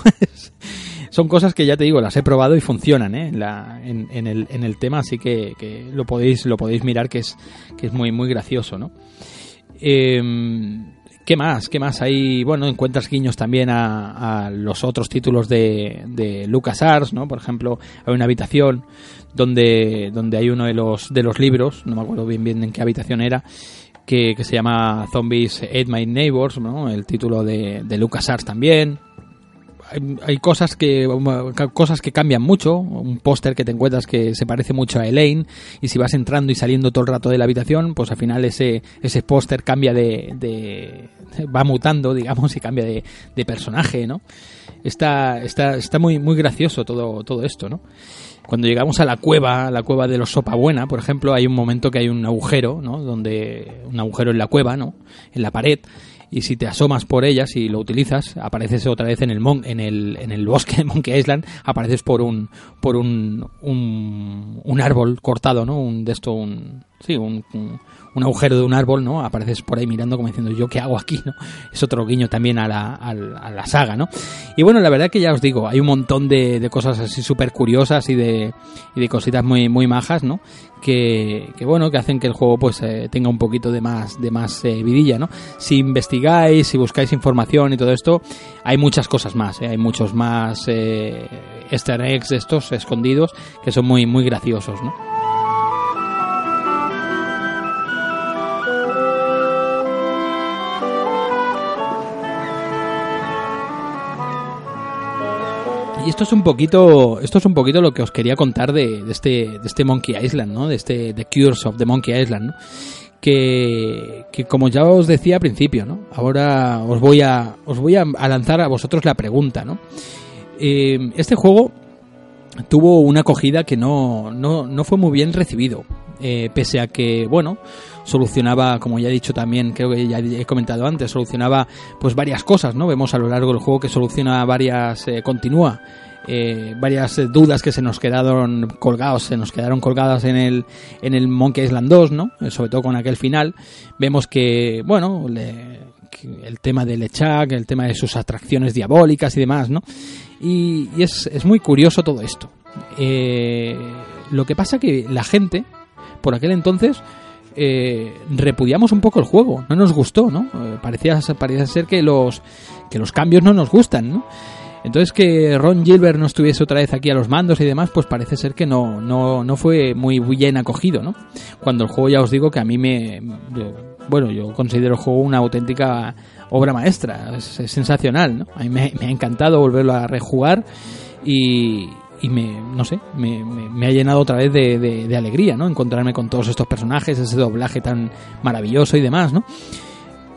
son cosas que ya te digo, las he probado y funcionan ¿eh? la, en, en, el, en el tema, así que, que, lo podéis lo podéis mirar que es que es muy muy gracioso, ¿no? Eh, ¿Qué más? ¿Qué más? Hay, bueno, encuentras guiños también a, a los otros títulos de, de LucasArts, ¿no? Por ejemplo, hay una habitación donde, donde hay uno de los, de los libros, no me acuerdo bien bien en qué habitación era, que, que se llama Zombies Ate My Neighbors, ¿no? El título de, de LucasArts también hay, cosas que cosas que cambian mucho un póster que te encuentras que se parece mucho a Elaine y si vas entrando y saliendo todo el rato de la habitación pues al final ese ese póster cambia de, de, va mutando digamos y cambia de, de personaje no está está está muy muy gracioso todo todo esto no cuando llegamos a la cueva, la cueva de los Sopa Buena, por ejemplo, hay un momento que hay un agujero, ¿no? Donde un agujero en la cueva, ¿no? En la pared y si te asomas por ellas y lo utilizas, apareces otra vez en el mon en el en el bosque de Monkey Island, apareces por un por un un, un árbol cortado, ¿no? Un de esto un sí, un, un, un, agujero de un árbol, ¿no? Apareces por ahí mirando como diciendo, ¿yo qué hago aquí, no? Es otro guiño también a la, a a la saga, ¿no? Y bueno, la verdad que ya os digo, hay un montón de, de cosas así súper curiosas y de, y de cositas muy, muy majas, ¿no? Que, que, bueno, que hacen que el juego pues eh, tenga un poquito de más, de más eh, vidilla, ¿no? Si investigáis, si buscáis información y todo esto, hay muchas cosas más, ¿eh? hay muchos más eh, easter eggs estos escondidos que son muy, muy graciosos, ¿no? Y esto es un poquito, esto es un poquito lo que os quería contar de, este, de este Monkey Island, ¿no? De este The Cures of the Monkey Island, ¿no? Que, que como ya os decía al principio, ¿no? Ahora os voy a, os voy a, lanzar a vosotros la pregunta, ¿no? Eh, este juego tuvo una acogida que no, no, no fue muy bien recibido, eh, pese a que, bueno, solucionaba, como ya he dicho también, creo que ya he comentado antes, solucionaba pues varias cosas, ¿no? Vemos a lo largo del juego que soluciona varias, eh, continúa eh, varias dudas que se nos quedaron colgados, se nos quedaron colgadas en el, en el Monkey Island 2, ¿no? Sobre todo con aquel final. Vemos que, bueno, el tema del Lechak, el tema de sus atracciones diabólicas y demás, ¿no? Y, y es, es, muy curioso todo esto. Eh, lo que pasa que la gente, por aquel entonces, eh, repudiamos un poco el juego, no nos gustó, ¿no? Eh, parecía, parecía ser que los, que los cambios no nos gustan, ¿no? Entonces que Ron Gilbert no estuviese otra vez aquí a los mandos y demás, pues parece ser que no, no, no fue muy bien acogido, ¿no? Cuando el juego ya os digo que a mí me... Bueno, yo considero el juego una auténtica obra maestra, es, es sensacional, ¿no? A mí me, me, ha encantado volverlo a rejugar y, y me, no sé, me, me, ha llenado otra vez de, de, de, alegría, ¿no? Encontrarme con todos estos personajes, ese doblaje tan maravilloso y demás, ¿no?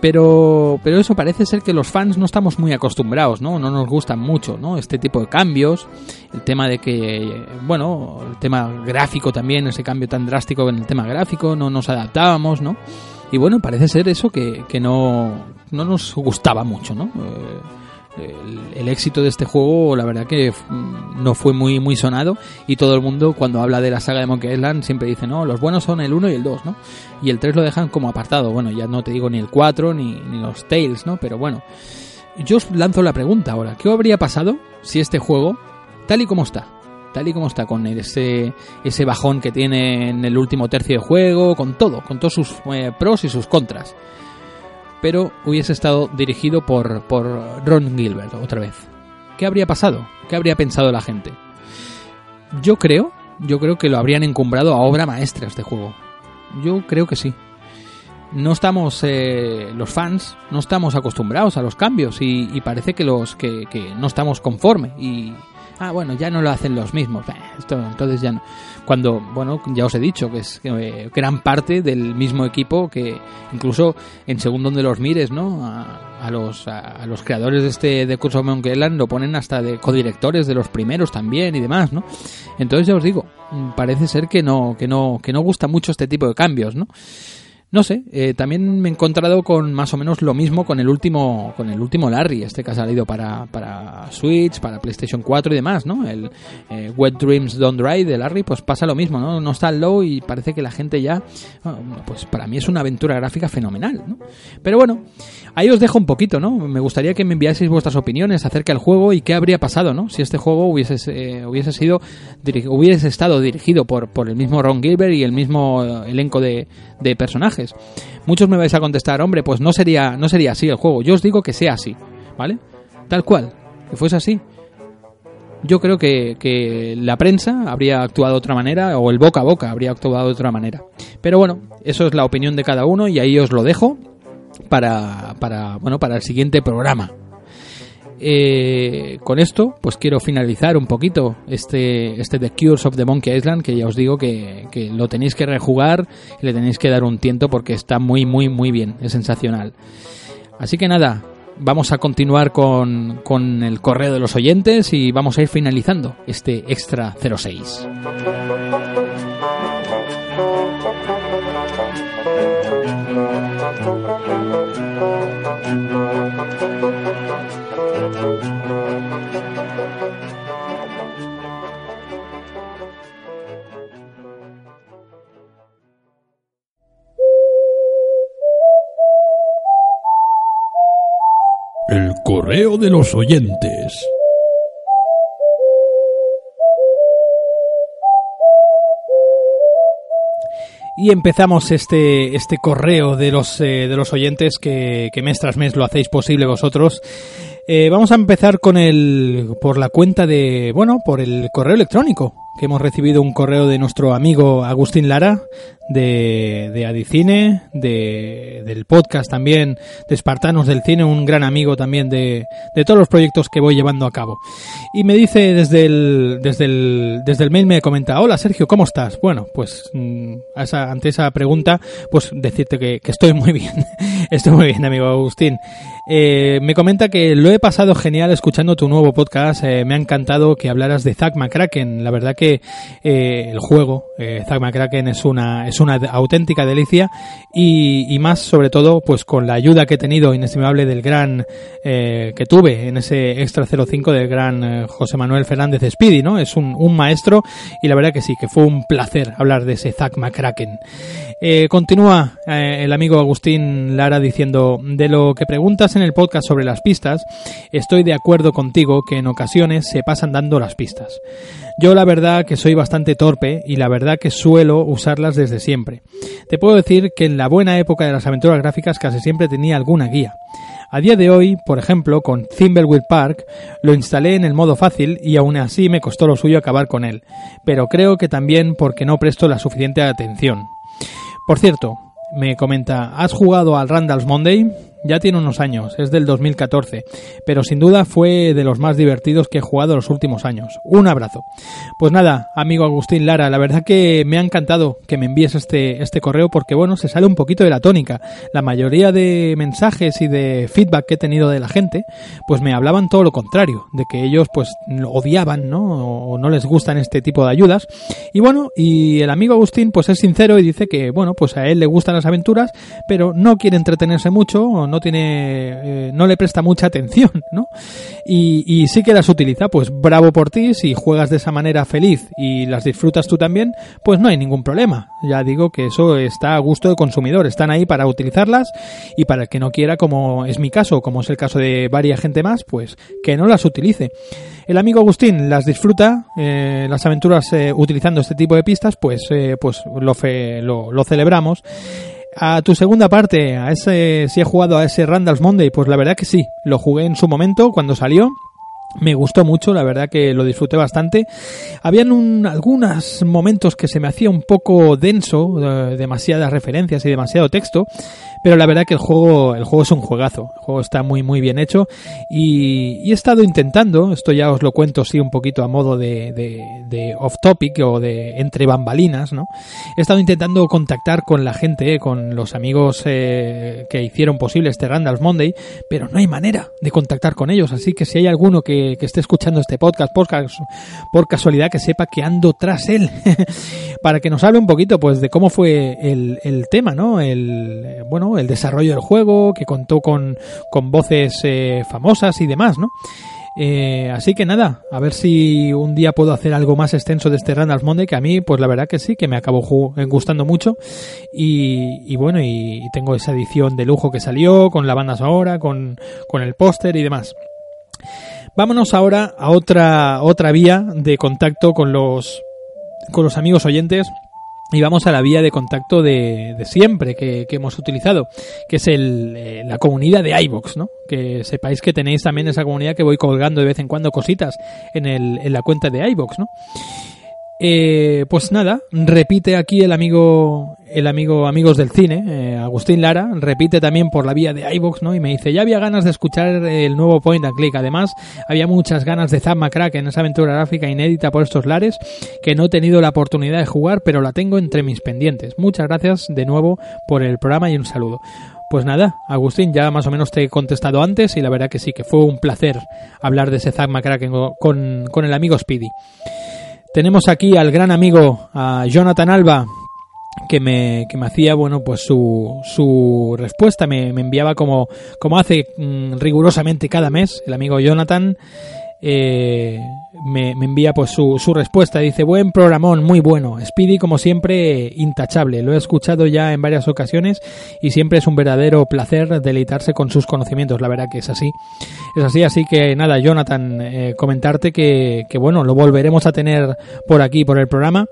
Pero, pero eso parece ser que los fans no estamos muy acostumbrados, ¿no? No nos gustan mucho, ¿no? Este tipo de cambios, el tema de que, bueno, el tema gráfico también, ese cambio tan drástico en el tema gráfico, no nos adaptábamos, ¿no? Y bueno, parece ser eso que, que no, no nos gustaba mucho, ¿no? Eh, el, éxito de este juego, la verdad que no fue muy muy sonado y todo el mundo cuando habla de la saga de Monkey Island siempre dice, no, los buenos son el 1 y el 2, ¿no? Y el 3 lo dejan como apartado. Bueno, ya no te digo ni el 4 ni, ni los Tales, ¿no? Pero bueno, yo os lanzo la pregunta ahora, ¿qué habría pasado si este juego, tal y como está, tal y como está, con ese, ese bajón que tiene en el último tercio de juego, con todo, con todos sus eh, pros y sus contras, pero hubiese estado dirigido por, por Ron Gilbert otra vez. ¿Qué habría pasado? ¿Qué habría pensado la gente? Yo creo, yo creo que lo habrían encumbrado a obra maestra este juego. Yo creo que sí. No estamos, eh, los fans, no estamos acostumbrados a los cambios y, parece que los que, que no estamos conforme y ah bueno ya no lo hacen los mismos. Esto entonces ya no. Cuando bueno ya os he dicho que es eh, gran parte del mismo equipo que incluso en según donde los mires no a, a los a, a, los creadores de este de Curse of Monkey Island lo ponen hasta de codirectores de los primeros también y demás no entonces ya os digo parece ser que no que no que no gusta mucho este tipo de cambios no no sé, eh, también me he encontrado con más o menos lo mismo con el último con el último Larry, este que ha salido para, para Switch, para PlayStation 4 y demás, ¿no? El eh, Wet Dreams Don't Dry de Larry, pues pasa lo mismo, ¿no? No está low y parece que la gente ya, pues para mí es una aventura gráfica fenomenal, ¿no? Pero bueno, ahí os dejo un poquito, ¿no? Me gustaría que me enviaseis vuestras opiniones acerca del juego y qué habría pasado, ¿no? Si este juego hubiese, eh, hubiese sido hubiese estado dirigido por, por el mismo Ron Gilbert y el mismo elenco de, de personajes Muchos me vais a contestar, hombre, pues no sería, no sería así el juego. Yo os digo que sea así, ¿vale? Tal cual, que fuese así. Yo creo que, que la prensa habría actuado de otra manera o el boca a boca habría actuado de otra manera. Pero bueno, eso es la opinión de cada uno y ahí os lo dejo para, para, bueno, para el siguiente programa. Eh, con esto, pues quiero finalizar un poquito este, este The Cures of the Monkey Island, que ya os digo que, que, lo tenéis que rejugar y le tenéis que dar un tiento porque está muy, muy, muy bien, es sensacional. Así que nada, vamos a continuar con, con el correo de los oyentes y vamos a ir finalizando este Extra 06. Correo de los oyentes. Y empezamos este, este correo de los, eh, de los oyentes que, que mes tras mes lo hacéis posible vosotros. Eh, vamos a empezar con el, por la cuenta de, bueno, por el correo electrónico, que hemos recibido un correo de nuestro amigo Agustín Lara, de, de Adicine, de, del podcast también, de Espartanos del Cine, un gran amigo también de, de todos los proyectos que voy llevando a cabo. Y me dice desde el, desde el, desde el mail me comenta, hola Sergio, ¿cómo estás? Bueno, pues mm, ante esa pregunta, pues decirte que, que estoy muy bien, estoy muy bien amigo Agustín. Eh, me comenta que lo he pasado genial escuchando tu nuevo podcast, eh, me ha encantado que hablaras de Zack McCracken, la verdad que eh, el juego, eh, Zack McCracken es una, es una auténtica delicia y, más sobre todo pues con la ayuda que he tenido inestimable del gran eh, que tuve en ese Extra 05 del gran José Manuel Fernández Speedy, ¿no? Es un, un, maestro y la verdad que sí, que fue un placer hablar de ese Zack McCracken. Eh, continúa el amigo Agustín Lara diciendo, de lo que preguntas en el podcast sobre las pistas, estoy de acuerdo contigo que en ocasiones se pasan dando las pistas. Yo la verdad que soy bastante torpe y la verdad que suelo usarlas desde siempre. Te puedo decir que en la buena época de las aventuras gráficas casi siempre tenía alguna guía. A día de hoy, por ejemplo, con Thimbleweed Park, lo instalé en el modo fácil y aún así me costó lo suyo acabar con él, pero creo que también porque no presto la suficiente atención. Por cierto, me comenta, ¿has jugado al Randall's Monday? Ya tiene unos años, es del 2014, pero sin duda fue de los más divertidos que he jugado los últimos años. Un abrazo. Pues nada, amigo Agustín Lara, la verdad que me ha encantado que me envíes este, este correo porque bueno, se sale un poquito de la tónica. La mayoría de mensajes y de feedback que he tenido de la gente, pues me hablaban todo lo contrario, de que ellos pues odiaban, ¿no? O no les gustan este tipo de ayudas. Y bueno, y el amigo Agustín pues es sincero y dice que bueno, pues a él le gustan las aventuras, pero no quiere entretenerse mucho no tiene, eh, no le presta mucha atención, ¿no? Y, sí que las utiliza, pues bravo por ti, si juegas de esa manera feliz y las disfrutas tú también, pues no hay ningún problema. Ya digo que eso está a gusto del consumidor, están ahí para utilizarlas y para el que no quiera, como es mi caso, como es el caso de varias gente más, pues que no las utilice. El amigo Agustín las disfruta, eh, las aventuras eh, utilizando este tipo de pistas, pues, pues lo, fe, lo, lo celebramos. A tu segunda parte, a ese, si he jugado a ese Randall's Monday, pues la verdad que sí, lo jugué en su momento cuando salió. Me gustó mucho, la verdad que lo disfruté bastante. Habían un, algunos momentos que se me hacía un poco denso, eh, demasiadas referencias y demasiado texto, pero la verdad que el juego, el juego es un juegazo. El juego está muy muy bien hecho y, he estado intentando, esto ya os lo cuento sí un poquito a modo de, de, off topic o de entre bambalinas, ¿no? He estado intentando contactar con la gente, con los amigos eh, que hicieron posible este Randall's Monday, pero no hay manera de contactar con ellos, así que si hay alguno que que, esté escuchando este podcast por, cas- por casualidad que sepa que ando tras él para que nos hable un poquito pues de cómo fue el, el tema, ¿no? El bueno, el desarrollo del juego, que contó con, con voces eh, famosas y demás, ¿no? Eh, así que nada, a ver si un día puedo hacer algo más extenso de este Randall Monday, que a mí, pues la verdad que sí, que me acabó gustando mucho. Y, bueno, y, y tengo esa edición de lujo que salió, con la banda sonora, con, con el póster y demás. Vámonos ahora a otra, otra vía de contacto con los, con los amigos oyentes. Y vamos a la vía de contacto de, de siempre que, que hemos utilizado, que es el, eh, la comunidad de iVox, ¿no? Que sepáis que tenéis también esa comunidad que voy colgando de vez en cuando cositas en, el, en la cuenta de iVox, ¿no? Eh, pues nada, repite aquí el amigo, el amigo Amigos del Cine, eh, Agustín Lara, repite también por la vía de iVox, ¿no? Y me dice, ya había ganas de escuchar el nuevo Point and Click. Además, había muchas ganas de Zack McCracken en esa aventura gráfica inédita por estos lares que no he tenido la oportunidad de jugar, pero la tengo entre mis pendientes. Muchas gracias de nuevo por el programa y un saludo. Pues nada, Agustín, ya más o menos te he contestado antes y la verdad que sí, que fue un placer hablar de ese Zack McCracken con, con el amigo Speedy. Tenemos aquí al gran amigo, Jonathan Alba, que me, que me hacía, bueno, pues su, su respuesta, me, me enviaba como, como hace mm, rigurosamente cada mes, el amigo Jonathan, eh, me, me envía pues su, su respuesta. Dice, buen programón, muy bueno. Speedy, como siempre, intachable. Lo he escuchado ya en varias ocasiones y siempre es un verdadero placer deleitarse con sus conocimientos. La verdad que es así. Es así, así que nada, Jonathan, eh, comentarte que, que bueno, lo volveremos a tener por aquí, por el programa.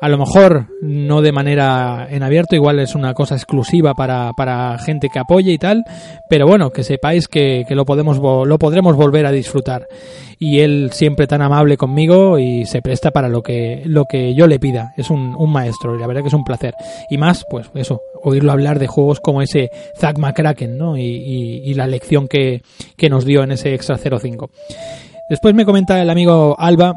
A lo mejor no de manera en abierto, igual es una cosa exclusiva para, para gente que apoye y tal, pero bueno, que sepáis que, que lo podemos lo podremos volver a disfrutar. Y él siempre tan amable conmigo y se presta para lo que, lo que yo le pida. Es un, un maestro y la verdad que es un placer. Y más, pues eso, oírlo hablar de juegos como ese Zack McCracken, ¿no? Y, y- y la lección que, que nos dio en ese Extra 05. Después me comenta el amigo Alba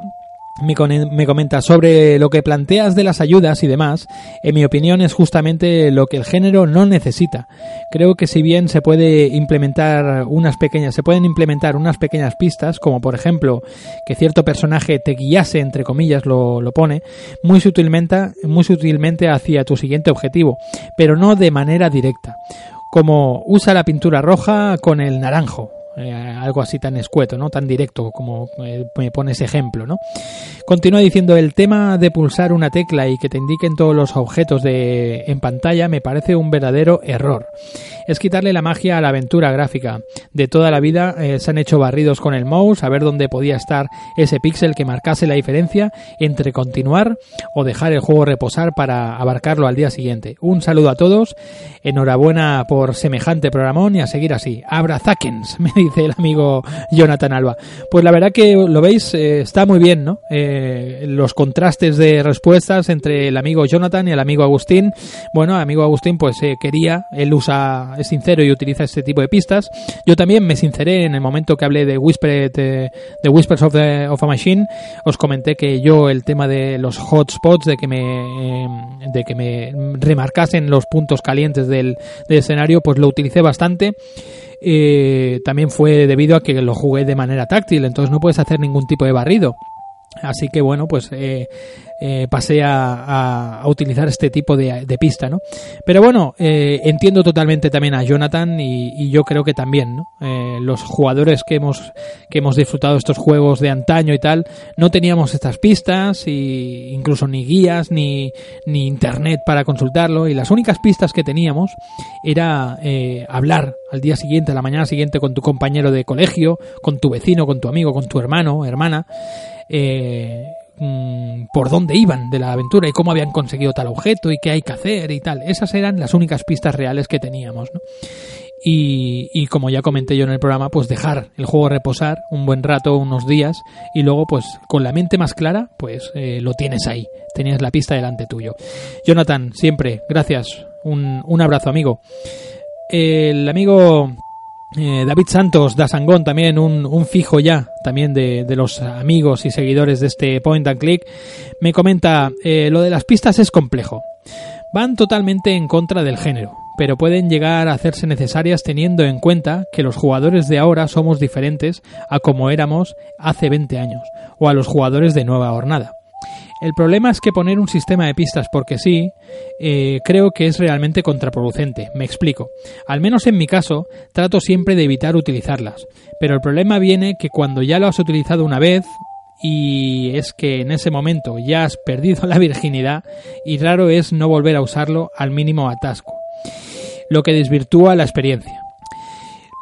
me, comenta sobre lo que planteas de las ayudas y demás. En mi opinión es justamente lo que el género no necesita. Creo que si bien se puede implementar unas pequeñas, se pueden implementar unas pequeñas pistas, como por ejemplo que cierto personaje te guiase, entre comillas lo, lo pone, muy sutilmente, muy sutilmente hacia tu siguiente objetivo, pero no de manera directa. Como usa la pintura roja con el naranjo, eh, algo así tan escueto, ¿no? Tan directo como eh, me pone ese ejemplo, ¿no? Continúa diciendo el tema de pulsar una tecla y que te indiquen todos los objetos de en pantalla me parece un verdadero error. Es quitarle la magia a la aventura gráfica. De toda la vida eh, se han hecho barridos con el mouse a ver dónde podía estar ese píxel que marcase la diferencia entre continuar o dejar el juego reposar para abarcarlo al día siguiente. Un saludo a todos, enhorabuena por semejante programón y a seguir así. Abrazackens, me dice el amigo Jonathan Alba. Pues la verdad que lo veis, eh, está muy bien, ¿no? Eh, los contrastes de respuestas entre el amigo Jonathan y el amigo Agustín. Bueno, amigo Agustín pues eh, quería, él usa, es sincero y utiliza este tipo de pistas. Yo también me sinceré en el momento que hablé de Whispered, eh, de Whispers of, the, of a Machine, os comenté que yo el tema de los hotspots, de que me, eh, de que me remarcasen los puntos calientes del, del escenario, pues lo utilicé bastante. Eh, también fue debido a que lo jugué de manera táctil, entonces no puedes hacer ningún tipo de barrido. Así que bueno, pues eh, eh, pasé a, a, utilizar este tipo de, de, pista, ¿no? Pero bueno, eh, entiendo totalmente también a Jonathan y, y yo creo que también, ¿no? Eh, los jugadores que hemos que hemos disfrutado estos juegos de antaño y tal, no teníamos estas pistas y incluso ni guías ni, ni internet para consultarlo y las únicas pistas que teníamos era eh, hablar al día siguiente, a la mañana siguiente con tu compañero de colegio, con tu vecino, con tu amigo, con tu hermano, hermana. Eh, por dónde iban de la aventura y cómo habían conseguido tal objeto y qué hay que hacer y tal. Esas eran las únicas pistas reales que teníamos. Y, como ya comenté yo en el programa, pues dejar el juego reposar un buen rato, unos días, y luego pues con la mente más clara, pues eh, lo tienes ahí, tenías la pista delante tuyo. Jonathan, siempre, gracias, un abrazo amigo. El amigo eh, David Santos da Sangón, también un, un fijo ya, también de, de, los amigos y seguidores de este Point and Click, me comenta, eh, lo de las pistas es complejo. Van totalmente en contra del género. pero pueden llegar a hacerse necesarias teniendo en cuenta que los jugadores de ahora somos diferentes a como éramos hace 20 años, o a los jugadores de nueva jornada. El problema es que poner un sistema de pistas porque sí, eh, creo que es realmente contraproducente. Me explico. Al menos en mi caso, trato siempre de evitar utilizarlas. Pero el problema viene que cuando ya lo has utilizado una vez, y es que en ese momento ya has perdido la virginidad y raro es no volver a usarlo al mínimo atasco, lo que desvirtúa la experiencia.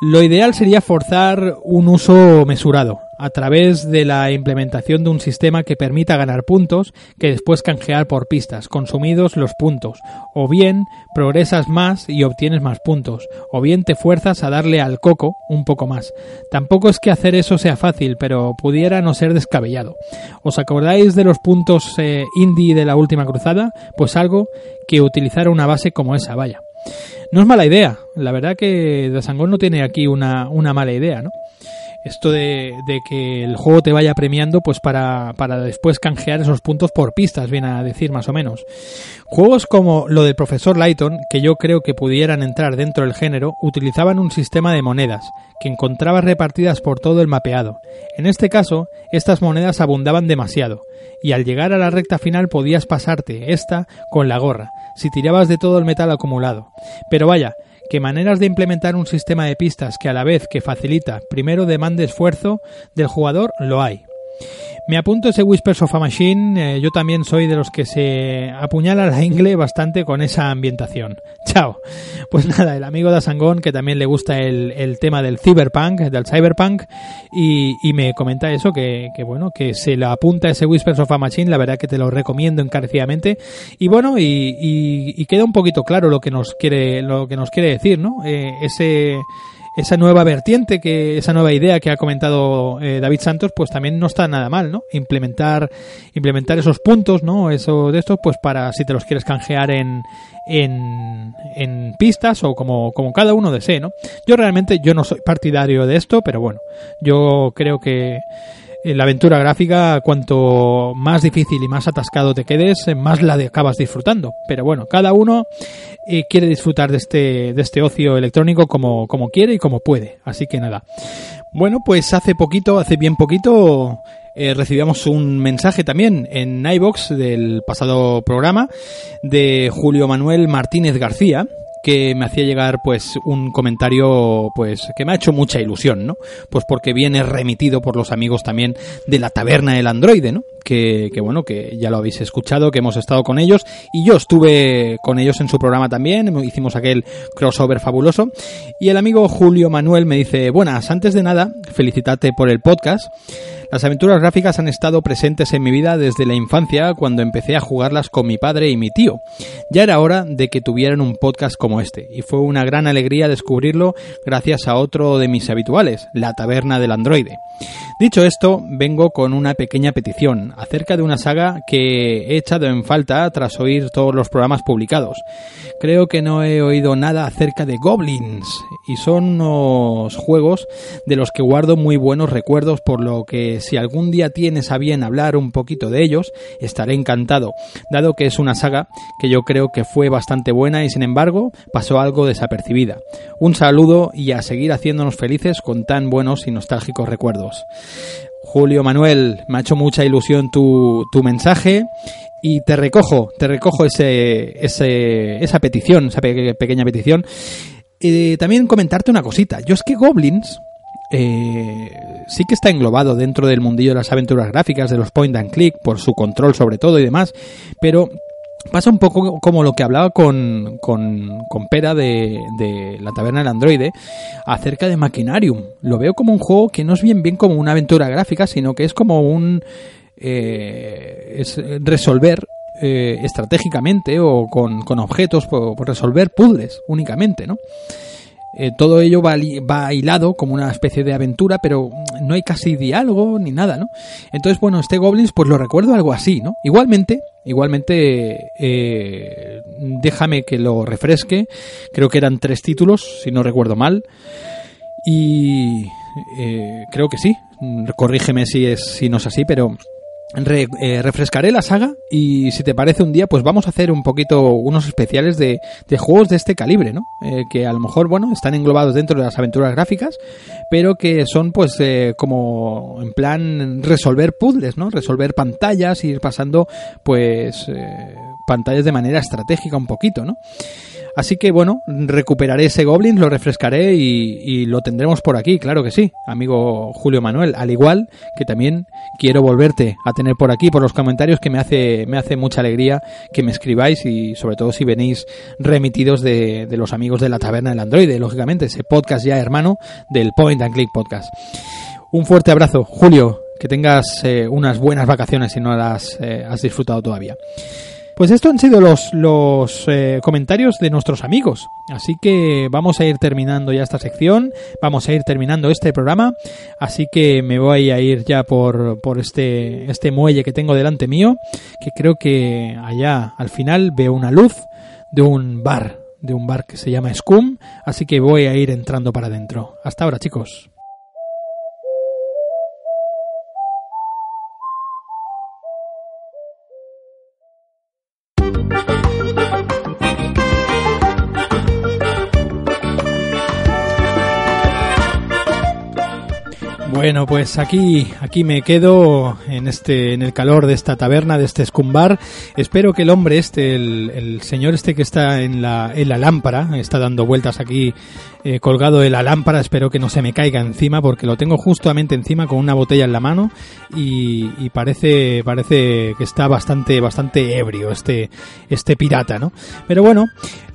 Lo ideal sería forzar un uso mesurado, a través de la implementación de un sistema que permita ganar puntos que después canjear por pistas, consumidos los puntos, o bien progresas más y obtienes más puntos, o bien te fuerzas a darle al coco un poco más. Tampoco es que hacer eso sea fácil, pero pudiera no ser descabellado. ¿Os acordáis de los puntos eh, indie de la última cruzada? Pues algo que utilizara una base como esa, vaya. No es mala idea, la verdad que Dasangón no tiene aquí una, una mala idea, ¿no? Esto de, que el juego te vaya premiando pues para, para, después canjear esos puntos por pistas, viene a decir más o menos. Juegos como lo del profesor Lighton, que yo creo que pudieran entrar dentro del género, utilizaban un sistema de monedas, que encontrabas repartidas por todo el mapeado. En este caso, estas monedas abundaban demasiado, y al llegar a la recta final podías pasarte esta con la gorra, si tirabas de todo el metal acumulado. Pero vaya, que maneras de implementar un sistema de pistas que a la vez que facilita primero demande esfuerzo del jugador lo hay. Me apunto ese Whispers of a Machine, eh, yo también soy de los que se apuñala la ingle bastante con esa ambientación. Chao. Pues nada, el amigo de Asangón, que también le gusta el, tema del cyberpunk, del cyberpunk, y, me comenta eso, que, bueno, que se le apunta ese Whispers of a Machine, la verdad que te lo recomiendo encarecidamente. Y bueno, y, queda un poquito claro lo que nos quiere, lo que nos quiere decir, ¿no? Eh, ese esa nueva vertiente, que esa nueva idea que ha comentado eh, David Santos, pues también no está nada mal, ¿no? Implementar, implementar esos puntos, ¿no? Eso de estos, pues para si te los quieres canjear en, en, en pistas o como, como cada uno desee, ¿no? Yo realmente, yo no soy partidario de esto, pero bueno, yo creo que la aventura gráfica, cuanto más difícil y más atascado te quedes, más la acabas disfrutando. Pero bueno, cada uno eh, quiere disfrutar de este, de este ocio electrónico como, como quiere y como puede. Así que nada. Bueno, pues hace poquito, hace bien poquito, eh, recibíamos un mensaje también en iBox del pasado programa de Julio Manuel Martínez García, que me hacía llegar pues un comentario pues que me ha hecho mucha ilusión, ¿no? Pues porque viene remitido por los amigos también de la taberna del androide, ¿no? Que, que bueno, que ya lo habéis escuchado, que hemos estado con ellos y yo estuve con ellos en su programa también, hicimos aquel crossover fabuloso y el amigo Julio Manuel me dice, buenas, antes de nada, felicitarte por el podcast. Las aventuras gráficas han estado presentes en mi vida desde la infancia cuando empecé a jugarlas con mi padre y mi tío. Ya era hora de que tuvieran un podcast como este y fue una gran alegría descubrirlo gracias a otro de mis habituales, la taberna del androide. Dicho esto, vengo con una pequeña petición acerca de una saga que he echado en falta tras oír todos los programas publicados. Creo que no he oído nada acerca de Goblins y son unos juegos de los que guardo muy buenos recuerdos por lo que si algún día tienes a bien hablar un poquito de ellos, estaré encantado, dado que es una saga que yo creo que fue bastante buena y sin embargo pasó algo desapercibida. Un saludo y a seguir haciéndonos felices con tan buenos y nostálgicos recuerdos. Julio Manuel, me ha hecho mucha ilusión tu, tu mensaje y te recojo, te recojo ese, esa petición, esa pequeña petición. Y también comentarte una cosita. Yo es que Goblins, eh, sí que está englobado dentro del mundillo de las aventuras gráficas, de los point and click, por su control sobre todo y demás, pero pasa un poco como lo que hablaba con, con, con Pera de, de, la taberna del androide acerca de Machinarium. Lo veo como un juego que no es bien bien como una aventura gráfica, sino que es como un... Eh, es resolver eh, estratégicamente o con, con objetos, por, por resolver puzzles únicamente, ¿no? Eh, todo ello va, va, hilado como una especie de aventura, pero no hay casi diálogo ni nada, ¿no? Entonces, bueno, este Goblins, pues lo recuerdo algo así, ¿no? Igualmente, igualmente, eh, déjame que lo refresque. Creo que eran tres títulos, si no recuerdo mal. Y eh, creo que sí. Corrígeme si, es, si no es así, pero eh, refrescaré la saga y si te parece un día pues vamos a hacer un poquito unos especiales de, de juegos de este calibre, ¿no? Eh, que a lo mejor, bueno, están englobados dentro de las aventuras gráficas, pero que son pues eh, como en plan resolver puzzles, ¿no? Resolver pantallas, ir pasando pues eh, pantallas de manera estratégica un poquito, ¿no? Así que bueno, recuperaré ese Goblin, lo refrescaré y, lo tendremos por aquí, claro que sí, amigo Julio Manuel. Al igual que también quiero volverte a tener por aquí, por los comentarios, que me hace, me hace mucha alegría que me escribáis y sobre todo si venís remitidos de, de los amigos de la Taberna del Androide, lógicamente, ese podcast ya hermano del Point and Click Podcast. Un fuerte abrazo, Julio, que tengas eh, unas buenas vacaciones si no las eh, has disfrutado todavía. Pues esto han sido los, los eh, comentarios de nuestros amigos. Así que vamos a ir terminando ya esta sección, vamos a ir terminando este programa. Así que me voy a ir ya por, por este, este muelle que tengo delante mío, que creo que allá al final veo una luz de un bar, de un bar que se llama Scum. Así que voy a ir entrando para adentro. Hasta ahora chicos. Bueno, pues aquí, aquí me quedo en este, en el calor de esta taberna, de este escumbar. Espero que el hombre este, el, el señor este que está en la, en la lámpara, está dando vueltas aquí, eh, colgado de la lámpara, espero que no se me caiga encima, porque lo tengo justamente encima con una botella en la mano y, y parece, parece que está bastante, bastante ebrio este, este pirata, ¿no? Pero bueno,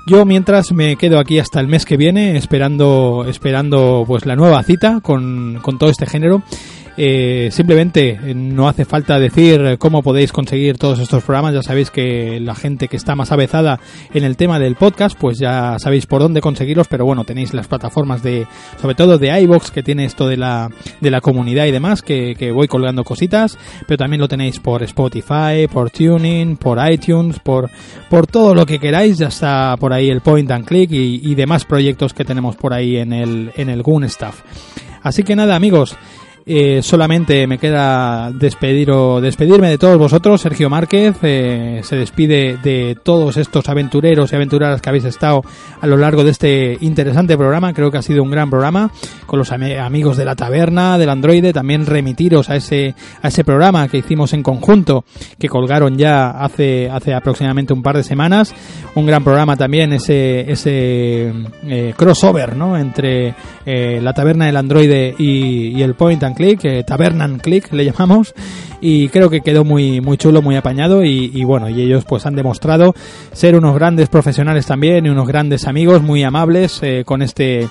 yo mientras me quedo aquí hasta el mes que viene esperando esperando pues la nueva cita con, con todo este género. Eh, simplemente eh, no hace falta decir cómo podéis conseguir todos estos programas. Ya sabéis que la gente que está más avezada en el tema del podcast, pues ya sabéis por dónde conseguirlos. Pero bueno, tenéis las plataformas de, sobre todo de iBox, que tiene esto de la, de la comunidad y demás, que, que voy colgando cositas. Pero también lo tenéis por Spotify, por Tuning, por iTunes, por, por todo lo que queráis. Ya está por ahí el Point and Click y, y demás proyectos que tenemos por ahí en el, en el Goon Stuff. Así que nada, amigos. Eh, solamente me queda despedir o despedirme de todos vosotros. Sergio Márquez eh, se despide de todos estos aventureros y aventureras que habéis estado a lo largo de este interesante programa. Creo que ha sido un gran programa con los am amigos de la taberna, del androide. También remitiros a ese a ese programa que hicimos en conjunto, que colgaron ya hace hace aproximadamente un par de semanas. Un gran programa también ese ese eh, crossover, ¿no? Entre la taberna del androide y, y el Point and Click, eh, Taberna and Click le llamamos, y creo que quedó muy, muy chulo, muy apañado, y, bueno, y ellos pues han demostrado ser unos grandes profesionales también y unos grandes amigos, muy amables eh, con este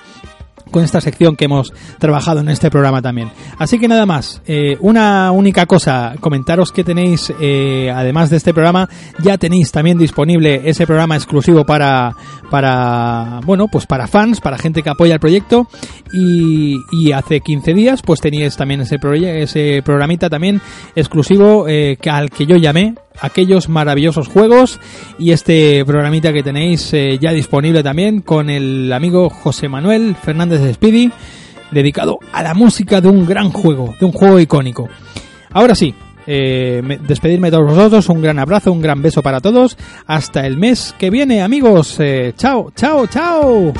con esta sección que hemos trabajado en este programa también. Así que nada más, eh, una única cosa, comentaros que tenéis, eh, además de este programa, ya tenéis también disponible ese programa exclusivo para, para, bueno, pues para fans, para gente que apoya el proyecto. Y, y hace 15 días, pues teníais también ese, ese programita también exclusivo eh, que, al que yo llamé aquellos maravillosos juegos y este programita que tenéis eh, ya disponible también con el amigo José Manuel Fernández de Speedy dedicado a la música de un gran juego, de un juego icónico. Ahora sí, eh, me, despedirme de todos vosotros, un gran abrazo, un gran beso para todos, hasta el mes que viene amigos, eh, chao, chao, chao.